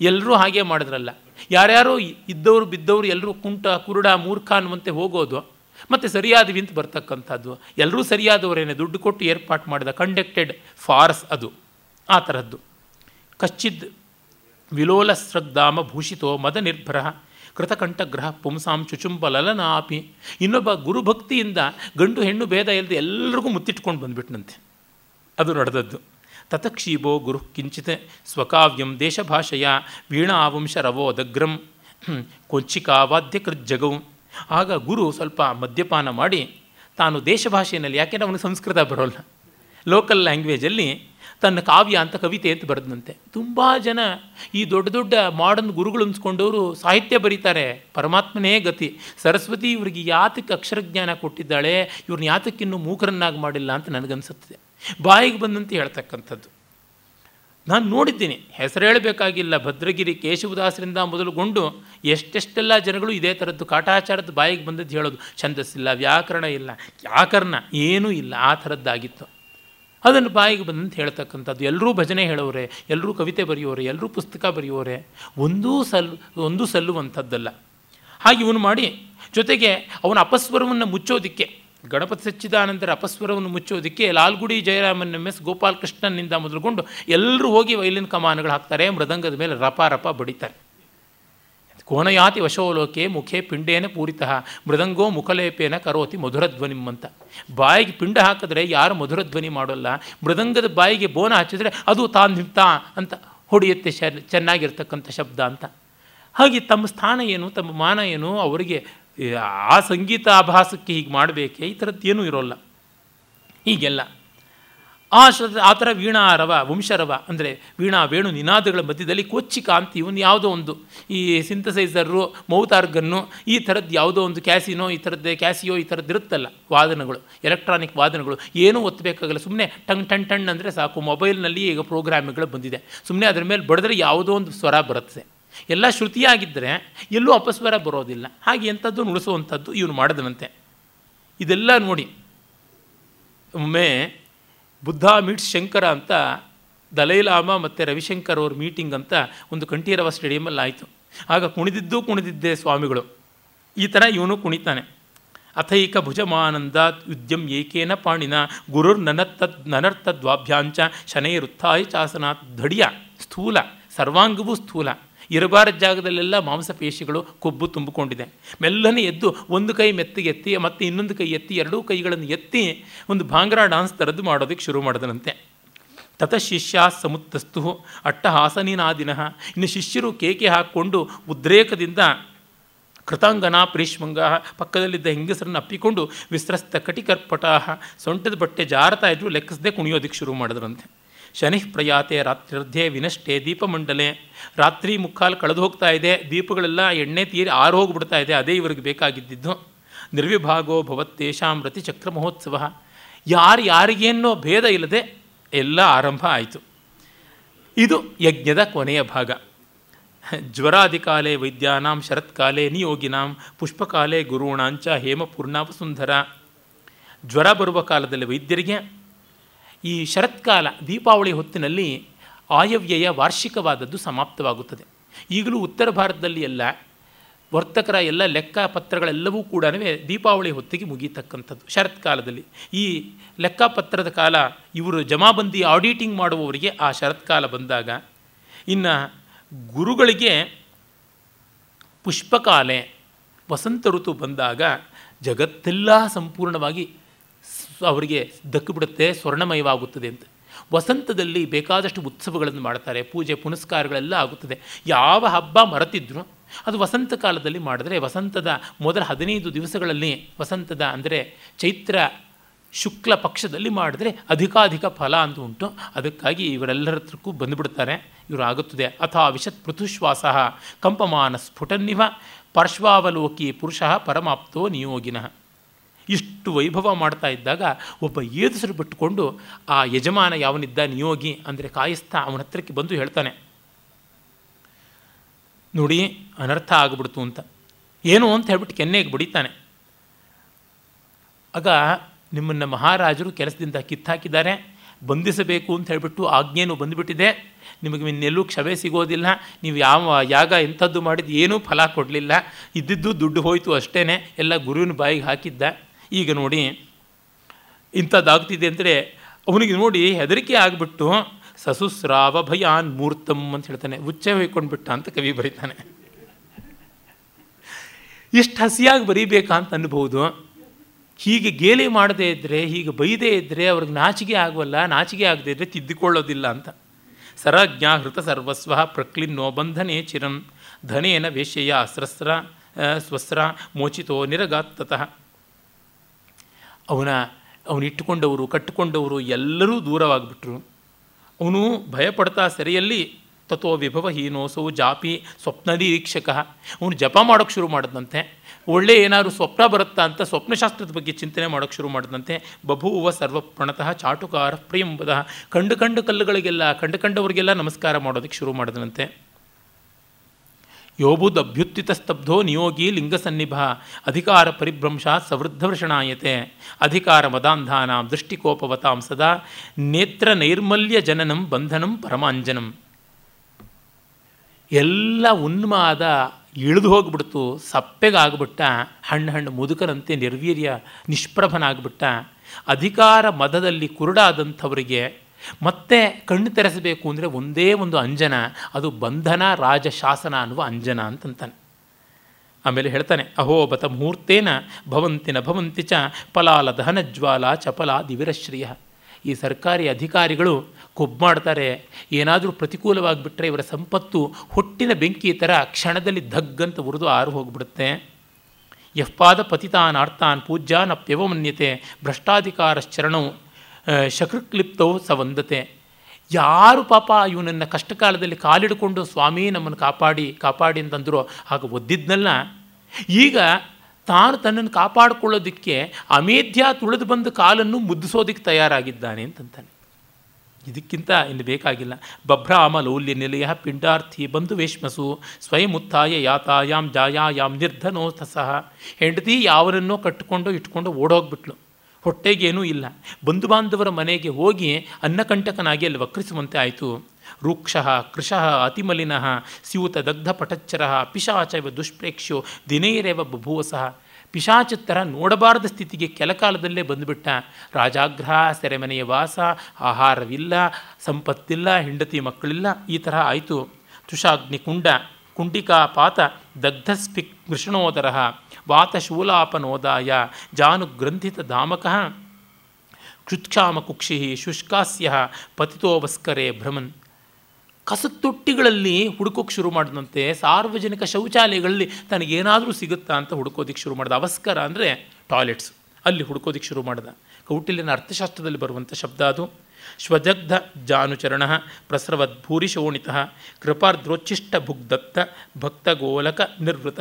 ಎಲ್ಲರೂ ಹಾಗೆ ಮಾಡಿದ್ರಲ್ಲ. ಯಾರ್ಯಾರೋ ಇದ್ದವರು ಬಿದ್ದವರು ಎಲ್ಲರೂ ಕುಂಟ, ಕುರುಡ, ಮೂರ್ಖ ಅನ್ನುವಂತೆ ಹೋಗೋದು, ಮತ್ತು ಸರಿಯಾದ ಅಂತ ಬರ್ತಕ್ಕಂಥದ್ದು. ಎಲ್ಲರೂ ಸರಿಯಾದವರೇನೆ ದುಡ್ಡು ಕೊಟ್ಟು ಏರ್ಪಾಟ್ ಮಾಡಿದ ಕಂಡಕ್ಟೆಡ್ ಫಾರ್ಸ್ ಅದು, ಆ ಥರದ್ದು ಕಶ್ಚಿದ್ ವಿಲೋಲ ಶ್ರದ್ಧಾಮ ಭೂಷಿತೋ ಮದ ನಿರ್ಭರ ಕೃತಕಂಠಗ್ರಹ ಪುಂಸಾಂ ಚುಚುಂಬ ಲಲನಾಪಿ. ಇನ್ನೊಬ್ಬ ಗುರುಭಕ್ತಿಯಿಂದ ಗಂಡು ಹೆಣ್ಣು ಭೇದ ಇಲ್ಲದೆ ಎಲ್ಲರಿಗೂ ಮುತ್ತಿಟ್ಕೊಂಡು ಬಂದ್ಬಿಟ್ನಂತೆ. ಅದು ನಡೆದದ್ದು. ತತಕ್ಷೀಭೋ ಗುರು ಕಿಂಚಿತ್ ಸ್ವಕಾವ್ಯಂ ದೇಶಭಾಷೆಯ ವೀಣಾವಂಶ ರವೋದಗ್ರಂ. ಕೊಂಚಿಕಾ ವಾದ್ಯಕೃಜ್ಜಗೌ ಆಗ ಗುರು ಸ್ವಲ್ಪ ಮದ್ಯಪಾನ ಮಾಡಿ, ತಾನು ದೇಶಭಾಷೆಯಲ್ಲಿ ಯಾಕೆಂದರೆ ಅವನಿಗೆ ಸಂಸ್ಕೃತ ಬರೋಲ್ಲ. ಲೋಕಲ್ ಲ್ಯಾಂಗ್ವೇಜಲ್ಲಿ ತನ್ನ ಕಾವ್ಯ ಅಂತ ಕವಿತೆ ಅಂತ ಬರೆದಂತೆ. ತುಂಬ ಜನ ಈ ದೊಡ್ಡ ದೊಡ್ಡ ಮಾಡರ್ನ್ ಗುರುಗಳು ಅನ್ಸ್ಕೊಂಡವರು ಸಾಹಿತ್ಯ ಬರೀತಾರೆ. ಪರಮಾತ್ಮನೇ ಗತಿ. ಸರಸ್ವತಿ ಇವರಿಗೆ ಯಾತಕ್ಕೆ ಅಕ್ಷರಜ್ಞಾನ ಕೊಟ್ಟಿದ್ದಾಳೆ? ಇವ್ರನ್ನ ಯಾತಕ್ಕಿನ್ನೂ ಮೂಕರನ್ನಾಗಿ ಮಾಡಿಲ್ಲ ಅಂತ ನನಗನ್ಸುತ್ತದೆ. ಬಾಯಿಗೆ ಬಂದಂತೆ ಹೇಳ್ತಕ್ಕಂಥದ್ದು. ನಾನು ನೋಡಿದ್ದೀನಿ. ಹೆಸರು ಹೇಳಬೇಕಾಗಿಲ್ಲ. ಭದ್ರಗಿರಿ ಕೇಶವದಾಸರಿಂದ ಮೊದಲುಗೊಂಡು ಎಷ್ಟೆಷ್ಟೆಲ್ಲ ಜನಗಳು ಇದೇ ಥರದ್ದು ಕಾಟಾಚಾರದ ಬಾಯಿಗೆ ಬಂದದ್ದು ಹೇಳೋದು. ಛಂದಸ್ಸಿಲ್ಲ, ವ್ಯಾಕರಣ ಇಲ್ಲ. ವ್ಯಾಕರಣ ಏನೂ ಇಲ್ಲ. ಆ ಥರದ್ದಾಗಿತ್ತು. ಅದನ್ನು ಬಾಯಿಗೆ ಬಂದಂತ ಹೇಳ್ತಕ್ಕಂಥದ್ದು. ಎಲ್ಲರೂ ಭಜನೆ ಹೇಳೋರೆ ಎಲ್ಲರೂ ಕವಿತೆ ಬರೆಯೋರೆ ಎಲ್ಲರೂ ಪುಸ್ತಕ ಬರೆಯೋರೆ, ಒಂದೂ ಸಲ್ಲು ಒಂದೂ ಸಲ್ಲುವಂಥದ್ದಲ್ಲ. ಹಾಗೆ ಇವನು ಮಾಡಿ ಜೊತೆಗೆ ಅವನ ಅಪಸ್ವರವನ್ನು ಮುಚ್ಚೋದಿಕ್ಕೆ, ಗಣಪತಿ ಸಚ್ಚಿದಾನಂದರ ಅಪಸ್ವರವನ್ನು ಮುಚ್ಚೋದಕ್ಕೆ ಲಾಲ್ಗುಡಿ ಜಯರಾಮನ್ ಎಂ ಎಸ್ ಗೋಪಾಲಕೃಷ್ಣನಿಂದ ಮೊದಲುಗೊಂಡು ಎಲ್ಲರೂ ಹೋಗಿ ವೈಲಿನ್ ಕಮಾನುಗಳು ಹಾಕ್ತಾರೆ, ಮೃದಂಗದ ಮೇಲೆ ರಪ ರಪ ಬಡಿತಾರೆ. ಕೋಣಯಾತಿ ವಶೋಲೋಕೆ ಮುಖೇ ಪಿಂಡೇನ ಪೂರಿತ, ಮೃದಂಗೋ ಮುಖಲೇಪೇನ ಕರೋತಿ ಮಧುರಧ್ವನಿಂ ಅಂತ ಬಾಯಿಗೆ ಪಿಂಡ ಹಾಕಿದ್ರೆ ಯಾರು ಮಧುರಧ್ವನಿ ಮಾಡೋಲ್ಲ, ಮೃದಂಗದ ಬಾಯಿಗೆ ಬೋನ ಹಚ್ಚಿದ್ರೆ ಅದು ತಾನ್ ತಾ ಅಂತ ಹೊಡೆಯುತ್ತೆ ಶ ಚೆನ್ನಾಗಿರ್ತಕ್ಕಂಥ ಶಬ್ದ ಅಂತ. ಹಾಗೆ ತಮ್ಮ ಸ್ಥಾನ ಏನು, ತಮ್ಮ ಮಾನ ಏನು, ಅವರಿಗೆ, ಆ ಸಂಗೀತ ಆಭಾಸಕ್ಕೆ ಹೀಗೆ ಮಾಡಬೇಕೆ, ಈ ಥರದ್ದೇನೂ ಇರೋಲ್ಲ. ಹೀಗೆಲ್ಲ. ಆ ಶ್ರದ್ಧ, ಆ ಥರ ವೀಣಾರವ ವಂಶರವ ಅಂದರೆ ವೀಣಾ, ವೇಣು, ನಿನಾದಗಳ ಮಧ್ಯದಲ್ಲಿ ಕೊಚ್ಚಿಕ ಅಂತ ಇವನು ಯಾವುದೋ ಒಂದು. ಈ ಸಿಂಥಸೈಸರು ಮೌತಾರ್ಗನ್ನು, ಈ ಥರದ್ದು ಯಾವುದೋ ಒಂದು ಕ್ಯಾಸಿನೋ, ಈ ಥರದ್ದೇ ಕ್ಯಾಸಿಯೋ, ಈ ಥರದ್ದು ಇರುತ್ತಲ್ಲ ವಾದನಗಳು, ಎಲೆಕ್ಟ್ರಾನಿಕ್ ವಾದನಗಳು. ಏನೂ ಒತ್ತಬೇಕಾಗಲ್ಲ ಸುಮ್ಮನೆ ಟಂಗ್ ಟಂಗ್ ಟಂಗ್ ಅಂದರೆ ಸಾಕು. ಮೊಬೈಲ್ನಲ್ಲಿ ಈಗ ಪ್ರೋಗ್ರಾಮ್ಗಳು ಬಂದಿದೆ. ಸುಮ್ಮನೆ ಅದರ ಮೇಲೆ ಬಡಿದ್ರೆ ಯಾವುದೋ ಒಂದು ಸ್ವರ ಬರುತ್ತೆ. ಎಲ್ಲ ಶ್ರುತಿಯಾಗಿದ್ದರೆ ಎಲ್ಲೂ ಅಪಸ್ವರ ಬರೋದಿಲ್ಲ. ಹಾಗೆ ಎಂಥದ್ದು ನುಡಿಸುವಂಥದ್ದು ಇವನು ಮಾಡಿದನಂತೆ. ಇದೆಲ್ಲ ನೋಡಿ ಒಮ್ಮೆ ಬುದ್ಧ ಮೀಟ್ಸ್ ಶಂಕರ ಅಂತ ದಲೈಲಾಮ ಮತ್ತು ರವಿಶಂಕರ್ ಅವ್ರ ಮೀಟಿಂಗ್ ಅಂತ ಒಂದು ಕಂಠೀರವ ಸ್ಟೇಡಿಯಮಲ್ಲಿ ಆಯಿತು. ಆಗ ಕುಣಿದಿದ್ದು ಕುಣಿದಿದ್ದೆ ಸ್ವಾಮಿಗಳು. ಈ ಥರ ಇವನು ಕುಣಿತಾನೆ. ಅಥೈಕ ಭುಜಮಾನಂದಾತ್ ಯುದ್ಯಂ ಏಕೇನ ಪಾಣಿನ ಗುರುರ್ ನನತ್ತದ್ ನನರ್ತದ್ವಾಭ್ಯಾಂಚ ಶನೈರುತ್ಥಾಯ ಚಾಸನಾತ್ ಧಡಿಯ ಸ್ಥೂಲ ಸರ್ವಾಂಗವೂ ಸ್ಥೂಲ. ಇರಬಾರದ ಜಾಗದಲ್ಲೆಲ್ಲ ಮಾಂಸಪೇಶಿಗಳು ಕೊಬ್ಬು ತುಂಬಿಕೊಂಡಿದೆ. ಮೆಲ್ಲನೆ ಎದ್ದು ಒಂದು ಕೈ ಮೆತ್ತಿಗೆ ಎತ್ತಿ, ಮತ್ತು ಇನ್ನೊಂದು ಕೈ ಎತ್ತಿ, ಎರಡೂ ಕೈಗಳನ್ನು ಎತ್ತಿ ಒಂದು ಭಾಂಗ್ರಾ ಡಾನ್ಸ್ ತರದ್ದು ಮಾಡೋದಕ್ಕೆ ಶುರು ಮಾಡಿದನಂತೆ. ತತ ಶಿಷ್ಯ ಸಮುತ್ತಸ್ತು ಅಟ್ಟಹಾಸನಿನಾದಿನ. ಇನ್ನು ಶಿಷ್ಯರು ಕೇಕೆ ಹಾಕ್ಕೊಂಡು ಉದ್ರೇಕದಿಂದ ಕೃತಾಂಗನ ಪ್ರೀಷ್ಮಂಗ ಪಕ್ಕದಲ್ಲಿದ್ದ ಹೆಂಗಸರನ್ನು ಅಪ್ಪಿಕೊಂಡು ವಿಸ್ರಸ್ತ ಕಟಿಕರ್ಪಟ ಸೊಂಟದ ಬಟ್ಟೆ ಜಾರತಾ ಇದ್ರು ಲೆಕ್ಕಿಸದೆ ಕುಣಿಯೋದಕ್ಕೆ ಶುರು ಮಾಡಿದ್ರಂತೆ. ಶನಿ ಪ್ರಯಾತೆ ರಾತ್ರಿರ್ಧೆ ವಿನಷ್ಟೆ ದೀಪಮಂಡಲೆ. ರಾತ್ರಿ ಮುಕ್ಕಾಲು ಕಳೆದು ಹೋಗ್ತಾ ಇದೆ, ದೀಪಗಳೆಲ್ಲ ಎಣ್ಣೆ ತೀರಿ ಆರು ಹೋಗ್ಬಿಡ್ತಾ ಇದೆ, ಅದೇ ಇವರಿಗೆ ಬೇಕಾಗಿದ್ದಿದ್ದು. ನಿರ್ವಿಭಾಗೋ ಭವತ್ತೇಷಾಂ ರತಿಚಕ್ರ ಮಹೋತ್ಸವ. ಯಾರು ಯಾರಿಗೇನೋ ಭೇದ ಇಲ್ಲದೆ ಎಲ್ಲ ಆರಂಭ ಆಯಿತು. ಇದು ಯಜ್ಞದ ಕೊನೆಯ ಭಾಗ. ಜ್ವರಾದಿಕಾಲೇ ವೈದ್ಯಾನಾಂ ಶರತ್ಕಾಲೆ ನಿಯೋಗಿನಾಂ, ಪುಷ್ಪಕಾಲೇ ಗುರುಣಾಂಚ ಹೇಮಪೂರ್ಣಾವಸುಂದರ ಜ್ವರ ಬರುವ ಕಾಲದಲ್ಲಿ ವೈದ್ಯರಿಗೆ ಈ ಶರತ್ಕಾಲ ದೀಪಾವಳಿ ಹೊತ್ತಿನಲ್ಲಿ ಆಯವ್ಯಯ ವಾರ್ಷಿಕವಾದದ್ದು ಸಮಾಪ್ತವಾಗುತ್ತದೆ. ಈಗಲೂ ಉತ್ತರ ಭಾರತದಲ್ಲಿ ಎಲ್ಲ ವರ್ತಕರ ಎಲ್ಲ ಲೆಕ್ಕಪತ್ರಗಳೆಲ್ಲವೂ ಕೂಡ ದೀಪಾವಳಿ ಹೊತ್ತಿಗೆ ಮುಗಿಯತಕ್ಕಂಥದ್ದು ಶರತ್ಕಾಲದಲ್ಲಿ. ಈ ಲೆಕ್ಕಪತ್ರದ ಕಾಲ ಇವರು ಜಮಾಬಂದಿ ಆಡಿಟಿಂಗ್ ಮಾಡುವವರಿಗೆ ಆ ಶರತ್ಕಾಲ ಬಂದಾಗ ಇನ್ನು ಗುರುಗಳಿಗೆ ಪುಷ್ಪಕಾಲೆ, ವಸಂತ ಋತು ಬಂದಾಗ ಜಗತ್ತೆಲ್ಲ ಸಂಪೂರ್ಣವಾಗಿ ಅವರಿಗೆ ದಕ್ಕಿಬಿಡುತ್ತೆ ಸ್ವರ್ಣಮಯವಾಗುತ್ತದೆ ಅಂತ. ವಸಂತದಲ್ಲಿ ಬೇಕಾದಷ್ಟು ಉತ್ಸವಗಳನ್ನು ಮಾಡ್ತಾರೆ, ಪೂಜೆ, ಪುನಸ್ಕಾರಗಳೆಲ್ಲ ಆಗುತ್ತದೆ. ಯಾವ ಹಬ್ಬ ಮರೆತಿದ್ರು ಅದು ವಸಂತ ಕಾಲದಲ್ಲಿ ಮಾಡಿದ್ರೆ, ವಸಂತದ ಮೊದಲ ಹದಿನೈದು ದಿವಸಗಳಲ್ಲಿ ವಸಂತದ ಅಂದರೆ ಚೈತ್ರ ಶುಕ್ಲ ಪಕ್ಷದಲ್ಲಿ ಮಾಡಿದ್ರೆ ಅಧಿಕಾಧಿಕ ಫಲ ಅಂತ ಉಂಟು. ಅದಕ್ಕಾಗಿ ಇವರೆಲ್ಲರ ಹತ್ರಕ್ಕೂ ಬಂದುಬಿಡ್ತಾರೆ, ಇವರು ಆಗುತ್ತದೆ. ಅಥವಾ ವಿಶತ್ ಪೃಥುಶ್ವಾಸ ಕಂಪಮಾನ ಸ್ಫುಟನ್ನಿವ ಪಾರ್ಶ್ವಾವಲೋಕಿ ಪುರುಷ ಪರಮಾಪ್ತೋ ನಿಯೋಗಿನಃ. ಇಷ್ಟು ವೈಭವ ಮಾಡ್ತಾ ಇದ್ದಾಗ ಒಬ್ಬ ಏದುಸರು ಬಿಟ್ಟುಕೊಂಡು ಆ ಯಜಮಾನ ಯಾವನಿದ್ದ ನಿಯೋಗಿ ಅಂದರೆ ಕಾಯಿಸ್ತಾ ಅವನ ಹತ್ರಕ್ಕೆ ಬಂದು ಹೇಳ್ತಾನೆ, ನೋಡಿ, ಅನರ್ಥ ಆಗಿಬಿಡ್ತು ಅಂತ. ಏನು ಅಂತ ಹೇಳ್ಬಿಟ್ಟು ಕೆನ್ನೆಗೆ ಬಡಿತಾನೆ. ಆಗ ನಿಮ್ಮನ್ನು ಮಹಾರಾಜರು ಕೆಲಸದಿಂದ ಕಿತ್ತಾಕಿದ್ದಾರೆ, ಬಂಧಿಸಬೇಕು ಅಂತ ಹೇಳಿಬಿಟ್ಟು ಆಜ್ಞೆನೂ ಬಂದುಬಿಟ್ಟಿದೆ. ನಿಮಗೆ ಇನ್ನೆಲ್ಲೂ ಕ್ಷಮೆ ಸಿಗೋದಿಲ್ಲ. ನೀವು ಯಾವ ಯಾಗ ಎಂಥದ್ದು ಮಾಡಿದ್ದು ಏನೂ ಫಲ ಕೊಡಲಿಲ್ಲ. ಇದ್ದಿದ್ದು ದುಡ್ಡು ಹೋಯಿತು ಅಷ್ಟೇ ಎಲ್ಲ ಗುರುವಿನ ಬಾಯಿಗೆ ಹಾಕಿದ್ದ. ಈಗ ನೋಡಿ, ಇಂಥದ್ದಾಗ್ತಿದೆ ಅಂದರೆ ಅವನಿಗೆ ನೋಡಿ ಹೆದರಿಕೆ ಆಗಿಬಿಟ್ಟು, ಸಸುಸ್ರಾವ ಭಯಾನ್ ಮೂರ್ತಂ ಅಂತ ಹೇಳ್ತಾನೆ. ಉಚ್ಚ ಹೊಯ್ಕೊಂಡು ಬಿಟ್ಟ ಅಂತ ಕವಿ ಬರೀತಾನೆ. ಇಷ್ಟು ಹಸಿಯಾಗಿ ಬರೀಬೇಕಾ ಅಂತ ಅನ್ಬೋದು. ಹೀಗೆ ಗೇಲಿ ಮಾಡದೇ ಇದ್ದರೆ ಹೀಗೆ ಬೈದೇ ಇದ್ದರೆ ಅವ್ರಿಗೆ ನಾಚಿಕೆ ಆಗೋಲ್ಲ ನಾಚಿಕೆ ಆಗದೇ ಇದ್ದರೆ ತಿದ್ದುಕೊಳ್ಳೋದಿಲ್ಲ ಅಂತ. ಸರಜ್ಞಾಹೃತ ಸರ್ವಸ್ವ ಪ್ರಕ್ಲಿನ್ನೋ ಬಂಧನೆ ಚಿರಂ ಧನೇನ ವೇಶ್ಯೆಯ ಅಸ್ರಸ್ರ ಸ್ವಸ್ರ ಮೋಚಿತೋ ನಿರಗಾತ್ತತಃ. ಅವನ ಅವನಿಟ್ಟುಕೊಂಡವರು ಕಟ್ಟಿಕೊಂಡವರು ಎಲ್ಲರೂ ದೂರವಾಗಿಬಿಟ್ರು. ಅವನು ಭಯಪಡ್ತಾ ಸೆರೆಯಲ್ಲಿ ತತ್ವ ವಿಭವಹೀನೋಸೌ ಜಾಪಿ ಸ್ವಪ್ನ ನಿರೀಕ್ಷಕ. ಅವನು ಜಪ ಮಾಡೋಕ್ಕೆ ಶುರು ಮಾಡಿದಂತೆ. ಒಳ್ಳೆ ಏನಾದರೂ ಸ್ವಪ್ನ ಬರುತ್ತಾ ಅಂತ ಸ್ವಪ್ನಶಾಸ್ತ್ರದ ಬಗ್ಗೆ ಚಿಂತನೆ ಮಾಡೋಕ್ಕೆ ಶುರು ಮಾಡಿದಂತೆ. ಬಭೂವ ಸರ್ವಪ್ರಣತಃ ಚಾಟುಕಾರ ಪ್ರಿಯಂಬದ. ಕಂಡು ಕಂಡು ಕಲ್ಲುಗಳಿಗೆಲ್ಲ, ಕಂಡು ಕಂಡವರಿಗೆಲ್ಲ ನಮಸ್ಕಾರ ಮಾಡೋದಕ್ಕೆ ಶುರು ಮಾಡಿದಂತೆ. ಯೋಬುದ್ ಅಭ್ಯುತ್ಥಿತ ಸ್ತಬ್ಧೋ ನಿಯೋಗಿ ಲಿಂಗಸನ್ನಿಭ, ಅಧಿಕಾರ ಪರಿಭ್ರಂಶ ಸವೃದ್ಧವೃಷಣಾಯತೆ, ಅಧಿಕಾರ ಮದಾಂಧಾನಾಂ ದೃಷ್ಟಿಕೋಪವತಾಂ ಸದಾ ನೇತ್ರ ನೈರ್ಮಲ್ಯ ಜನನಂ ಬಂಧನಂ ಪರಮಾಂಜನಂ. ಎಲ್ಲ ಉನ್ಮಾದ ಇಳಿದು ಹೋಗ್ಬಿಡ್ತು, ಸಪ್ಪೆಗಾಗ್ಬಿಟ್ಟ, ಹಣ್ಣು ಹಣ್ಣು ಮುದುಕರಂತೆ ನಿರ್ವೀರ್ಯ ನಿಷ್ಪ್ರಭನಾಗ್ಬಿಟ್ಟ, ಅಧಿಕಾರ ಮದದಲ್ಲಿ ಕುರುಡಾದಂಥವರಿಗೆ ಮತ್ತೆ ಕಣ್ಣು ತೆರೆಸಬೇಕು ಅಂದರೆ ಒಂದೇ ಒಂದು ಅಂಜನ, ಅದು ಬಂಧನ, ರಾಜಶಾಸನ ಅನ್ನುವ ಅಂಜನ ಅಂತಂತಾನೆ. ಆಮೇಲೆ ಹೇಳ್ತಾನೆ ಅಹೋಬತ ಮುಹೂರ್ತೇನ ಭವಂತಿನ ಭವಂತಿ ಚ ಪಲಾಲ ದಹನ ಜ್ವಾಲ ಚಪಲ ದಿವಿರಶ್ರಿಯ ಈ ಸರ್ಕಾರಿ ಅಧಿಕಾರಿಗಳು ಕೊಬ್ ಮಾಡ್ತಾರೆ, ಏನಾದರೂ ಪ್ರತಿಕೂಲವಾಗಿಬಿಟ್ರೆ ಇವರ ಸಂಪತ್ತು ಹೊಟ್ಟಿನ ಬೆಂಕಿ ಥರ ಕ್ಷಣದಲ್ಲಿ ಧಗ್ಗಂತ ಉರಿದು ಆರು ಹೋಗಿಬಿಡುತ್ತೆ. ಯಃಪಾದ ಪತಿತಾನಾರ್ಥಾನ್ ಪೂಜ್ಯಾನಪ್ಯವಮನ್ಯತೆ ಭ್ರಷ್ಟಾಧಿಕಾರಶ್ಚರಣವು ಶಕೃಕ್ಲಿಪ್ತವು ಸವಂದತೆ. ಯಾರು ಪಾಪ ಇವನನ್ನು ಕಷ್ಟ ಕಾಲದಲ್ಲಿ ಕಾಲಿಡ್ಕೊಂಡು ಸ್ವಾಮಿ ನಮ್ಮನ್ನು ಕಾಪಾಡಿ ಕಾಪಾಡಿ ಅಂತಂದರು, ಆಗ ಒದ್ದಿದ್ನಲ್ಲ. ಈಗ ತಾನು ತನ್ನನ್ನು ಕಾಪಾಡಿಕೊಳ್ಳೋದಕ್ಕೆ ಅಮೇಧ್ಯ ತುಳಿದು ಬಂದು ಕಾಲನ್ನು ಮುದ್ದಿಸೋದಕ್ಕೆ ತಯಾರಾಗಿದ್ದಾನೆ ಅಂತಂತಾನೆ. ಇದಕ್ಕಿಂತ ಇನ್ನು ಬೇಕಾಗಿಲ್ಲ. ಬಭ್ರಾಮ ಲೌಲ್ಯ ನಿಲಯ ಪಿಂಡಾರ್ಥಿ ಬಂಧು ವೇಶ್ಮಸು ಸ್ವಯಂ ಯಾತಾಯಾಂ ಯಾತಾಯಾಮ್ ಜಾಯಾಯಾಮ್ ನಿರ್ಧನೋಥ ಸಹ ಹೆಂಡತಿ ಯಾವನನ್ನೋ ಕಟ್ಟಿಕೊಂಡು ಇಟ್ಕೊಂಡು ಓಡೋಗ್ಬಿಟ್ಲು. ಹೊಟ್ಟೆಗೇನೂ ಇಲ್ಲ. ಬಂಧು ಬಾಂಧವರ ಮನೆಗೆ ಹೋಗಿ ಅನ್ನಕಂಟಕನಾಗಿ ಅಲ್ಲಿ ವಕ್ರಿಸುವಂತೆ ಆಯಿತು. ರೂಕ್ಷ, ಕೃಷಃ, ಅತಿಮಲಿನಃ, ಸ್ಯೂತ, ದಗ್ಧ, ಪಟಚ್ಚರ ಪಿಶಾಚವ ದುಷ್ಪ್ರೇಕ್ಷ್ಯೋ ದಿನೇರೇವ ಬಭೂವಸಃ. ಥರ ನೋಡಬಾರದ ಸ್ಥಿತಿಗೆ ಕೆಲಕಾಲದಲ್ಲೇ ಬಂದುಬಿಟ್ಟ. ರಾಜಾಗ್ರಹ, ಸೆರೆಮನೆಯ ವಾಸ, ಆಹಾರವಿಲ್ಲ, ಸಂಪತ್ತಿಲ್ಲ, ಹೆಂಡತಿ ಮಕ್ಕಳಿಲ್ಲ, ಈ ತರಹ ಆಯಿತು. ತುಷಾಗ್ನಿ ಕುಂಡ ಕುಂಟಿಕಾಪಾತ, ದಗ್ಧಸ್ಫಿಕ್ ಕೃಷ್ಣೋದರ ವಾತಶೂಲಾಪನೋದಾಯ ಜಾನುಗ್ರಂಥಿತ ದಾಮಕ ಕ್ಷುತ್ಕ್ಷಾಮ ಕುಕ್ಷಿ ಶುಷ್ಕಾಸ್ಯ ಪತಿತೋವಸ್ಕರೆ ಭ್ರಮನ್ ಕಸತೊಟ್ಟಿಗಳಲ್ಲಿ ಹುಡುಕೋಕ್ಕೆ ಶುರು ಮಾಡಿದಂತೆ ಸಾರ್ವಜನಿಕ ಶೌಚಾಲಯಗಳಲ್ಲಿ ತನಗೇನಾದರೂ ಸಿಗುತ್ತಾ ಅಂತ ಹುಡುಕೋದಿಕ್ಕೆ ಶುರು ಮಾಡಿದ. ಅವಸ್ಕರ ಅಂದರೆ ಟಾಯ್ಲೆಟ್ಸ್. ಅಲ್ಲಿ ಹುಡುಕೋದಿಕ್ಕೆ ಶುರು ಮಾಡಿದ. ಕೌಟಿಲ್ಯನ ಅರ್ಥಶಾಸ್ತ್ರದಲ್ಲಿ ಬರುವಂಥ ಶಬ್ದ ಅದು. ಶ್ವಜಗ್ಧ ಜಾನುಚರಣ ಪ್ರಸ್ರವದ್ಭೂರಿಶೋಣಿತ ಕೃಪಾರ್ದ್ರೋಚ್ಚಿಷ್ಟ ಭುಗ್ಧತ್ತ ಭಕ್ತಗೋಲಕ ನಿರ್ವೃತ.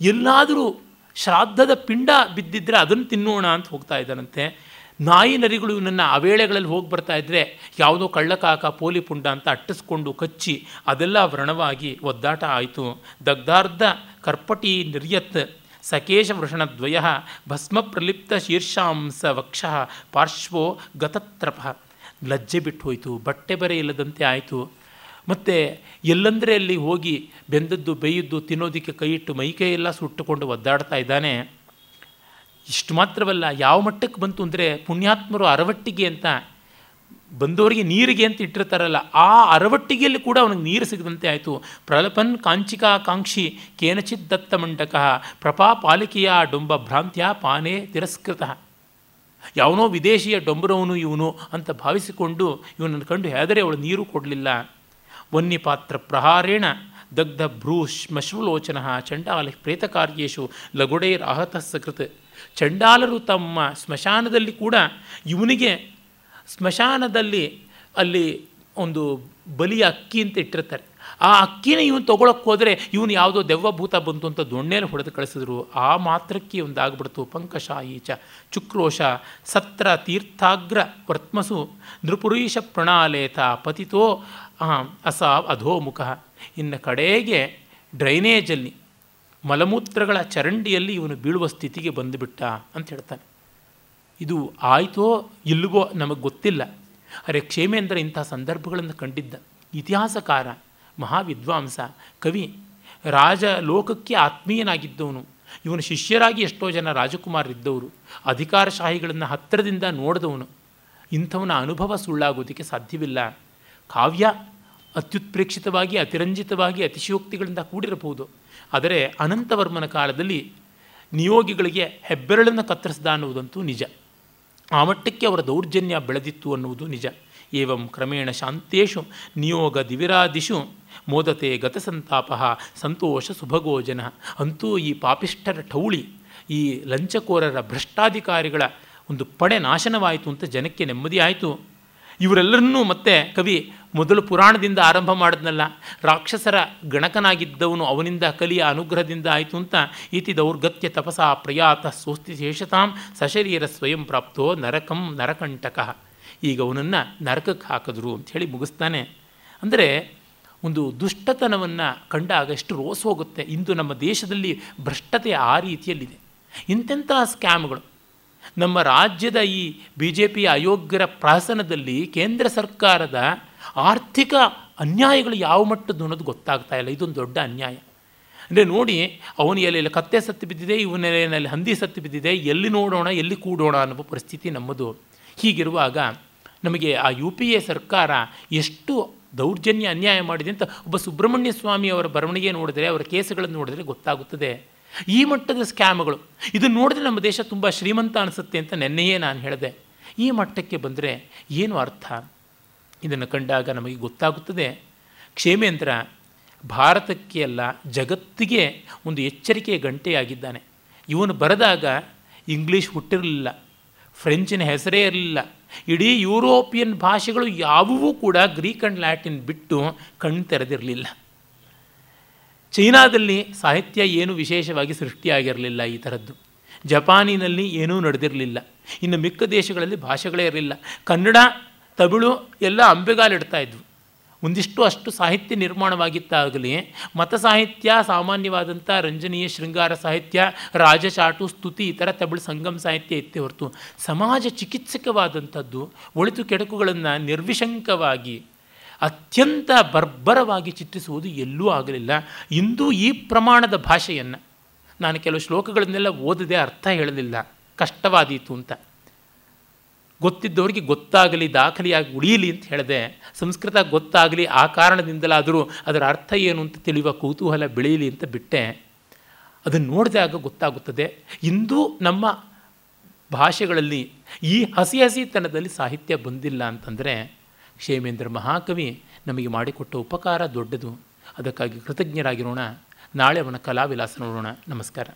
ಎಲ್ಲಾದರೂ ಶ್ರಾದ್ದದ ಪಿಂಡ ಬಿದ್ದಿದ್ದರೆ ಅದನ್ನು ತಿನ್ನೋಣ ಅಂತ ಹೋಗ್ತಾ ಇದ್ದಾನಂತೆ. ನಾಯಿ ನರಿಗಳು ಇವನನ್ನು ಅವೇಳೆಗಳಲ್ಲಿ ಹೋಗಿ ಬರ್ತಾ ಇದ್ದರೆ ಯಾವುದೋ ಕಳ್ಳಕಾಕ, ಪೋಲಿ ಪುಂಡ ಅಂತ ಅಟ್ಟಿಸ್ಕೊಂಡು ಕಚ್ಚಿ ಅದೆಲ್ಲ ವ್ರಣವಾಗಿ ಒದ್ದಾಟ ಆಯಿತು. ದಗ್ಧಾರ್ಧ ಕರ್ಪಟಿ ನಿರ್ಯತ್ ಸಕೇಶ ವೃಷಣದ್ವಯ ಭಸ್ಮ ಪ್ರಲಿಪ್ತ ಶೀರ್ಷಾಂಸ ವಕ್ಷ ಪಾರ್ಶ್ವೋ ಗತತ್ರಪ. ಲಜ್ಜೆ ಬಿಟ್ಟು ಹೋಯಿತು. ಬಟ್ಟೆ ಬರೆ ಇಲ್ಲದಂತೆ ಆಯಿತು. ಮತ್ತು ಎಲ್ಲಂದರೆ ಅಲ್ಲಿ ಹೋಗಿ ಬೆಂದದ್ದು ಬೇಯಿದ್ದು ತಿನ್ನೋದಕ್ಕೆ ಕೈ ಇಟ್ಟು ಮೈಕೈ ಎಲ್ಲ ಸುಟ್ಟುಕೊಂಡು ಒದ್ದಾಡ್ತಾ ಇದ್ದಾನೆ. ಇಷ್ಟು ಮಾತ್ರವಲ್ಲ, ಯಾವ ಮಟ್ಟಕ್ಕೆ ಬಂತು ಅಂದರೆ ಪುಣ್ಯಾತ್ಮರು ಅರವಟ್ಟಿಗೆ ಅಂತ ಬಂದವರಿಗೆ ನೀರಿಗೆ ಅಂತ ಇಟ್ಟಿರ್ತಾರಲ್ಲ, ಆ ಅರವಟ್ಟಿಗೆಯಲ್ಲಿ ಕೂಡ ಅವನಿಗೆ ನೀರು ಸಿಗದಂತೆ ಆಯಿತು. ಪ್ರಲಪನ್ ಕಾಂಚಿಕಾ ಕಾಂಕ್ಷಿ ಕೇನಚಿತ್ ದತ್ತ ಮಂಡಕ ಪ್ರಪಾ ಪಾಲಿಕೆಯ ಡೊಂಬ ಭ್ರಾಂತ್ಯ ಪಾನೇ ತಿರಸ್ಕೃತ. ಯಾವನೋ ವಿದೇಶಿಯ ಡೊಂಬರವನು ಇವನು ಅಂತ ಭಾವಿಸಿಕೊಂಡು ಇವನನ್ನು ಕಂಡು ಹೇಳಿದರೆ ಅವಳು ನೀರು ಕೊಡಲಿಲ್ಲ. ವನ್ಯಪಾತ್ರ ಪ್ರಹಾರೇಣ ದಗ್ಧ ಭ್ರೂಶ್ ಮಶ್ರುಲೋಚನ ಚಂಡಾಲ ಪ್ರೇತಕಾರ್ಯೇಶು ಲಗುಡೈರ್ ಆಹತ ಸಕೃತ್ ಚಂಡಾಲರು ತಮ್ಮ ಸ್ಮಶಾನದಲ್ಲಿ ಕೂಡ ಇವನಿಗೆ ಸ್ಮಶಾನದಲ್ಲಿ ಅಲ್ಲಿ ಒಂದು ಬಲಿಯ ಅಕ್ಕಿ ಅಂತ ಇಟ್ಟಿರ್ತಾರೆ. ಆ ಅಕ್ಕಿನ ಇವನು ತೊಗೊಳಕ್ಕೆ ಹೋದರೆ ಇವನು ಯಾವುದೋ ದೆವ್ವಭೂತ ಬಂತು ಅಂತ ದೊಣ್ಣೆಯಲ್ಲಿ ಹೊಡೆದು ಕಳಿಸಿದ್ರು. ಆ ಮಾತ್ರಕ್ಕೆ ಒಂದಾಗ್ಬಿಡ್ತು ಪಂಕಶಾಯೀಚ ಚುಕ್ರೋಶ ಸತ್ರ ತೀರ್ಥಾಗ್ರ ವರ್ತ್ಮಸು ನೃಪುರೀಷ ಪ್ರಣಾಲೇತ ಪತಿತೋ ಅಸ ಅಧೋಮುಖ ಇನ್ನು ಕಡೆಗೆ ಡ್ರೈನೇಜಲ್ಲಿ, ಮಲಮೂತ್ರಗಳ ಚರಂಡಿಯಲ್ಲಿ ಇವನು ಬೀಳುವ ಸ್ಥಿತಿಗೆ ಬಂದುಬಿಟ್ಟ ಅಂತ ಹೇಳ್ತಾನೆ. ಇದು ಆಯಿತೋ ಇಲ್ವೋ ನಮಗೆ ಗೊತ್ತಿಲ್ಲ. ಅರೆ ಕ್ಷೇಮೇಂದ್ರ ಇಂಥ ಸಂದರ್ಭಗಳನ್ನು ಕಂಡಿದ್ದ. ಇತಿಹಾಸಕಾರ ಮಹಾವಿದ್ವಾಂಸ, ಕವಿ ರಾಜ ಲೋಕಕ್ಕೆ ಆತ್ಮೀಯನಾಗಿದ್ದವನು. ಇವನು ಶಿಷ್ಯರಾಗಿ ಎಷ್ಟೋ ಜನ ರಾಜಕುಮಾರರಿದ್ದವರು. ಅಧಿಕಾರಶಾಹಿಗಳನ್ನು ಹತ್ತಿರದಿಂದ ನೋಡಿದವನು. ಇಂಥವನ ಅನುಭವ ಸುಳ್ಳಾಗೋದಕ್ಕೆ ಸಾಧ್ಯವಿಲ್ಲ. ಕಾವ್ಯ ಅತ್ಯುತ್ಪ್ರೇಕ್ಷಿತವಾಗಿ, ಅತಿರಂಜಿತವಾಗಿ ಅತಿಶಯೋಕ್ತಿಗಳಿಂದ ಕೂಡಿರಬಹುದು. ಆದರೆ ಅನಂತವರ್ಮನ ಕಾಲದಲ್ಲಿ ನಿಯೋಗಿಗಳಿಗೆ ಹೆಬ್ಬೆರಳನ್ನು ಕತ್ತರಿಸಿದ ಅನ್ನುವುದಂತೂ ನಿಜ. ಆ ಮಟ್ಟಕ್ಕೆ ಅವರ ದೌರ್ಜನ್ಯ ಬೆಳೆದಿತ್ತು ಅನ್ನುವುದು ನಿಜ. ಏವಂ ಕ್ರಮೇಣ ಶಾಂತೇಶು ನಿಯೋಗ ದಿವಿರಾದಿಷು ಮೋದತೆ ಗತಸಂತಾಪ ಸಂತೋಷ ಸುಭಗೋಜನ ಅಂತೂ ಈ ಪಾಪಿಷ್ಠರ ಠೌಳಿ, ಈ ಲಂಚಕೋರರ ಭ್ರಷ್ಟಾಧಿಕಾರಿಗಳ ಒಂದು ಪಡೆ ನಾಶನವಾಯಿತು ಅಂತ ಜನಕ್ಕೆ ನೆಮ್ಮದಿ ಆಯಿತು ಇವರೆಲ್ಲರನ್ನೂ ಮತ್ತೆ ಕವಿ ಮೊದಲು ಪುರಾಣದಿಂದ ಆರಂಭ ಮಾಡಿದ್ನಲ್ಲ, ರಾಕ್ಷಸರ ಗಣಕನಾಗಿದ್ದವನು ಅವನಿಂದ ಕಲಿಯ ಅನುಗ್ರಹದಿಂದ ಆಯಿತು ಅಂತ ಇತಿ ದೌರ್ಗತ್ಯ ತಪಸಾ ಪ್ರಯಾತ ಸ್ವಸ್ತಿ ಶೇಷತಾಂ ಸಶರೀರ ಸ್ವಯಂ ಪ್ರಾಪ್ತೋ ನರಕಂ ನರಕಂಟಕ. ಈಗ ಅವನನ್ನು ನರಕಕ್ಕೆ ಹಾಕಿದ್ರು ಅಂಥೇಳಿ ಮುಗಿಸ್ತಾನೆ. ಅಂದರೆ ಒಂದು ದುಷ್ಟತನವನ್ನು ಕಂಡಾಗ ಎಷ್ಟು ರೋಸ್ ಹೋಗುತ್ತೆ. ಇಂದು ನಮ್ಮ ದೇಶದಲ್ಲಿ ಭ್ರಷ್ಟತೆ ಆ ರೀತಿಯಲ್ಲಿದೆ. ಇಂತೆಂಥ ಸ್ಕ್ಯಾಮ್ಗಳು. ನಮ್ಮ ರಾಜ್ಯದ ಈ ಬಿ ಜೆ ಪಿ ಅಯೋಗ್ಯರ ಪ್ರಾಸನದಲ್ಲಿ ಕೇಂದ್ರ ಸರ್ಕಾರದ ಆರ್ಥಿಕ ಅನ್ಯಾಯಗಳು ಯಾವ ಮಟ್ಟದ್ದು ಅನ್ನೋದು ಗೊತ್ತಾಗ್ತಾ ಇಲ್ಲ. ಇದೊಂದು ದೊಡ್ಡ ಅನ್ಯಾಯ. ಅಂದರೆ ನೋಡಿ, ಅವನು ಎಲೆಯಲ್ಲಿ ಕತ್ತೆ ಸತ್ತು ಬಿದ್ದಿದೆ, ಇವನ ಎಲೆಯಲ್ಲಿ ಹಂದಿ ಸತ್ತು ಬಿದ್ದಿದೆ, ಎಲ್ಲಿ ನೋಡೋಣ, ಎಲ್ಲಿ ಕೂಡೋಣ ಅನ್ನುವ ಪರಿಸ್ಥಿತಿ ನಮ್ಮದು. ಹೀಗಿರುವಾಗ ನಮಗೆ ಆ ಯು ಪಿ ಎ ಸರ್ಕಾರ ಎಷ್ಟು ದೌರ್ಜನ್ಯ ಅನ್ಯಾಯ ಮಾಡಿದೆ ಅಂತ ಒಬ್ಬ ಸುಬ್ರಹ್ಮಣ್ಯ ಸ್ವಾಮಿ ಅವರ ಬರವಣಿಗೆ ನೋಡಿದರೆ, ಅವರ ಕೇಸುಗಳನ್ನು ನೋಡಿದರೆ ಗೊತ್ತಾಗುತ್ತದೆ. ಈ ಮಟ್ಟದ ಸ್ಕ್ಯಾಮ್ಗಳು, ಇದನ್ನು ನೋಡಿದ್ರೆ ನಮ್ಮ ದೇಶ ತುಂಬ ಶ್ರೀಮಂತ ಅನಿಸುತ್ತೆ ಅಂತ ನೆನ್ನೆಯೇ ನಾನು ಹೇಳಿದೆ. ಈ ಮಟ್ಟಕ್ಕೆ ಬಂದರೆ ಏನು ಅರ್ಥ? ಇದನ್ನು ಕಂಡಾಗ ನಮಗೆ ಗೊತ್ತಾಗುತ್ತದೆ. ಕ್ಷೇಮೇಂದ್ರ ಭಾರತಕ್ಕೆ ಅಲ್ಲ, ಜಗತ್ತಿಗೆ ಒಂದು ಎಚ್ಚರಿಕೆಯ ಗಂಟೆಯಾಗಿದ್ದಾನೆ. ಇವನು ಬರೆದಾಗ ಇಂಗ್ಲೀಷ್ ಹುಟ್ಟಿರಲಿಲ್ಲ, ಫ್ರೆಂಚಿನ ಹೆಸರೇ ಇರಲಿಲ್ಲ. ಇಡೀ ಯುರೋಪಿಯನ್ ಭಾಷೆಗಳು ಯಾವುವೂ ಕೂಡ ಗ್ರೀಕ್ ಆ್ಯಂಡ್ ಲ್ಯಾಟಿನ್ ಬಿಟ್ಟು ಕಣ್ಣು ತೆರೆದಿರಲಿಲ್ಲ. ಚೈನಾದಲ್ಲಿ ಸಾಹಿತ್ಯ ಏನು ವಿಶೇಷವಾಗಿ ಸೃಷ್ಟಿಯಾಗಿರಲಿಲ್ಲ ಈ ಥರದ್ದು. ಜಪಾನಿನಲ್ಲಿ ಏನೂ ನಡೆದಿರಲಿಲ್ಲ. ಇನ್ನು ಮಿಕ್ಕ ದೇಶಗಳಲ್ಲಿ ಭಾಷೆಗಳೇ ಇರಲಿಲ್ಲ. ಕನ್ನಡ ತಮಿಳು ಎಲ್ಲ ಅಂಬೆಗಾಲಿಡ್ತಾ ಇದ್ವು. ಒಂದಿಷ್ಟು ಅಷ್ಟು ಸಾಹಿತ್ಯ ನಿರ್ಮಾಣವಾಗಿತ್ತಾಗಲಿ, ಮತ ಸಾಹಿತ್ಯ, ಸಾಮಾನ್ಯವಾದಂಥ ರಂಜನೀಯ ಶೃಂಗಾರ ಸಾಹಿತ್ಯ, ರಾಜಚಾಟು, ಸ್ತುತಿ ಈ ಥರ ತಮಿಳು ಸಂಗಮ ಸಾಹಿತ್ಯ ಇತ್ತೇ ಹೊರತು ಸಮಾಜ ಚಿಕಿತ್ಸಕವಾದಂಥದ್ದು ಒಳಿತು ಕೆಡಕುಗಳನ್ನು ನಿರ್ವಿಶಂಕವಾಗಿ ಅತ್ಯಂತ ಬರ್ಬರವಾಗಿ ಚಿತ್ರಿಸುವುದು ಎಲ್ಲೂ ಆಗಲಿಲ್ಲ. ಇಂದು ಈ ಪ್ರಮಾಣದ ಭಾಷೆಯನ್ನು ನಾನು ಕೆಲವು ಶ್ಲೋಕಗಳನ್ನೆಲ್ಲ ಓದದೆ ಅರ್ಥ ಹೇಳಲಿಲ್ಲ. ಕಷ್ಟವಾದೀತು ಅಂತ. ಗೊತ್ತಿದ್ದವರಿಗೆ ಗೊತ್ತಾಗಲಿ, ದಾಖಲೆಯಾಗಿ ಉಳಿಯಲಿ ಅಂತ ಹೇಳಿದೆ. ಸಂಸ್ಕೃತ ಗೊತ್ತಾಗಲಿ, ಆ ಕಾರಣದಿಂದಲಾದರೂ ಅದರ ಅರ್ಥ ಏನು ಅಂತ ತಿಳಿಯುವ ಕುತೂಹಲ ಬೆಳೆಯಲಿ ಅಂತ ಬಿಟ್ಟೆ. ಅದನ್ನು ನೋಡಿದಾಗ ಗೊತ್ತಾಗುತ್ತದೆ. ಇಂದು ನಮ್ಮ ಭಾಷೆಗಳಲ್ಲಿ ಈ ಹಸಿ ಹಸಿತನದಲ್ಲಿ ಸಾಹಿತ್ಯ ಬಂದಿಲ್ಲ ಅಂತಂದರೆ ಕ್ಷೇಮೇಂದ್ರ ಮಹಾಕವಿ ನಮಗೆ ಮಾಡಿಕೊಟ್ಟ ಉಪಕಾರ ದೊಡ್ಡದು. ಅದಕ್ಕಾಗಿ ಕೃತಜ್ಞರಾಗಿರೋಣ. ನಾಳೆ ಅವನ ಕಲಾವಿಲಾಸ ನೋಡೋಣ. ನಮಸ್ಕಾರ.